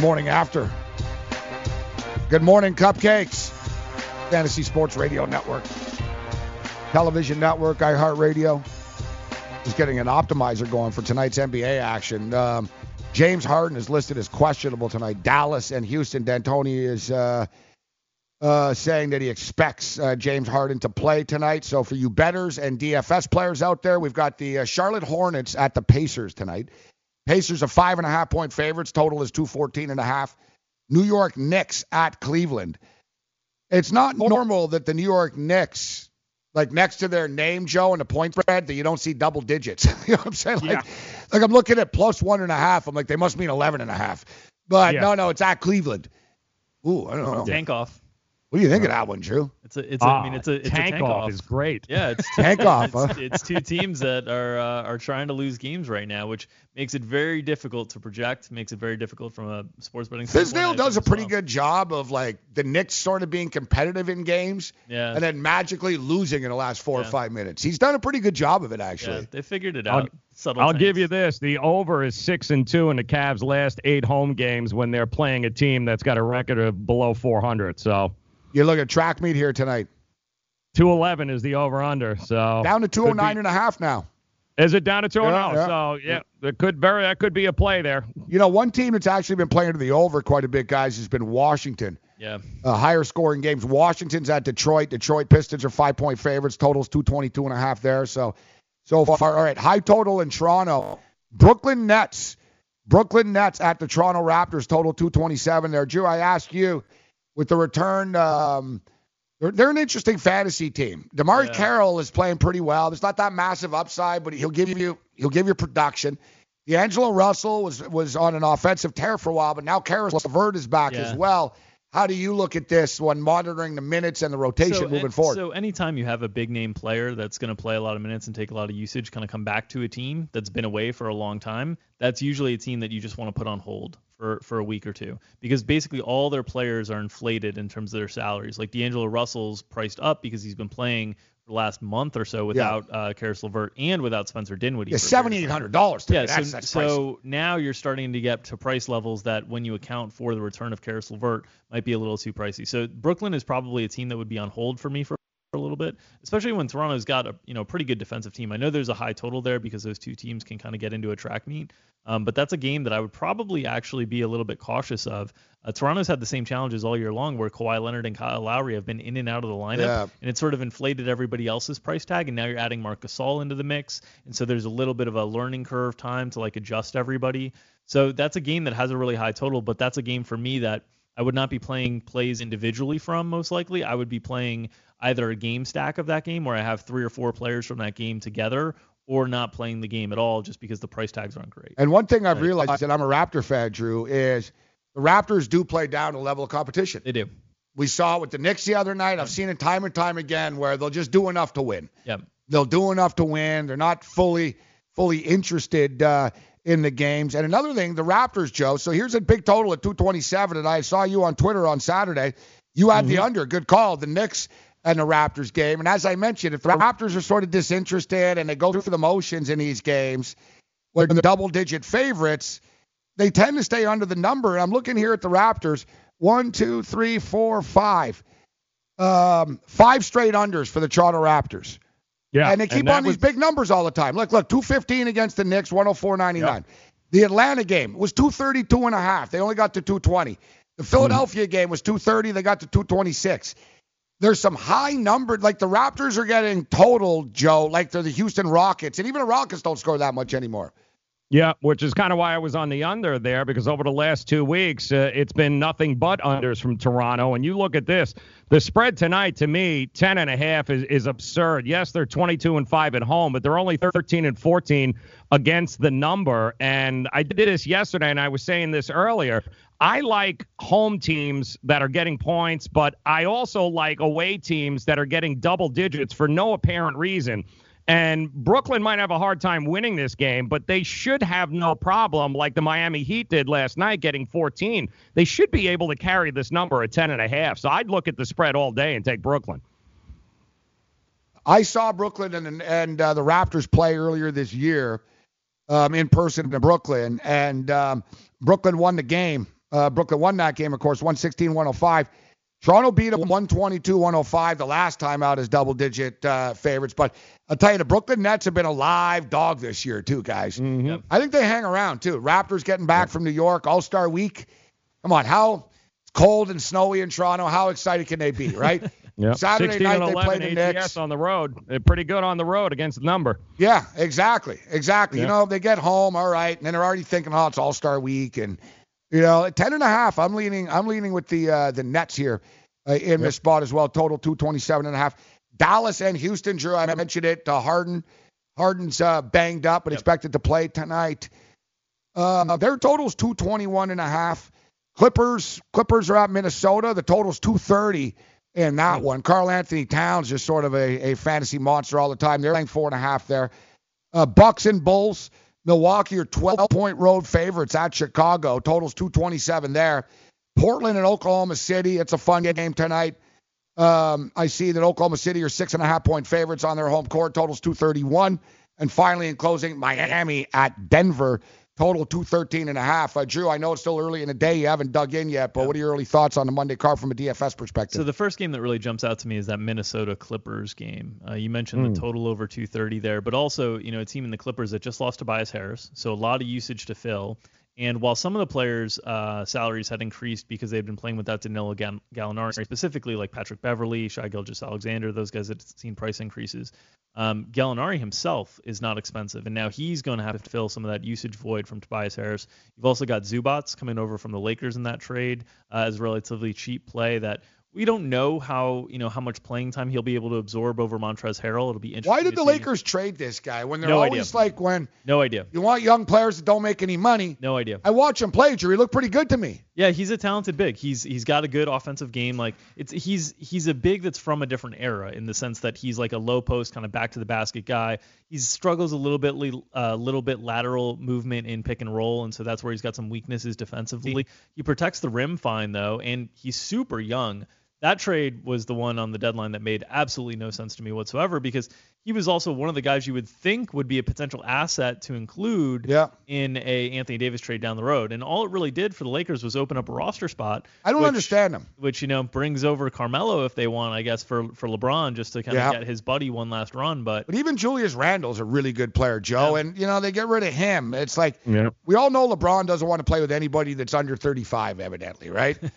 Morning after. Good morning, Cupcakes. Fantasy Sports Radio Network. Television Network, iHeartRadio. Is getting an optimizer going for tonight's NBA action. Um, James Harden is listed as questionable tonight. Dallas and Houston. D'Antoni is uh, uh, saying that he expects uh, James Harden to play tonight. So for you betters and DFS players out there, we've got the uh, Charlotte Hornets at the Pacers tonight. Pacers are five and a half point favorites. Total is 214 and a half. New York Knicks at Cleveland. It's not normal that the New York Knicks, like next to their name, Joe, and the point spread, that you don't see double digits. you know what I'm saying? Like, like I'm looking at plus one and a half. I'm like, they must mean 11 and a half. But Yeah. no, no, it's at Cleveland. Ooh, I don't know. Tank off. What do you think of that one, Drew? It's a, it's a, I mean, it's a, it's tank a tank off is great. Yeah, it's Tank off, It's, huh? it's two teams that are uh, are trying to lose games right now, which makes it very difficult to project. Makes it very difficult from a sports betting. standpoint, Fizdale does a pretty well. good job of like the Knicks sort of being competitive in games Yeah. and then magically losing in the last four or five minutes. He's done a pretty good job of it, actually. Yeah, they figured it I'll, out. Subtle I'll tanks. give you this: the over is six and two in the Cavs' last eight home games when they're playing a team that's got a record of below 400. So You look at track meet here tonight. 211 is the over/under. So Down to could 209 be- and a half now. Is it down to 209? Yeah, yeah. So yeah, that could very that could be a play there. You know, one team that's actually been playing to the over quite a bit, guys, has been Washington. Yeah. Uh, higher scoring games. Washington's at Detroit. Detroit Pistons are five point favorites. Totals 222 and a half there. So, so far, all right. High total in Toronto. Brooklyn Nets. Brooklyn Nets at the Toronto Raptors. Total 227 there. Drew, I ask you with the return. Um, they're, they're an interesting fantasy team. DeMarre Yeah. Carroll is playing pretty well. There's not that massive upside, but he'll give you he'll give you production. D'Angelo Russell was was on an offensive tear for a while, but now Caris LeVert is back Yeah. as well. How do you look at this when monitoring the minutes and the rotation so, moving and, forward? So anytime you have a big name player that's going to play a lot of minutes and take a lot of usage, kind of come back to a team that's been away for a long time, that's usually a team that you just want to put on hold for for a week or two because basically all their players are inflated in terms of their salaries. Like D'Angelo Russell's priced up because he's been playing last month or so without yeah. uh, Caris LeVert and without Spencer Dinwiddie. Yeah, seventy eight hundred dollars. Yeah, so, that's, that's so now you're starting to get to price levels that, when you account for the return of Caris LeVert, might be a little too pricey. So Brooklyn is probably a team that would be on hold for me for a little bit, especially when Toronto's got a you know pretty good defensive team. I know there's a high total there because those two teams can kind of get into a track meet, um, but that's a game that I would probably actually be a little bit cautious of. Uh, Toronto's had the same challenges all year long, where Kawhi Leonard and Kyle Lowry have been in and out of the lineup, yeah. and it sort of inflated everybody else's price tag. And now you're adding Marc Gasol into the mix, and so there's a little bit of a learning curve time to like adjust everybody. So that's a game that has a really high total, but that's a game for me that I would not be playing plays individually from most likely. I would be playing either a game stack of that game where I have three or four players from that game together or not playing the game at all just because the price tags aren't great. And one thing I've realized, and I'm a Raptor fan, Drew, is the Raptors do play down to level of competition. They do. We saw it with the Knicks the other night. I've seen it time and time again where they'll just do enough to win. Yep. They'll do enough to win. They're not fully fully interested uh, in the games. And another thing, the Raptors, Joe. So here's a big total at 227, and I saw you on Twitter on Saturday. You had mm-hmm. the under. Good call. The Knicks and the Raptors game. And as I mentioned, if the Raptors are sort of disinterested and they go through the motions in these games, when the double digit favorites, they tend to stay under the number. And I'm looking here at the Raptors. One, two, three, four, five. Um, five straight unders for the Toronto Raptors. Yeah. And they keep and on was... these big numbers all the time. Look, look, 215 against the Knicks, 104.99. Yep. The Atlanta game was 232 and a half. They only got to 220. The Philadelphia mm. game was 230. They got to 226 there's some high numbered, like the Raptors are getting total, Joe, like they're the Houston Rockets, and even the Rockets don't score that much anymore. Yeah, which is kind of why I was on the under there because over the last two weeks, uh, it's been nothing but unders from Toronto. And you look at this, the spread tonight to me, 10 and a half is, is absurd. Yes, they're 22 and 5 at home, but they're only 13 and 14 against the number. And I did this yesterday, and I was saying this earlier. I like home teams that are getting points, but I also like away teams that are getting double digits for no apparent reason. And Brooklyn might have a hard time winning this game, but they should have no problem, like the Miami Heat did last night, getting 14. They should be able to carry this number at 10 and a half. So I'd look at the spread all day and take Brooklyn. I saw Brooklyn and and uh, the Raptors play earlier this year um, in person in Brooklyn, and um, Brooklyn won the game. Uh, Brooklyn won that game, of course, 116 105. Toronto beat them 122 105 the last time out as double digit uh, favorites. But I'll tell you, the Brooklyn Nets have been a live dog this year, too, guys. Mm-hmm. I think they hang around, too. Raptors getting back from New York, All Star week. Come on, how cold and snowy in Toronto. How excited can they be, right? Yeah. Saturday night they play the ATS Knicks on the road. They're pretty good on the road against the number. Yeah, exactly, exactly. Yeah. You know, they get home, all right, and then they're already thinking, oh, it's All Star Week, and you know, at ten and a half, I'm leaning, I'm leaning with the uh, the Nets here uh, in yep. this spot as well. Total two twenty seven and a half. Dallas and Houston, Drew. I mentioned it. Uh, Harden, Harden's uh, banged up, but yep. expected to play tonight. Uh, their total's two twenty one and a half. Clippers, Clippers are at Minnesota. The total's two thirty in that one. Karl-Anthony Towns just sort of a, a fantasy monster all the time. They're playing four and a half there. Uh, Bucks and Bulls. Milwaukee are 12 point road favorites at Chicago. Totals 227 there. Portland and Oklahoma City. It's a fun game tonight. Um, I see that Oklahoma City are six and a half point favorites on their home court. Totals 231. And finally, in closing, Miami at Denver. Total 213 and a half. Uh, Drew, I know it's still early in the day. You haven't dug in yet, but what are your early thoughts on the Monday card from a DFS perspective? So the first game that really jumps out to me is that Minnesota Clippers game. Uh, you mentioned mm. the total over 230 there, but also, you know, a team in the Clippers that just lost Tobias Harris, so a lot of usage to fill. And while some of the players' uh, salaries had increased because they've been playing without Danilo Gallinari, specifically like Patrick Beverley, Shai Gilgeous-Alexander, those guys that have seen price increases, um, Gallinari himself is not expensive, and now he's going to have to fill some of that usage void from Tobias Harris. You've also got Zubac coming over from the Lakers in that trade uh, as a relatively cheap play that we don't know how you know how much playing time he'll be able to absorb over Montrezl Harrell. It'll be interesting. Why did the. Lakers trade this guy when they're No always idea. like when No idea. you want young players that don't make any money? No idea. I watch him play, Drew. He looked pretty good to me. Yeah, he's a talented big. He's he's got a good offensive game. Like it's he's he's a big that's from a different era in the sense that he's like a low post kind of back to the basket guy. He struggles a little bit a uh, little bit lateral movement in pick and roll, and so that's where he's got some weaknesses defensively. He protects the rim fine though, and he's super young. That trade was the one on the deadline that made absolutely no sense to me whatsoever because he was also one of the guys you would think would be a potential asset to include Yeah. in a Anthony Davis trade down the road. And all it really did for the Lakers was open up a roster spot. I don't which- understand him. Which you know brings over Carmelo if they want, I guess, for for LeBron just to kind Yeah. of get his buddy one last run. But But even Julius Randle's a really good player, Joe. And you know they get rid of him. It's like Yeah. we all know LeBron doesn't want to play with anybody that's under 35, evidently, right?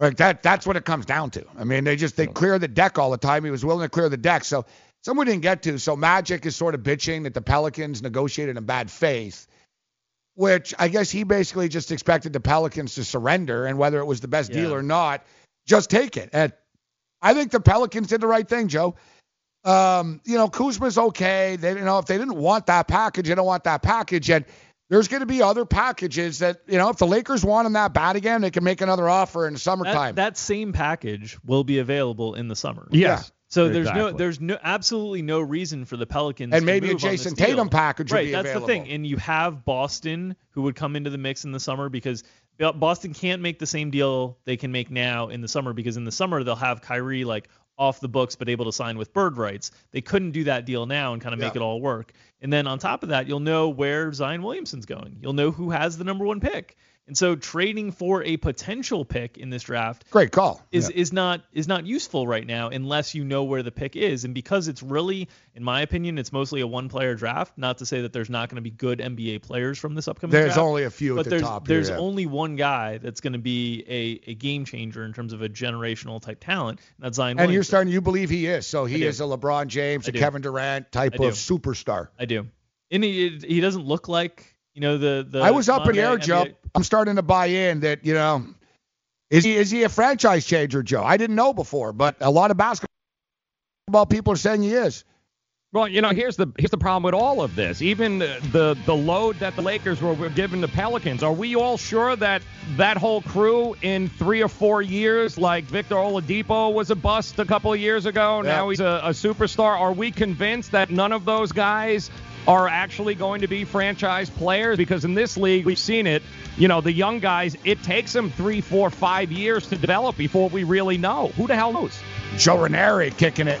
like that. That's what it comes down to. I mean, they just they clear the deck all the time. He was willing to clear the deck. So someone didn't get to. So Magic is sort of bitching that the Pelicans negotiated in bad faith. Which I guess he basically just expected the Pelicans to surrender, and whether it was the best deal or not, just take it. And I think the Pelicans did the right thing, Joe. Um, you know, Kuzma's okay. They, you know, if they didn't want that package, they don't want that package. And there's going to be other packages that, you know, if the Lakers want him that bad again, they can make another offer in the summertime. that same package will be available in the summer. Yes. So there's no there's no absolutely no reason for the Pelicans And to maybe a move on Jason deal. Tatum package would right, that's available. the thing. And you have Boston who would come into the mix in the summer because Boston can't make the same deal they can make now in the summer because in the summer they'll have Kyrie like off the books but able to sign with bird rights. They couldn't do that deal now and kind of make Yeah. it all work. And then on top of that, you'll know where Zion Williamson's going. You'll know who has the number 1 pick. And so trading for a potential pick in this draft Great call. is is not is not useful right now unless you know where the pick is. And because it's really, in my opinion, it's mostly a one player draft. Not to say that there's not going to be good NBA players from this upcoming draft. There's draft. only a few at but the there's, top here, There's yeah. only one guy that's going to be a, a game changer in terms of a generational type talent. And that's Zion and you're starting, you believe he is. So he is a LeBron James, I a do. Kevin Durant type of superstar. I do. And he he doesn't look like you know the the. I was up in air, modern Joe. NBA I'm starting to buy in that, you know, is he is he a franchise changer, Joe? I didn't know before, but a lot of basketball people are saying he is. Well, you know, here's the here's the problem with all of this. Even the the, the load that the Lakers were, were giving the Pelicans. Are we all sure that that whole crew in three or four years, like Victor Oladipo was a bust a couple of years ago, Yeah. now he's a, a superstar? Are we convinced that none of those guys are actually going to be franchise players? Because in this league, we've seen it. You know, the young guys, it takes them three, four, five years to develop before we really know. Who the hell knows? Joe Ranieri kicking it.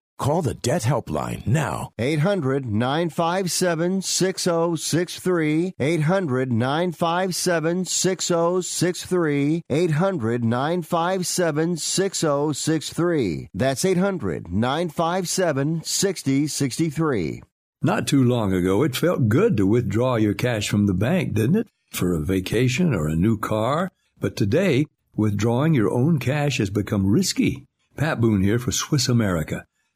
Call the Debt Helpline now. 800 957 6063. 800 957 6063. 800 957 6063. That's 800 957 6063. Not too long ago, it felt good to withdraw your cash from the bank, didn't it? For a vacation or a new car. But today, withdrawing your own cash has become risky. Pat Boone here for Swiss America.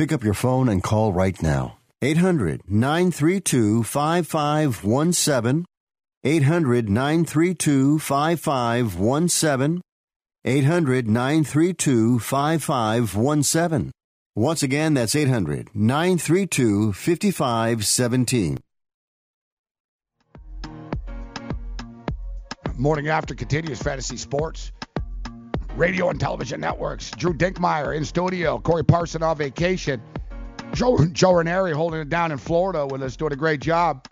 Pick up your phone and call right now. 800 932 5517. 800 932 5517. 800 932 5517. Once again, that's 800 932 5517. Morning after continues fantasy sports. Radio and television networks. Drew Dinkmeyer in studio. Corey Parson on vacation. Joe, Joe Ranieri holding it down in Florida with us, doing a great job.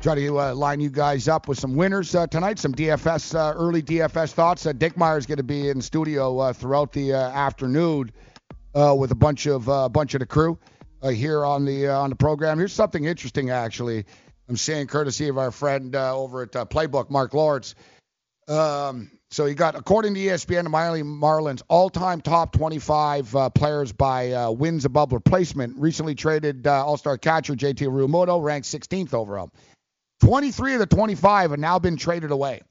Try to uh, line you guys up with some winners uh, tonight, some DFS, uh, early DFS thoughts. Uh, Dinkmeyer is going to be in studio uh, throughout the uh, afternoon uh, with a bunch of a bunch of the crew here on the on the program. Here's something interesting, actually. I'm saying courtesy of our friend over at Playbook, Marc Lawrence. Um, so you got, according to ESPN, the Miami Marlins all-time top 25 uh, players by uh, wins above replacement. Recently traded uh, All-Star catcher JT Realmuto, ranked 16th overall. 23 of the 25 have now been traded away.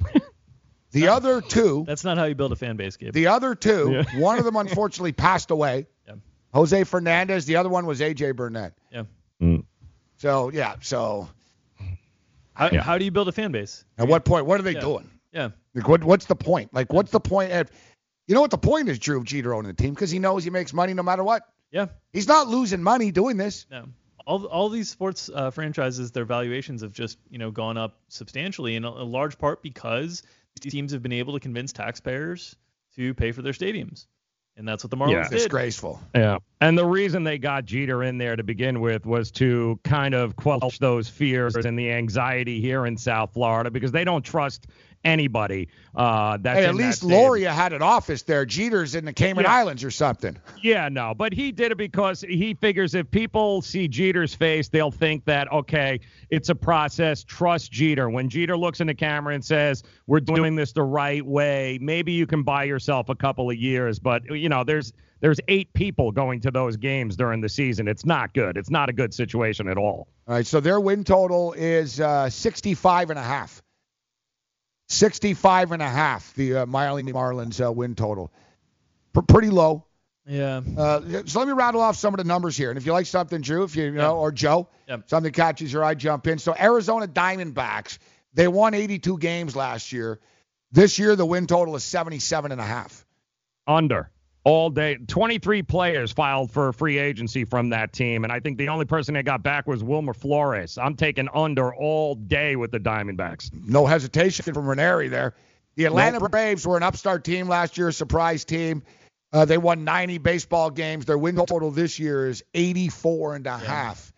The other two. That's not how you build a fan base, Gabe. The other two, yeah. one of them unfortunately passed away. Yeah. Jose Fernandez. The other one was AJ Burnett. Yeah. Mm. So yeah. So. How, yeah. how do you build a fan base? At what point? What are they yeah. doing? Yeah. Like what, what's the point? Like, what's the point? Of, you know what the point is, Drew Jeter owning the team because he knows he makes money no matter what. Yeah. He's not losing money doing this. No. All, all these sports uh, franchises, their valuations have just you know gone up substantially, in a, a large part because these teams have been able to convince taxpayers to pay for their stadiums. And that's what the Marlins yeah. did. Disgraceful. Yeah. And the reason they got Jeter in there to begin with was to kind of quell those fears and the anxiety here in South Florida because they don't trust anybody. Uh, that's hey, at least Loria had an office there. Jeter's in the Cayman yeah. Islands or something. Yeah, no, but he did it because he figures if people see Jeter's face, they'll think that okay, it's a process. Trust Jeter. When Jeter looks in the camera and says, "We're doing this the right way," maybe you can buy yourself a couple of years. But you know, there's there's eight people going to those games during the season. It's not good. It's not a good situation at all. All right, so their win total is uh, 65 and a half. 65 and a half, the uh, Miami Marlins uh, win total. P- pretty low. Yeah. Uh, so let me rattle off some of the numbers here. And if you like something, Drew, if you, you know, or Joe, yep. something catches your eye, jump in. So Arizona Diamondbacks, they won 82 games last year. This year, the win total is 77 and a half. Under all day. 23 players filed for free agency from that team, and I think the only person they got back was Wilmer Flores. I'm taking under all day with the Diamondbacks. No hesitation from Ranieri there. The Atlanta nope. Braves were an upstart team last year, a surprise team. Uh, they won 90 baseball games. Their win total this year is 84 and a yeah. half.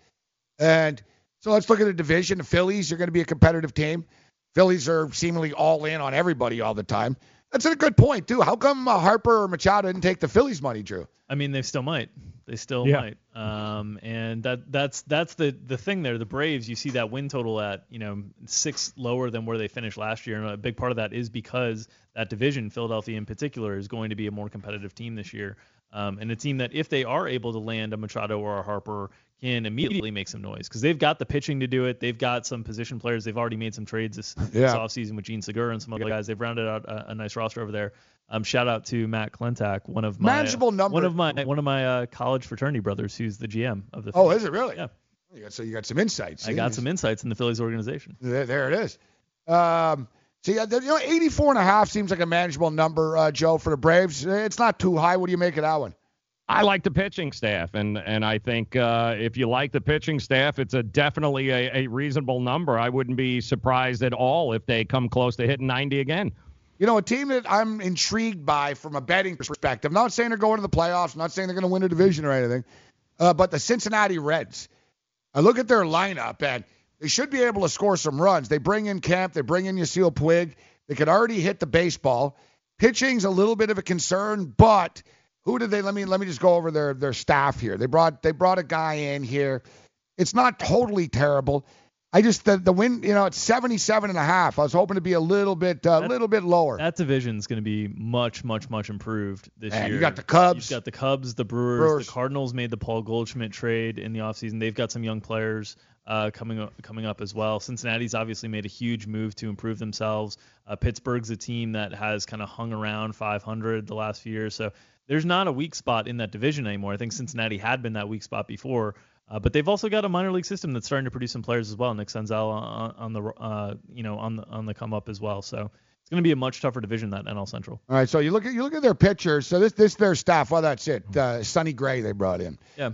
And so let's look at the division. The Phillies are going to be a competitive team. Phillies are seemingly all in on everybody all the time. That's a good point too. How come uh, Harper or Machado didn't take the Phillies money, Drew? I mean, they still might. They still yeah. might. Um, and that that's that's the the thing there. The Braves, you see that win total at you know six lower than where they finished last year, and a big part of that is because that division, Philadelphia in particular, is going to be a more competitive team this year. Um, and a team that if they are able to land a Machado or a Harper can immediately make some noise because they've got the pitching to do it. They've got some position players. They've already made some trades this, yeah. this offseason with Jean Segura and some other guys. They've rounded out a, a nice roster over there. Um, shout out to Matt Klentak, one of my manageable number. one of my one of my uh, college fraternity brothers, who's the GM of the. Oh, is it really? Yeah. You got, so you got some insights. I got some insights in the Phillies organization. There, there it is. Um, so yeah, you know, 84 and a half seems like a manageable number, uh, Joe, for the Braves. It's not too high. What do you make of that one? I like the pitching staff, and and I think uh, if you like the pitching staff, it's a definitely a, a reasonable number. I wouldn't be surprised at all if they come close to hitting 90 again. You know, a team that I'm intrigued by from a betting perspective. I'm not saying they're going to the playoffs. I'm not saying they're going to win a division or anything. Uh, but the Cincinnati Reds. I look at their lineup, and they should be able to score some runs. They bring in Kemp. They bring in Yasiel Puig. They could already hit the baseball. Pitching's a little bit of a concern, but – who did they? Let me let me just go over their their staff here. They brought they brought a guy in here. It's not totally terrible. I just the the win, you know, it's 77 and a half. I was hoping to be a little bit a uh, little bit lower. That division's going to be much much much improved this Man, year. You got the Cubs. You've got the Cubs, the Brewers, Brewers. the Cardinals made the Paul Goldschmidt trade in the offseason. They've got some young players uh, coming up, coming up as well. Cincinnati's obviously made a huge move to improve themselves. Uh, Pittsburgh's a team that has kind of hung around 500 the last few years. So there's not a weak spot in that division anymore. I think Cincinnati had been that weak spot before, uh, but they've also got a minor league system that's starting to produce some players as well. Nick Senzel on, on the uh, you know on the on the come up as well. So it's going to be a much tougher division that NL Central. All right, so you look at you look at their pitchers. So this this their staff. Well, that's it. Uh, Sonny Gray they brought in. Yeah.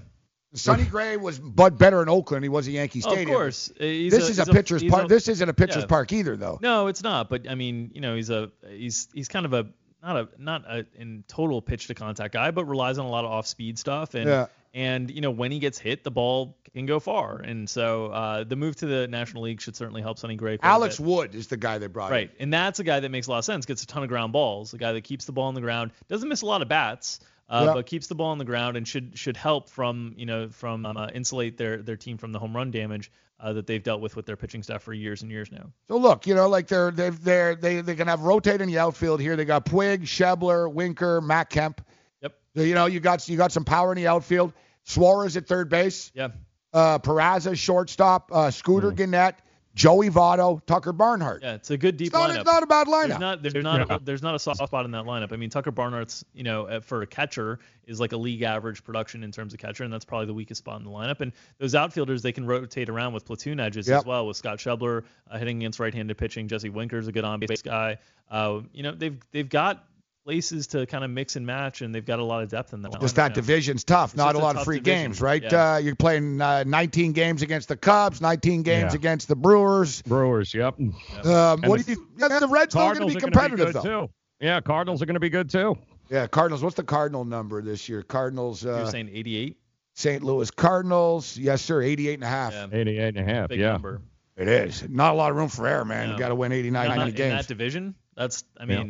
Sonny Gray was but better in Oakland. He was a Yankee Stadium. Of course. He's this a, is a pitcher's he's park. A, this isn't a pitcher's yeah. park either, though. No, it's not. But I mean, you know, he's a he's he's kind of a not a not a in total pitch to contact guy, but relies on a lot of off speed stuff. And yeah. and you know when he gets hit, the ball can go far. And so uh, the move to the National League should certainly help Sonny Gray. Alex Wood is the guy they brought. Right, in. and that's a guy that makes a lot of sense. Gets a ton of ground balls. A guy that keeps the ball on the ground, doesn't miss a lot of bats. Uh, Yep. but keeps the ball on the ground and should should help from you know from uh, insulate their their team from the home run damage uh, that they've dealt with with their pitching staff for years and years now. So look, you know, like they're they've they're they they can have rotate in the outfield here. They got Puig, Schebler, Winker, Matt Kemp. Yep. So, you know, you got you got some power in the outfield. Suarez at third base. Yeah. Uh, Peraza shortstop. Uh, Scooter Gennett, Joey Votto, Tucker Barnhart. Yeah, it's a good deep It's not, lineup. it's not a bad lineup. There's not there's not a, there's not a soft spot in that lineup. I mean, Tucker Barnhart's you know uh, for a catcher is like a league average production in terms of catcher, and that's probably the weakest spot in the lineup. And those outfielders they can rotate around with platoon edges Yep. as well. With Scott Schebler uh, hitting against right-handed pitching, Jesse Winker's a good on-base guy. Uh, you know they've they've got places to kind of mix and match, and they've got a lot of depth in that. Just lineup that now. division's tough. It's Not just a a lot of free division. games, right? Yeah. Uh, you're playing uh, 19 games against the Cubs, 19 games Yeah. against the Brewers. Brewers, yep. Um, what do you? Yeah, the Reds are going to be competitive, good though. too. Yeah, Cardinals are going to be good too. Yeah, Cardinals. What's the Cardinal number this year? Cardinals. You're Uh, saying 88? St. Louis Cardinals. Yes, sir. 88 and a half. Yeah. 88 and a half. Big yeah. number. It is. Not a lot of room for error, man. No. You got to win 89, Not 90 in that division. That's I Yeah.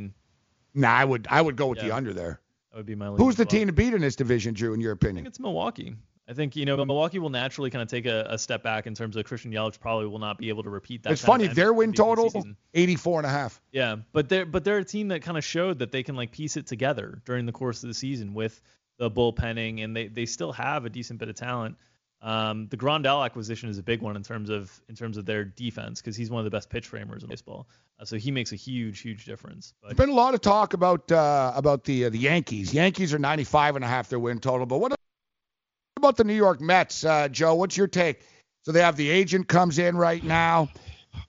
Nah, I would I would go with the under there. that would be my. Who's the well. team to beat in this division, Drew, in your opinion? I think it's Milwaukee. I think you know hmm. Milwaukee will naturally kind of take a, a step back in terms of Christian Yelich probably will not be able to repeat that. It's funny. Their win total season. 84 and a half. Yeah, but they're but they're a team that kind of showed that they can like piece it together during the course of the season with the bullpenning, and they they still have a decent bit of talent. Um, the Grandal acquisition is a big one in terms of in terms of their defense because he's one of the best pitch framers in baseball. Uh, so he makes a huge huge difference. But There's been a lot of talk about uh, about the uh, the Yankees. Yankees are 95 and a half their win total. But what about the New York Mets, uh, Joe? What's your take? So they have the agent comes in right now,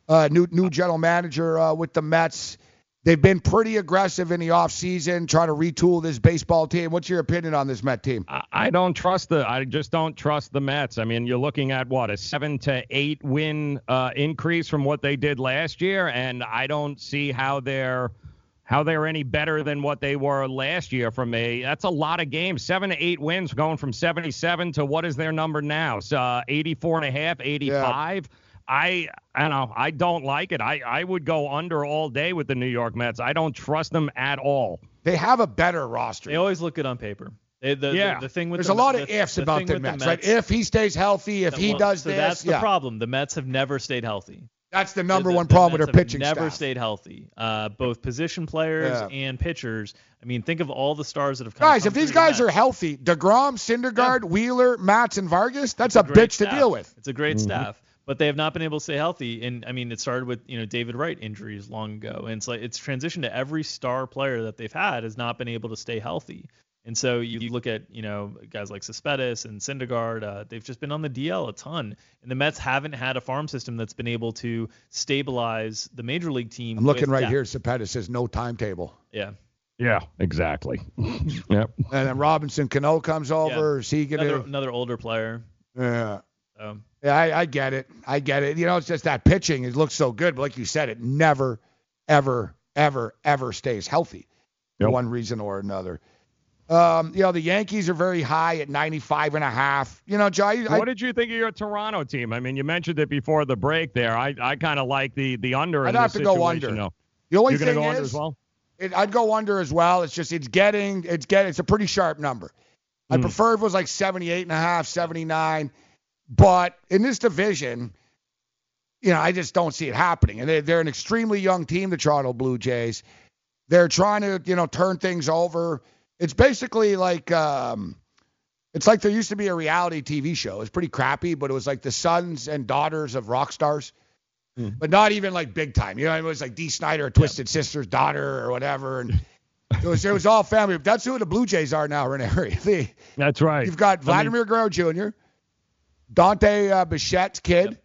uh, new new general manager uh, with the Mets. They've been pretty aggressive in the offseason, trying to retool this baseball team. What's your opinion on this Met team? I, don't trust the. I just don't trust the Mets. I mean, you're looking at what a seven to eight win uh, increase from what they did last year, and I don't see how they're how they're any better than what they were last year. From a that's a lot of games. Seven to eight wins, going from 77 to what is their number now? So uh, 84 and a half, 85. I I don't know. I don't like it. I I would go under all day with the New York Mets. I don't trust them at all. They have a better roster. they always look good on paper. They, the, Yeah. the, the thing with There's the, a lot of ifs the about thing the with Mets, right? If he stays healthy, if he does so this, that's the problem. The Mets have never stayed healthy. That's the number The- one the problem with Mets their have pitching never staff. stayed healthy. Uh, both position players Yeah. and pitchers. I mean, think of all the stars that have come. Guys, come if these through the guys are healthy, DeGrom, Syndergaard, Wheeler, Matz, and Vargas, that's a, great bitch to deal with. It's a great Mm-hmm. staff, but they have not been able to stay healthy. And I mean, it started with you know David Wright injuries long ago, and it's like it's transitioned to every star player that they've had has not been able to stay healthy. And so you, you look at you know guys like Cespedes and Syndergaard, uh, they've just been on the DL a ton, and the Mets haven't had a farm system that's been able to stabilize the major league team. I'm looking with right depth. here. Cepeda says no timetable. Yeah. Yeah, exactly. yep. And then Robinson Cano comes over. Is he gonna? Another, another older player. Yeah. Um, Yeah, I, I get it. I get it. You know, it's just that pitching. It looks so good, but like you said, it never, ever, ever, ever stays healthy for Yep. one reason or another. Um, you know, the Yankees are very high at 95 and a half. You know, Joe, I, I- What did you think of your Toronto team? I mean, you mentioned it before the break there. I, I kind of like the the under. I'd in have this to go under. though. The only You're thing go under is- as well. it, I'd go under as well. It's just it's getting it's getting it's a pretty sharp number. I Hmm. prefer if it was like 78 and a half, 79, but in this division, you know, I just don't see it happening. And they, they're an extremely young team, the Toronto Blue Jays. They're trying to, you know, turn things over. It's basically like um it's like there used to be a reality TV show. It's pretty crappy, but it was like the sons and daughters of rock stars but not even like big time. You know, it was like Dee Snider, Twisted Sister's daughter or whatever, and it was it was all family. That's who the Blue Jays are now. They, That's right. you've got I mean- Vladimir Guerrero Jr., Dante uh, Bichette's kid,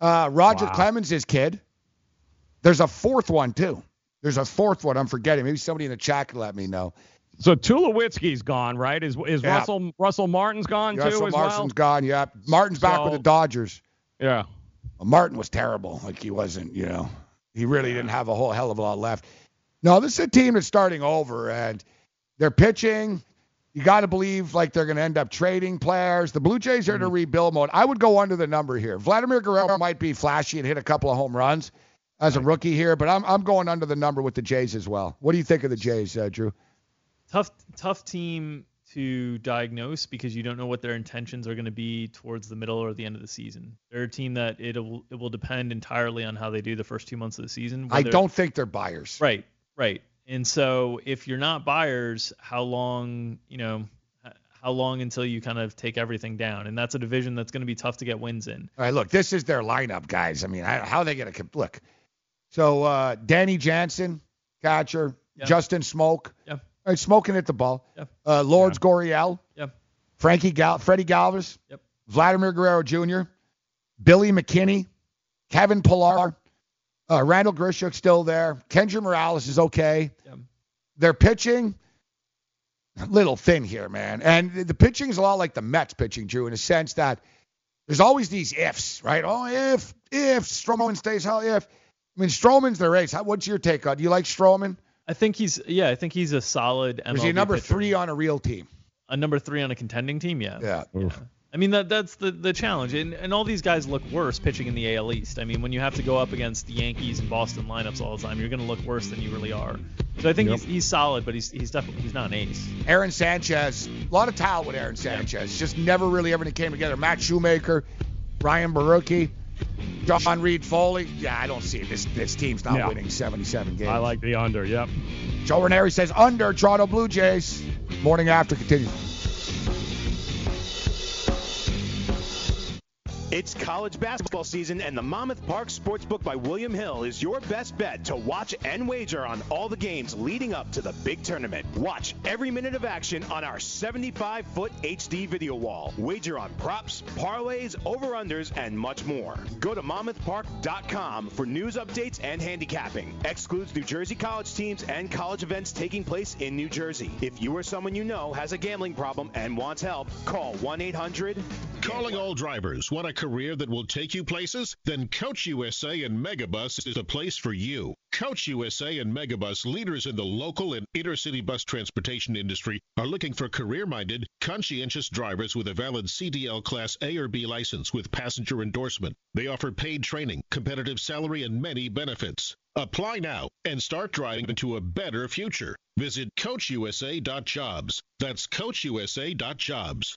uh, Roger Wow. Clemens' kid. There's a fourth one too. There's a fourth one. I'm forgetting. Maybe somebody in the chat can let me know. So Tulowitzki's gone, right? Is is Yeah. Russell Russell Martin's gone Russell too as Marson's well? gone. Yeah, Martin's back with the Dodgers. Yeah. Well, Martin was terrible. Like he wasn't, you know, he really didn't have a whole hell of a lot left. No, this is a team that's starting over, and they're pitching. You got to believe like they're going to end up trading players. The Blue Jays are in a rebuild mode. I would go under the number here. Vladimir Guerrero might be flashy and hit a couple of home runs as a rookie here, but I'm I'm going under the number with the Jays as well. What do you think of the Jays, uh, Drew? tough tough team to diagnose because you don't know what their intentions are going to be towards the middle or the end of the season. They're a team that it will it will depend entirely on how they do the first two months of the season. I don't think they're buyers. Right, right. And so if you're not buyers, how long you know how long until you kind of take everything down? And that's a division that's going to be tough to get wins in. All right, look, this is their lineup, guys. I mean, I- how are they going to look? So uh, Danny Jansen, catcher, Yeah. Justin Smoak, Yeah. all right, smoking at the ball. Yeah. Uh, Lourdes Gurriel, Yeah. Frankie Gal, Freddie Galvis, Yep. Vladimir Guerrero Jr., Billy McKinney, Kevin Pillar, uh, Randal Grichuk still there. Kendrys Morales is okay. Yeah. Their pitching, a little thin here, man. And the pitching is a lot like the Mets pitching, Drew, in a sense that there's always these ifs, right? Oh, if, if Stroman stays healthy, if. I mean, Stroman's their ace. How, what's your take on? Do you like Stroman? I think he's yeah, I think he's a solid MLB Is he number pitcher. three on a real team? A number three on a contending team, yeah. Yeah. I mean that that's the the challenge, and and all these guys look worse pitching in the AL East. I mean, when you have to go up against the Yankees and Boston lineups all the time, you're going to look worse than you really are. So I think Yep. he's he's solid, but he's he's definitely he's not an ace. Aaron Sanchez, a lot of talent with Aaron Sanchez. Just never really everything came together. Matt Shoemaker, Ryan Borucki, John Reed Foley. Yeah, I don't see it. This this team's not Yeah. winning 77 games. I like the under. Yep. Joe Ranieri says under Toronto Blue Jays. Morning after continues. It's college basketball season, and the Monmouth Park Sportsbook by William Hill is your best bet to watch and wager on all the games leading up to the big tournament. Watch every minute of action on our 75 foot HD video wall. Wager on props, parlays, over unders, and much more. Go to monmouthpark.com for news updates and handicapping. Excludes New Jersey college teams and college events taking place in New Jersey. If you or someone you know has a gambling problem and wants help, call 1 800 Calling all drivers. Want a career that will take you places? Then Coach USA and Megabus is a place for you. Coach USA and Megabus, leaders in the local and intercity bus transportation industry, are looking for career minded, conscientious drivers with a valid CDL Class A or B license with passenger endorsement. They offer paid training, competitive salary, and many benefits. Apply now and start driving into a better future. Visit CoachUSA.jobs. That's CoachUSA.jobs.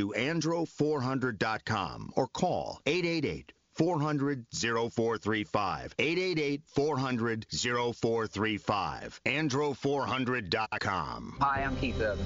andro400.com or call 888 400 0435. 888 400 0435. Andro400.com. Hi, I'm Keith Urban.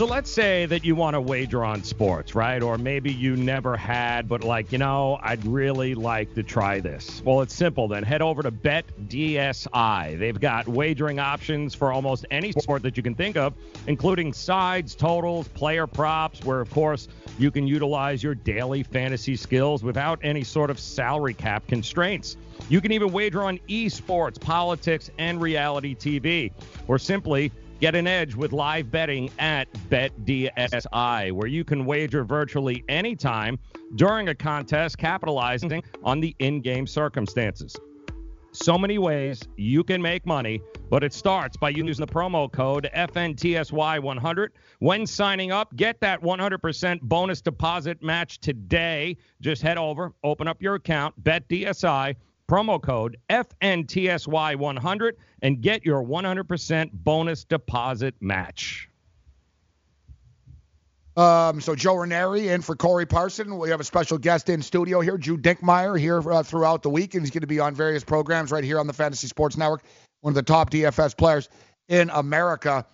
So let's say that you want to wager on sports, right? Or maybe you never had, but like, you know, I'd really like to try this. Well, it's simple then. Head over to BetDSI. They've got wagering options for almost any sport that you can think of, including sides, totals, player props, where, of course, you can utilize your daily fantasy skills without any sort of salary cap constraints. You can even wager on esports, politics, and reality TV, or simply Get an edge with live betting at BetDSI, where you can wager virtually anytime during a contest, capitalizing on the in game circumstances. So many ways you can make money, but it starts by using the promo code FNTSY100 when signing up. Get that 100% bonus deposit match today. Just head over, open up your account, BetDSI promo code FNTSY100 and get your 100% bonus deposit match. Um, so Joe Ranieri in for Corey Parson. We have a special guest in studio here, Drew Dinkmeyer, here uh, throughout the week, and he's going to be on various programs right here on the Fantasy Sports Network. One of the top DFS players in America.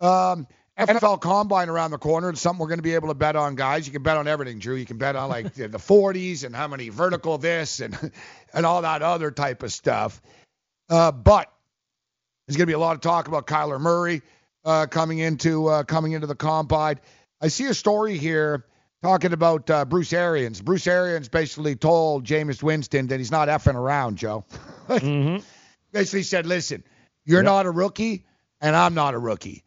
Um, NFL Combine around the corner. It's something we're going to be able to bet on, guys. You can bet on everything, Drew. You can bet on like the 40s and how many vertical this and and all that other type of stuff. Uh, but there's going to be a lot of talk about Kyler Murray uh, coming into uh, coming into the combine. I see a story here talking about uh, Bruce Arians. Bruce Arians basically told Jameis Winston that he's not effing around, Joe. mm-hmm. Basically said, listen, you're yep. not a rookie, and I'm not a rookie.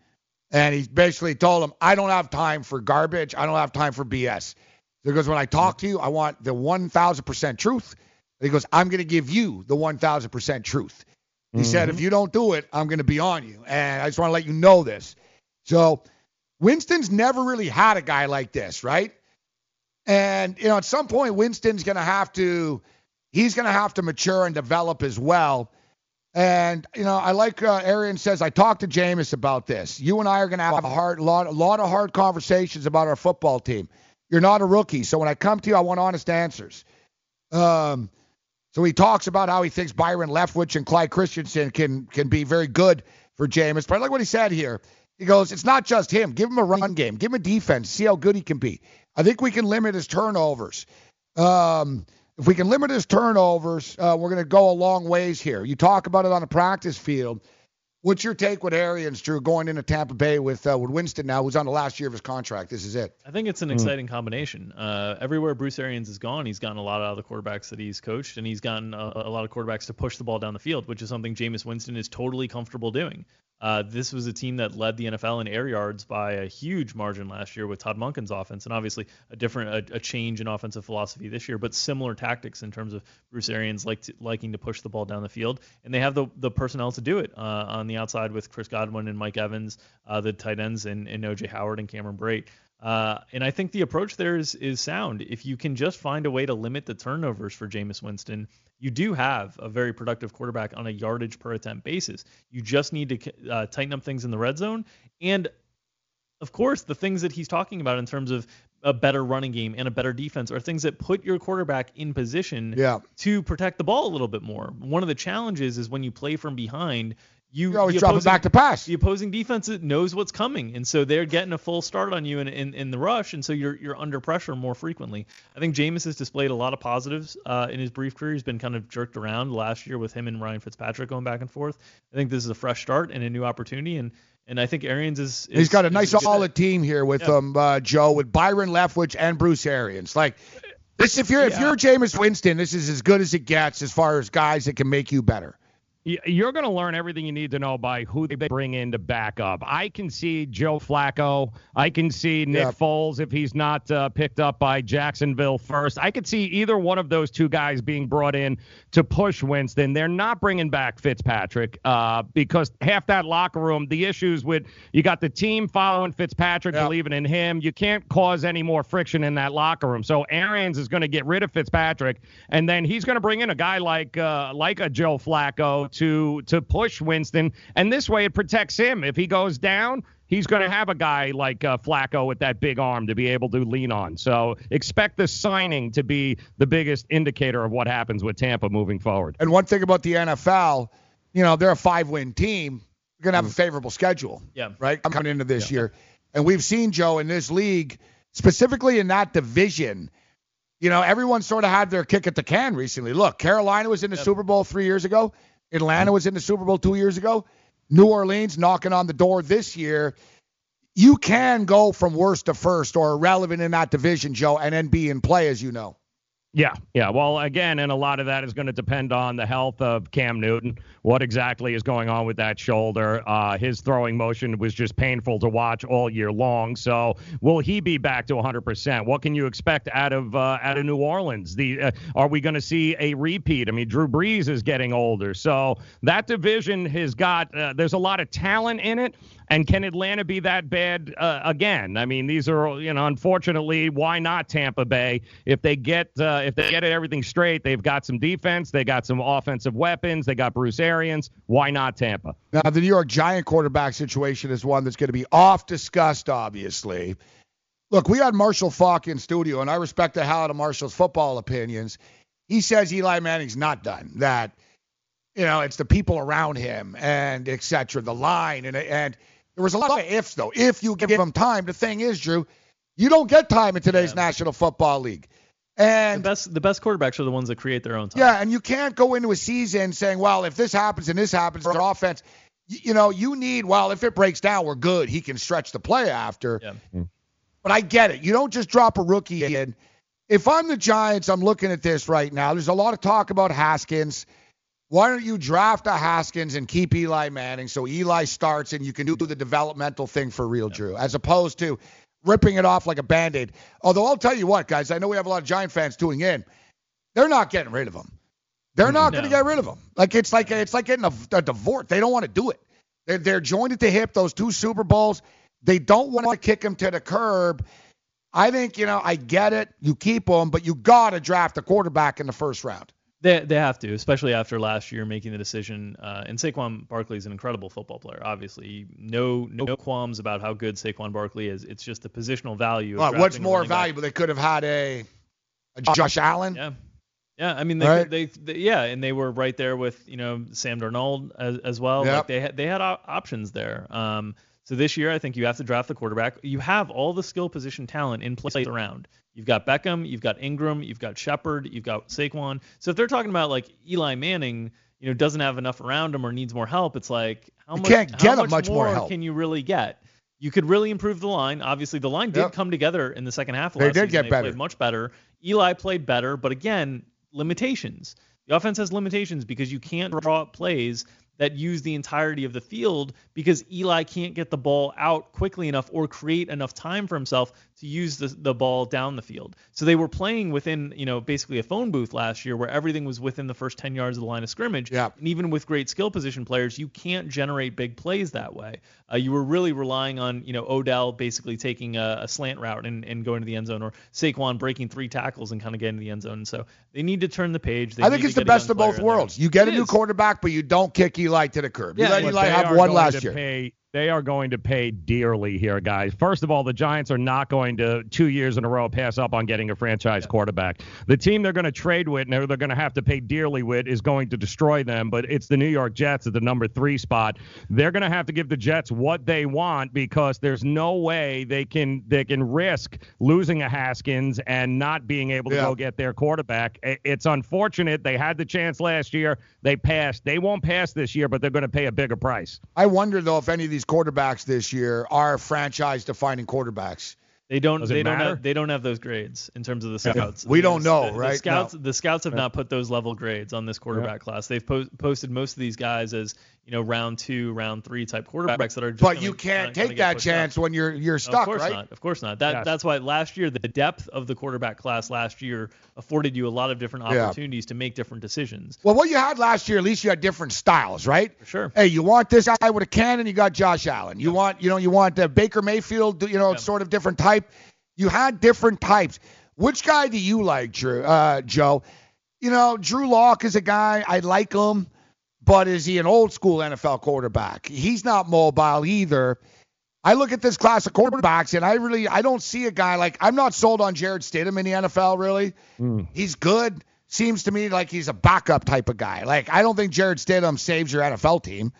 And he basically told him, I don't have time for garbage. I don't have time for BS. Because when I talk to you, I want the 1,000% truth. And he goes, I'm going to give you the 1,000% truth. He mm-hmm. said, if you don't do it, I'm going to be on you. And I just want to let you know this. So Winston's never really had a guy like this, right? And, you know, at some point, Winston's going to have to, he's going to have to mature and develop as well. And you know, I like uh, Arians says I talked to Jameis about this. You and I are going to have a hard lot, a lot of hard conversations about our football team. You're not a rookie, so when I come to you, I want honest answers. Um, so he talks about how he thinks Byron Leftwich and Clyde Christensen can can be very good for Jameis. But I like what he said here. He goes, it's not just him. Give him a run game. Give him a defense. See how good he can be. I think we can limit his turnovers. Um, if we can limit his turnovers, uh, we're going to go a long ways here. You talk about it on the practice field. What's your take with Arians, Drew, going into Tampa Bay with uh, with Winston now, who's on the last year of his contract? This is it. I think it's an mm. exciting combination. Uh, everywhere Bruce Arians has gone, he's gotten a lot out of the quarterbacks that he's coached, and he's gotten a, a lot of quarterbacks to push the ball down the field, which is something Jameis Winston is totally comfortable doing. Uh, this was a team that led the NFL in air yards by a huge margin last year with Todd Monken's offense, and obviously a different a, a change in offensive philosophy this year, but similar tactics in terms of Bruce Arians like to, liking to push the ball down the field, and they have the the personnel to do it uh, on the outside with Chris Godwin and Mike Evans, uh, the tight ends, and, and OJ Howard and Cameron Brate. Uh, and I think the approach there is is sound. If you can just find a way to limit the turnovers for Jameis Winston, you do have a very productive quarterback on a yardage per attempt basis. You just need to uh, tighten up things in the red zone, and of course, the things that he's talking about in terms of a better running game and a better defense are things that put your quarterback in position yeah. to protect the ball a little bit more. One of the challenges is when you play from behind, you You're always dropping back to pass. The opposing defense knows what's coming, and so they're getting a full start on you in, in, in the rush, and so you're you're under pressure more frequently. I think Jameis has displayed a lot of positives uh, in his brief career. He's been kind of jerked around last year with him and Ryan Fitzpatrick going back and forth. I think this is a fresh start and a new opportunity, and and I think Arians is. is He's got a nice solid team here with Yeah. um uh, Joe with Byron Leftwich and Bruce Arians. Like this, if you're if you're Jameis Winston, this is as good as it gets as far as guys that can make you better. You're going to learn everything you need to know by who they bring in to back up. I can see Joe Flacco. I can see Nick Yeah. Foles if he's not uh, picked up by Jacksonville first. I could see either one of those two guys being brought in to push Winston. They're not bringing back Fitzpatrick uh, because half that locker room, the issues with you got the team following Fitzpatrick, believing in him. You can't cause any more friction in that locker room. So Arians is going to get rid of Fitzpatrick, and then he's going to bring in a guy like uh, like a Joe Flacco to to push Winston, and this way it protects him. If he goes down, he's going to have a guy like uh, Flacco with that big arm to be able to lean on. So expect the signing to be the biggest indicator of what happens with Tampa moving forward. And one thing about the NFL, you know, they're a five-win team. You're gonna have a favorable schedule. Yeah. Right. Coming into this year, and we've seen Joe in this league, specifically in that division. You know, everyone sort of had their kick at the can recently. Look, Carolina was in the Super Bowl three years ago. Atlanta mm. was in the Super Bowl two years ago. New Orleans knocking on the door this year. You can go from worst to first or irrelevant in that division, Joe, and then be in play, as you know. Yeah, yeah. Well, again, and a lot of that is going to depend on the health of Cam Newton. What exactly is going on with that shoulder? Uh, his throwing motion was just painful to watch all year long. So, will he be back to 100%? What can you expect out of uh, out of New Orleans? The uh, are we going to see a repeat? I mean, Drew Brees is getting older, so that division has got uh, there's a lot of talent in it. And can Atlanta be that bad uh, again? I mean, these are you know, unfortunately, why not Tampa Bay? If they get uh, if they get everything straight, they've got some defense, they got some offensive weapons, they got Bruce Arians. Why not Tampa? Now, the New York Giant quarterback situation is one that's going to be off discussed, obviously. Look, we had Marshall Faulk in studio, and I respect the hell out of Marshall's football opinions. He says Eli Manning's not done. That, you know, it's the people around him and et cetera, the line. And, and there was a lot of ifs, though. If you give him time, the thing is, Drew, you don't get time in today's National Football League. And the best the best quarterbacks are the ones that create their own time. yeah, and you can't go into a season saying, well, if this happens and this happens, for offense, y- you know, you need, well, if it breaks down, we're good. He can stretch the play after. Yeah. Hmm. But I get it. You don't just drop a rookie in. If I'm the Giants, I'm looking at this right now. There's a lot of talk about Haskins. Why don't you draft a Haskins and keep Eli Manning so Eli starts and you can do the developmental thing for real, Drew, as opposed to ripping it off like a band aid. Although I'll tell you what, guys, I know we have a lot of Giant fans tuning in. They're not getting rid of him. They're not going to get rid of him. Like it's like it's like getting a, a divorce. They don't want to do it. They're, they're joined at the hip. Those two Super Bowls. They don't want to kick him to the curb. I think you know. I get it. You keep him, but you got to draft a quarterback in the first round. They they have to, especially after last year making the decision. Uh, and Saquon Barkley is an incredible football player. Obviously, no no qualms about how good Saquon Barkley is. It's just the positional value. Of Well, what's more running back. valuable? They could have had a, a Josh Allen. Yeah. Yeah, I mean, they, Right. they, they, yeah, and they were right there with you know Sam Darnold as, as well. Yep. Like they had they had op- options there. Um, so this year, I think you have to draft the quarterback. You have all the skill position talent in place around. You've got Beckham, you've got Ingram, you've got Shepard, you've got Saquon. So if they're talking about like Eli Manning, you know, doesn't have enough around him or needs more help, it's like how You much can't get him much, much more help. can you really get? You could really improve the line. Obviously, the line did Yep. come together in the second half. Of They last did season. get they better. Played much better. Eli played better, but again, limitations. The offense has limitations because you can't draw up plays that use the entirety of the field because Eli can't get the ball out quickly enough or create enough time for himself to use the, the ball down the field. So they were playing within, you know, basically a phone booth last year where everything was within the first 10 yards of the line of scrimmage. Yeah. And even with great skill position players, you can't generate big plays that way. Uh, you were really relying on, you know, Odell basically taking a, a slant route and, and going to the end zone or Saquon breaking three tackles and kind of getting to the end zone. So they need to turn the page. They I think it's the best of both worlds. You get It a new is. quarterback, but you don't kick Eli to the curb. You Yeah, let but Eli have one last year. Pay, they are going to pay dearly here, guys. First of all, the Giants are not going to two years in a row pass up on getting a franchise quarterback. The team they're going to trade with, and they're going to have to pay dearly with, is going to destroy them. But it's the New York Jets at the number three spot. They're going to have to give the Jets what they want because there's no way they can they can risk losing a Haskins and not being able to Yeah. go get their quarterback. It's unfortunate. They had the chance last year. They passed. They won't pass this year, but they're going to pay a bigger price. I wonder though if any of these quarterbacks this year are franchise-defining quarterbacks. They don't. Does it They don't matter? have. They don't have those grades in terms of the Yeah. scouts. We don't know, The- the right? scouts. No. The scouts have Yeah. not put those level grades on this quarterback class. They've po- posted most of these guys as you know round two, round three type quarterbacks that are. Just But gonna you can't kinda take get that pushed up. chance when you're you're No, stuck, of course right? not. Of course not. That Yes. that's why last year the depth of the quarterback class last year afforded you a lot of different Yeah. opportunities to make different decisions. Well, what you had last year, at least you had different styles, right? For sure. Hey, you want this guy with a cannon, you got Josh Allen. You want, you know, you want uh, Baker Mayfield, you know, sort of different type. You had different types. Which guy do you like, Drew, uh, Joe? You know, Drew Lock is a guy I like him, but is he an old school NFL quarterback? He's not mobile either. I look at this class of quarterbacks and I really I don't see a guy like I'm not sold on Jarrett Stidham in the NFL really. He's good. Seems to me like he's a backup type of guy. Like I don't think Jarrett Stidham saves your NFL team.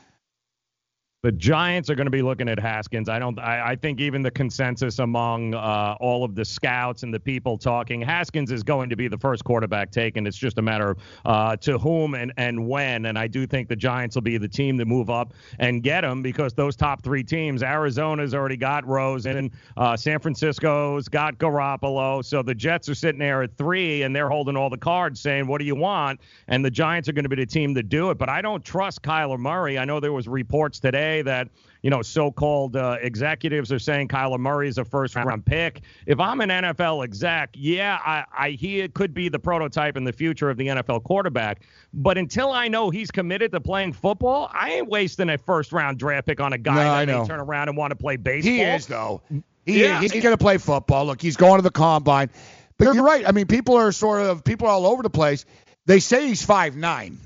The Giants are going to be looking at Haskins. I don't. I, I think even the consensus among uh, all of the scouts and the people talking, Haskins is going to be the first quarterback taken. It's just a matter of uh, to whom and and when. And I do think the Giants will be the team to move up and get him because those top three teams, Arizona's already got Rosen, uh, San Francisco's got Garoppolo. So the Jets are sitting there at three and they're holding all the cards, saying, "What do you want?" And the Giants are going to be the team to do it. But I don't trust Kyler Murray. I know there was reports today that you know so-called uh, executives are saying Kyler Murray is a first-round pick. If I'm an NFL exec, yeah, I, I he could be the prototype in the future of the NFL quarterback. But until I know he's committed to playing football, I ain't wasting a first-round draft pick on a guy No, that I may know. turn around and want to play baseball. He is though. He Yeah. he's going to play football. Look, he's going to the combine. But you're right. I mean, people are sort of people are all over the place. They say he's five nine.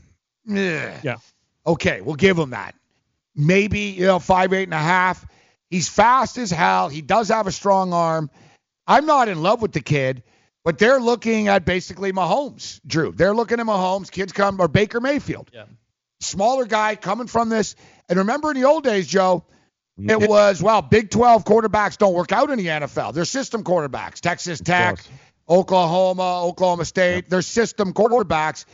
Yeah. Okay, we'll give him that. Maybe you know five eight and a half. He's fast as hell. He does have a strong arm. I'm not in love with the kid, but they're looking at basically Mahomes, Drew. They're looking at Mahomes. Kids come or Baker Mayfield. Yeah. Smaller guy coming from this. And remember in the old days, Joe, it was, well, Big 12 quarterbacks don't work out in the NFL. They're system quarterbacks. Texas Tech, Oklahoma, Oklahoma State, they're system quarterbacks.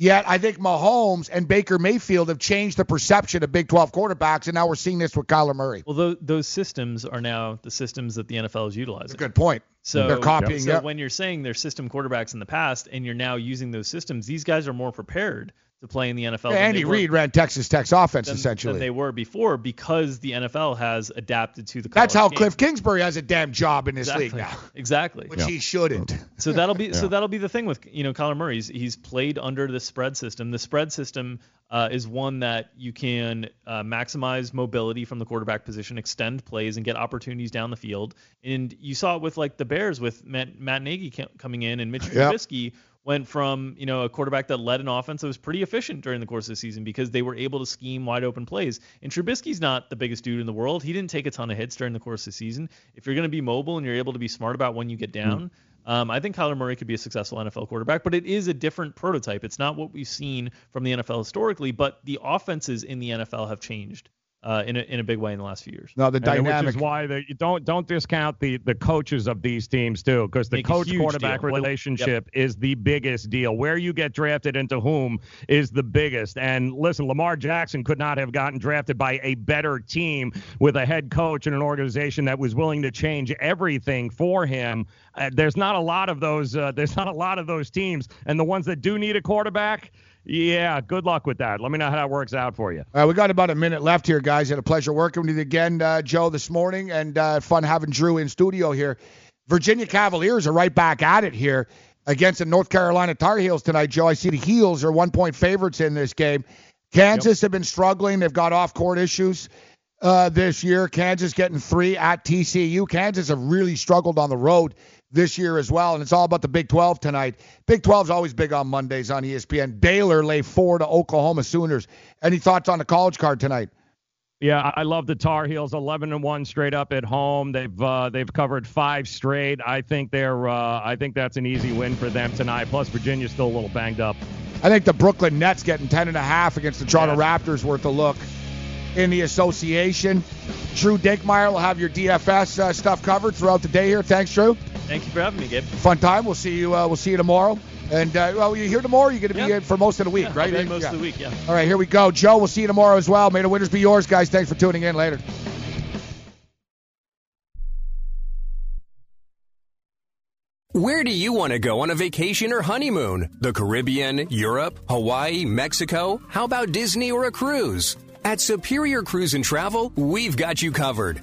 Yet I think Mahomes and Baker Mayfield have changed the perception of Big 12 quarterbacks, and now we're seeing this with Kyler Murray. Well, those, those systems are now the systems that the NFL is utilizing. Good point. So they're copying. So yep. when you're saying they're system quarterbacks in the past, and you're now using those systems, these guys are more prepared to play in the NFL. Yeah, Andy Reid ran Texas Tech's offense than, essentially. than they were before because the NFL has adapted to the. That's how game. Cliff Kingsbury has a damn job in this exactly. league now, Exactly. which he shouldn't. So that'll be so that'll be the thing with you know Kyler Murray. He's, he's played under the spread system. The spread system uh, is one that you can uh, maximize mobility from the quarterback position, extend plays, and get opportunities down the field. And you saw it with like the Bears with Matt, Matt Nagy coming in and Mitch Yep. Trubisky went from you know a quarterback that led an offense that was pretty efficient during the course of the season because they were able to scheme wide open plays. And Trubisky's not the biggest dude in the world. He didn't take a ton of hits during the course of the season. If you're going to be mobile and you're able to be smart about when you get down. Um, I think Kyler Murray could be a successful NFL quarterback, but it is a different prototype. It's not what we've seen from the NFL historically, but the offenses in the NFL have changed uh, in a in a big way in the last few years. No, the And dynamic. Which is why don't don't discount the the coaches of these teams too, because the coach quarterback deal. relationship is the biggest deal. Where you get drafted into whom is the biggest. And listen, Lamar Jackson could not have gotten drafted by a better team with a head coach and an organization that was willing to change everything for him. Uh, there's not a lot of those. Uh, there's not a lot of those teams, and the ones that do need a quarterback yeah, good luck with that. Let me know how that works out for you. All right, we got about a minute left here, guys. Had a pleasure working with you again, uh, Joe, this morning, and uh, fun having Drew in studio here. Virginia Cavaliers are right back at it here against the North Carolina Tar Heels tonight, Joe. I see the Heels are one point favorites in this game. Kansas yep. have been struggling. They've got off court issues uh, this year. Kansas getting three at TCU. Kansas have really struggled on the road this year as well, and it's all about the Big 12 tonight. Big 12 is always big on Mondays on ESPN. Baylor lay four to Oklahoma Sooners. Any thoughts on the college card tonight? Yeah, I love the Tar Heels, 11 and one straight up at home. They've uh, they've covered five straight. I think they're uh, I think that's an easy win for them tonight. Plus Virginia's still a little banged up. I think the Brooklyn Nets getting 10 and a half against the Toronto yeah. Raptors worth a look in the association. Drew Dinkmeyer will have your DFS uh, stuff covered throughout the day here. Thanks, Drew. Thank you for having me, Gabe. Fun time. We'll see you. Uh, we'll see you tomorrow. And uh, well, you're here tomorrow. You're going to be yep. for most of the week, yeah, right? most yeah. of the week, yeah. All right, here we go. Joe, we'll see you tomorrow as well. May the winners be yours, guys. Thanks for tuning in. Later. Where do you want to go on a vacation or honeymoon? The Caribbean, Europe, Hawaii, Mexico? How about Disney or a cruise? At Superior Cruise and Travel, we've got you covered.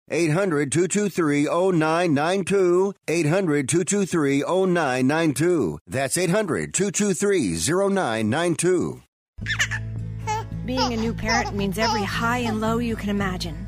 800 223 0992. 800 223 0992. That's 800 223 0992. Being a new parent means every high and low you can imagine.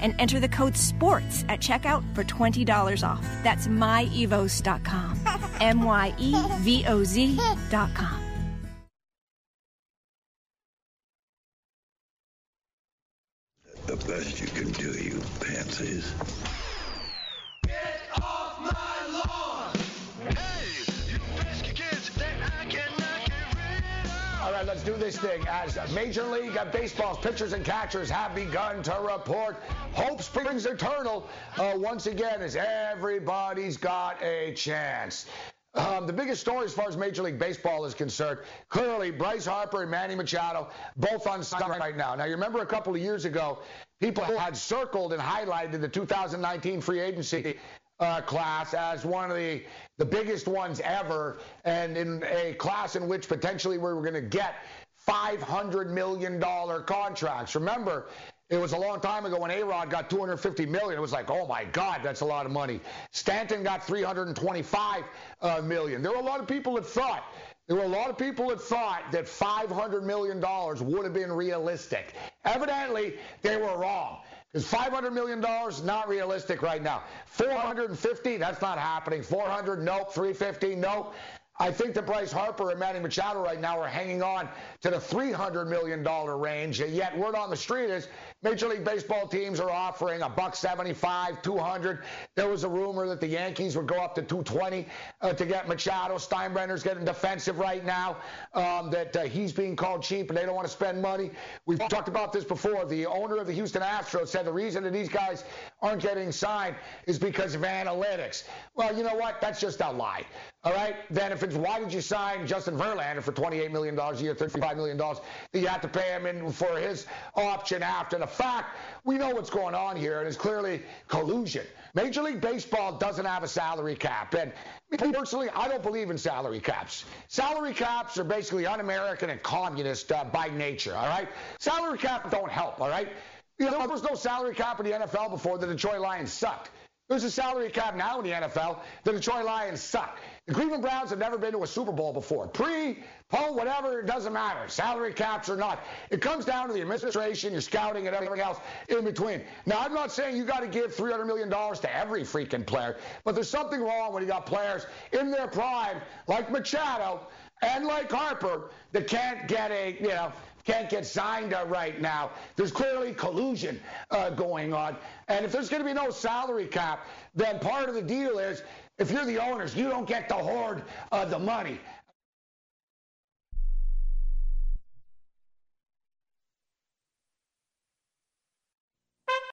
and enter the code SPORTS at checkout for $20 off. That's myevoz.com. M Y E V O Z.com. The best you can do, you pansies. Get off my lawn! Right, let's do this thing. As Major League Baseball's pitchers and catchers have begun to report, hope springs eternal uh, once again as everybody's got a chance. Um, the biggest story as far as Major League Baseball is concerned, clearly Bryce Harper and Manny Machado both on sign right now. Now, you remember a couple of years ago, people had circled and highlighted the 2019 free agency uh, class as one of the, the biggest ones ever, and in a class in which potentially we were going to get 500 million dollar contracts. Remember, it was a long time ago when A-Rod got 250 million. It was like, oh my God, that's a lot of money. Stanton got 325 uh, million. There were a lot of people that thought there were a lot of people that thought that $500 million would have been realistic. Evidently, they were wrong. Because $500 million not realistic right now. 450, that's not happening. 400, nope. 350, nope. I think that Bryce Harper and Manny Machado right now are hanging on to the $300 million range. Yet word on the street is Major League Baseball teams are offering a buck 75, 200. There was a rumor that the Yankees would go up to 220 uh, to get Machado. Steinbrenner's getting defensive right now. Um, that uh, he's being called cheap and they don't want to spend money. We've talked about this before. The owner of the Houston Astros said the reason that these guys aren't getting signed is because of analytics. Well, you know what? That's just a lie. All right. Then if it's why did you sign Justin Verlander for 28 million dollars a year, 35 million dollars that you have to pay him in for his option after the fact? We know what's going on here, and it's clearly collusion. Major League Baseball doesn't have a salary cap, and personally, I don't believe in salary caps. Salary caps are basically un-American and communist uh, by nature. All right. Salary cap don't help. All right. You know, there was no salary cap in the NFL before the Detroit Lions sucked. There's a salary cap now in the NFL. The Detroit Lions suck. The Cleveland Browns have never been to a Super Bowl before. Pre, po, whatever, it doesn't matter. Salary caps or not. It comes down to the administration, your scouting, and everything else in between. Now, I'm not saying you got to give $300 million to every freaking player, but there's something wrong when you got players in their prime, like Machado and like Harper, that can't get a, you know, can't get signed right now. There's clearly collusion uh, going on. And if there's going to be no salary cap, then part of the deal is if you're the owners, you don't get to hoard uh, the money.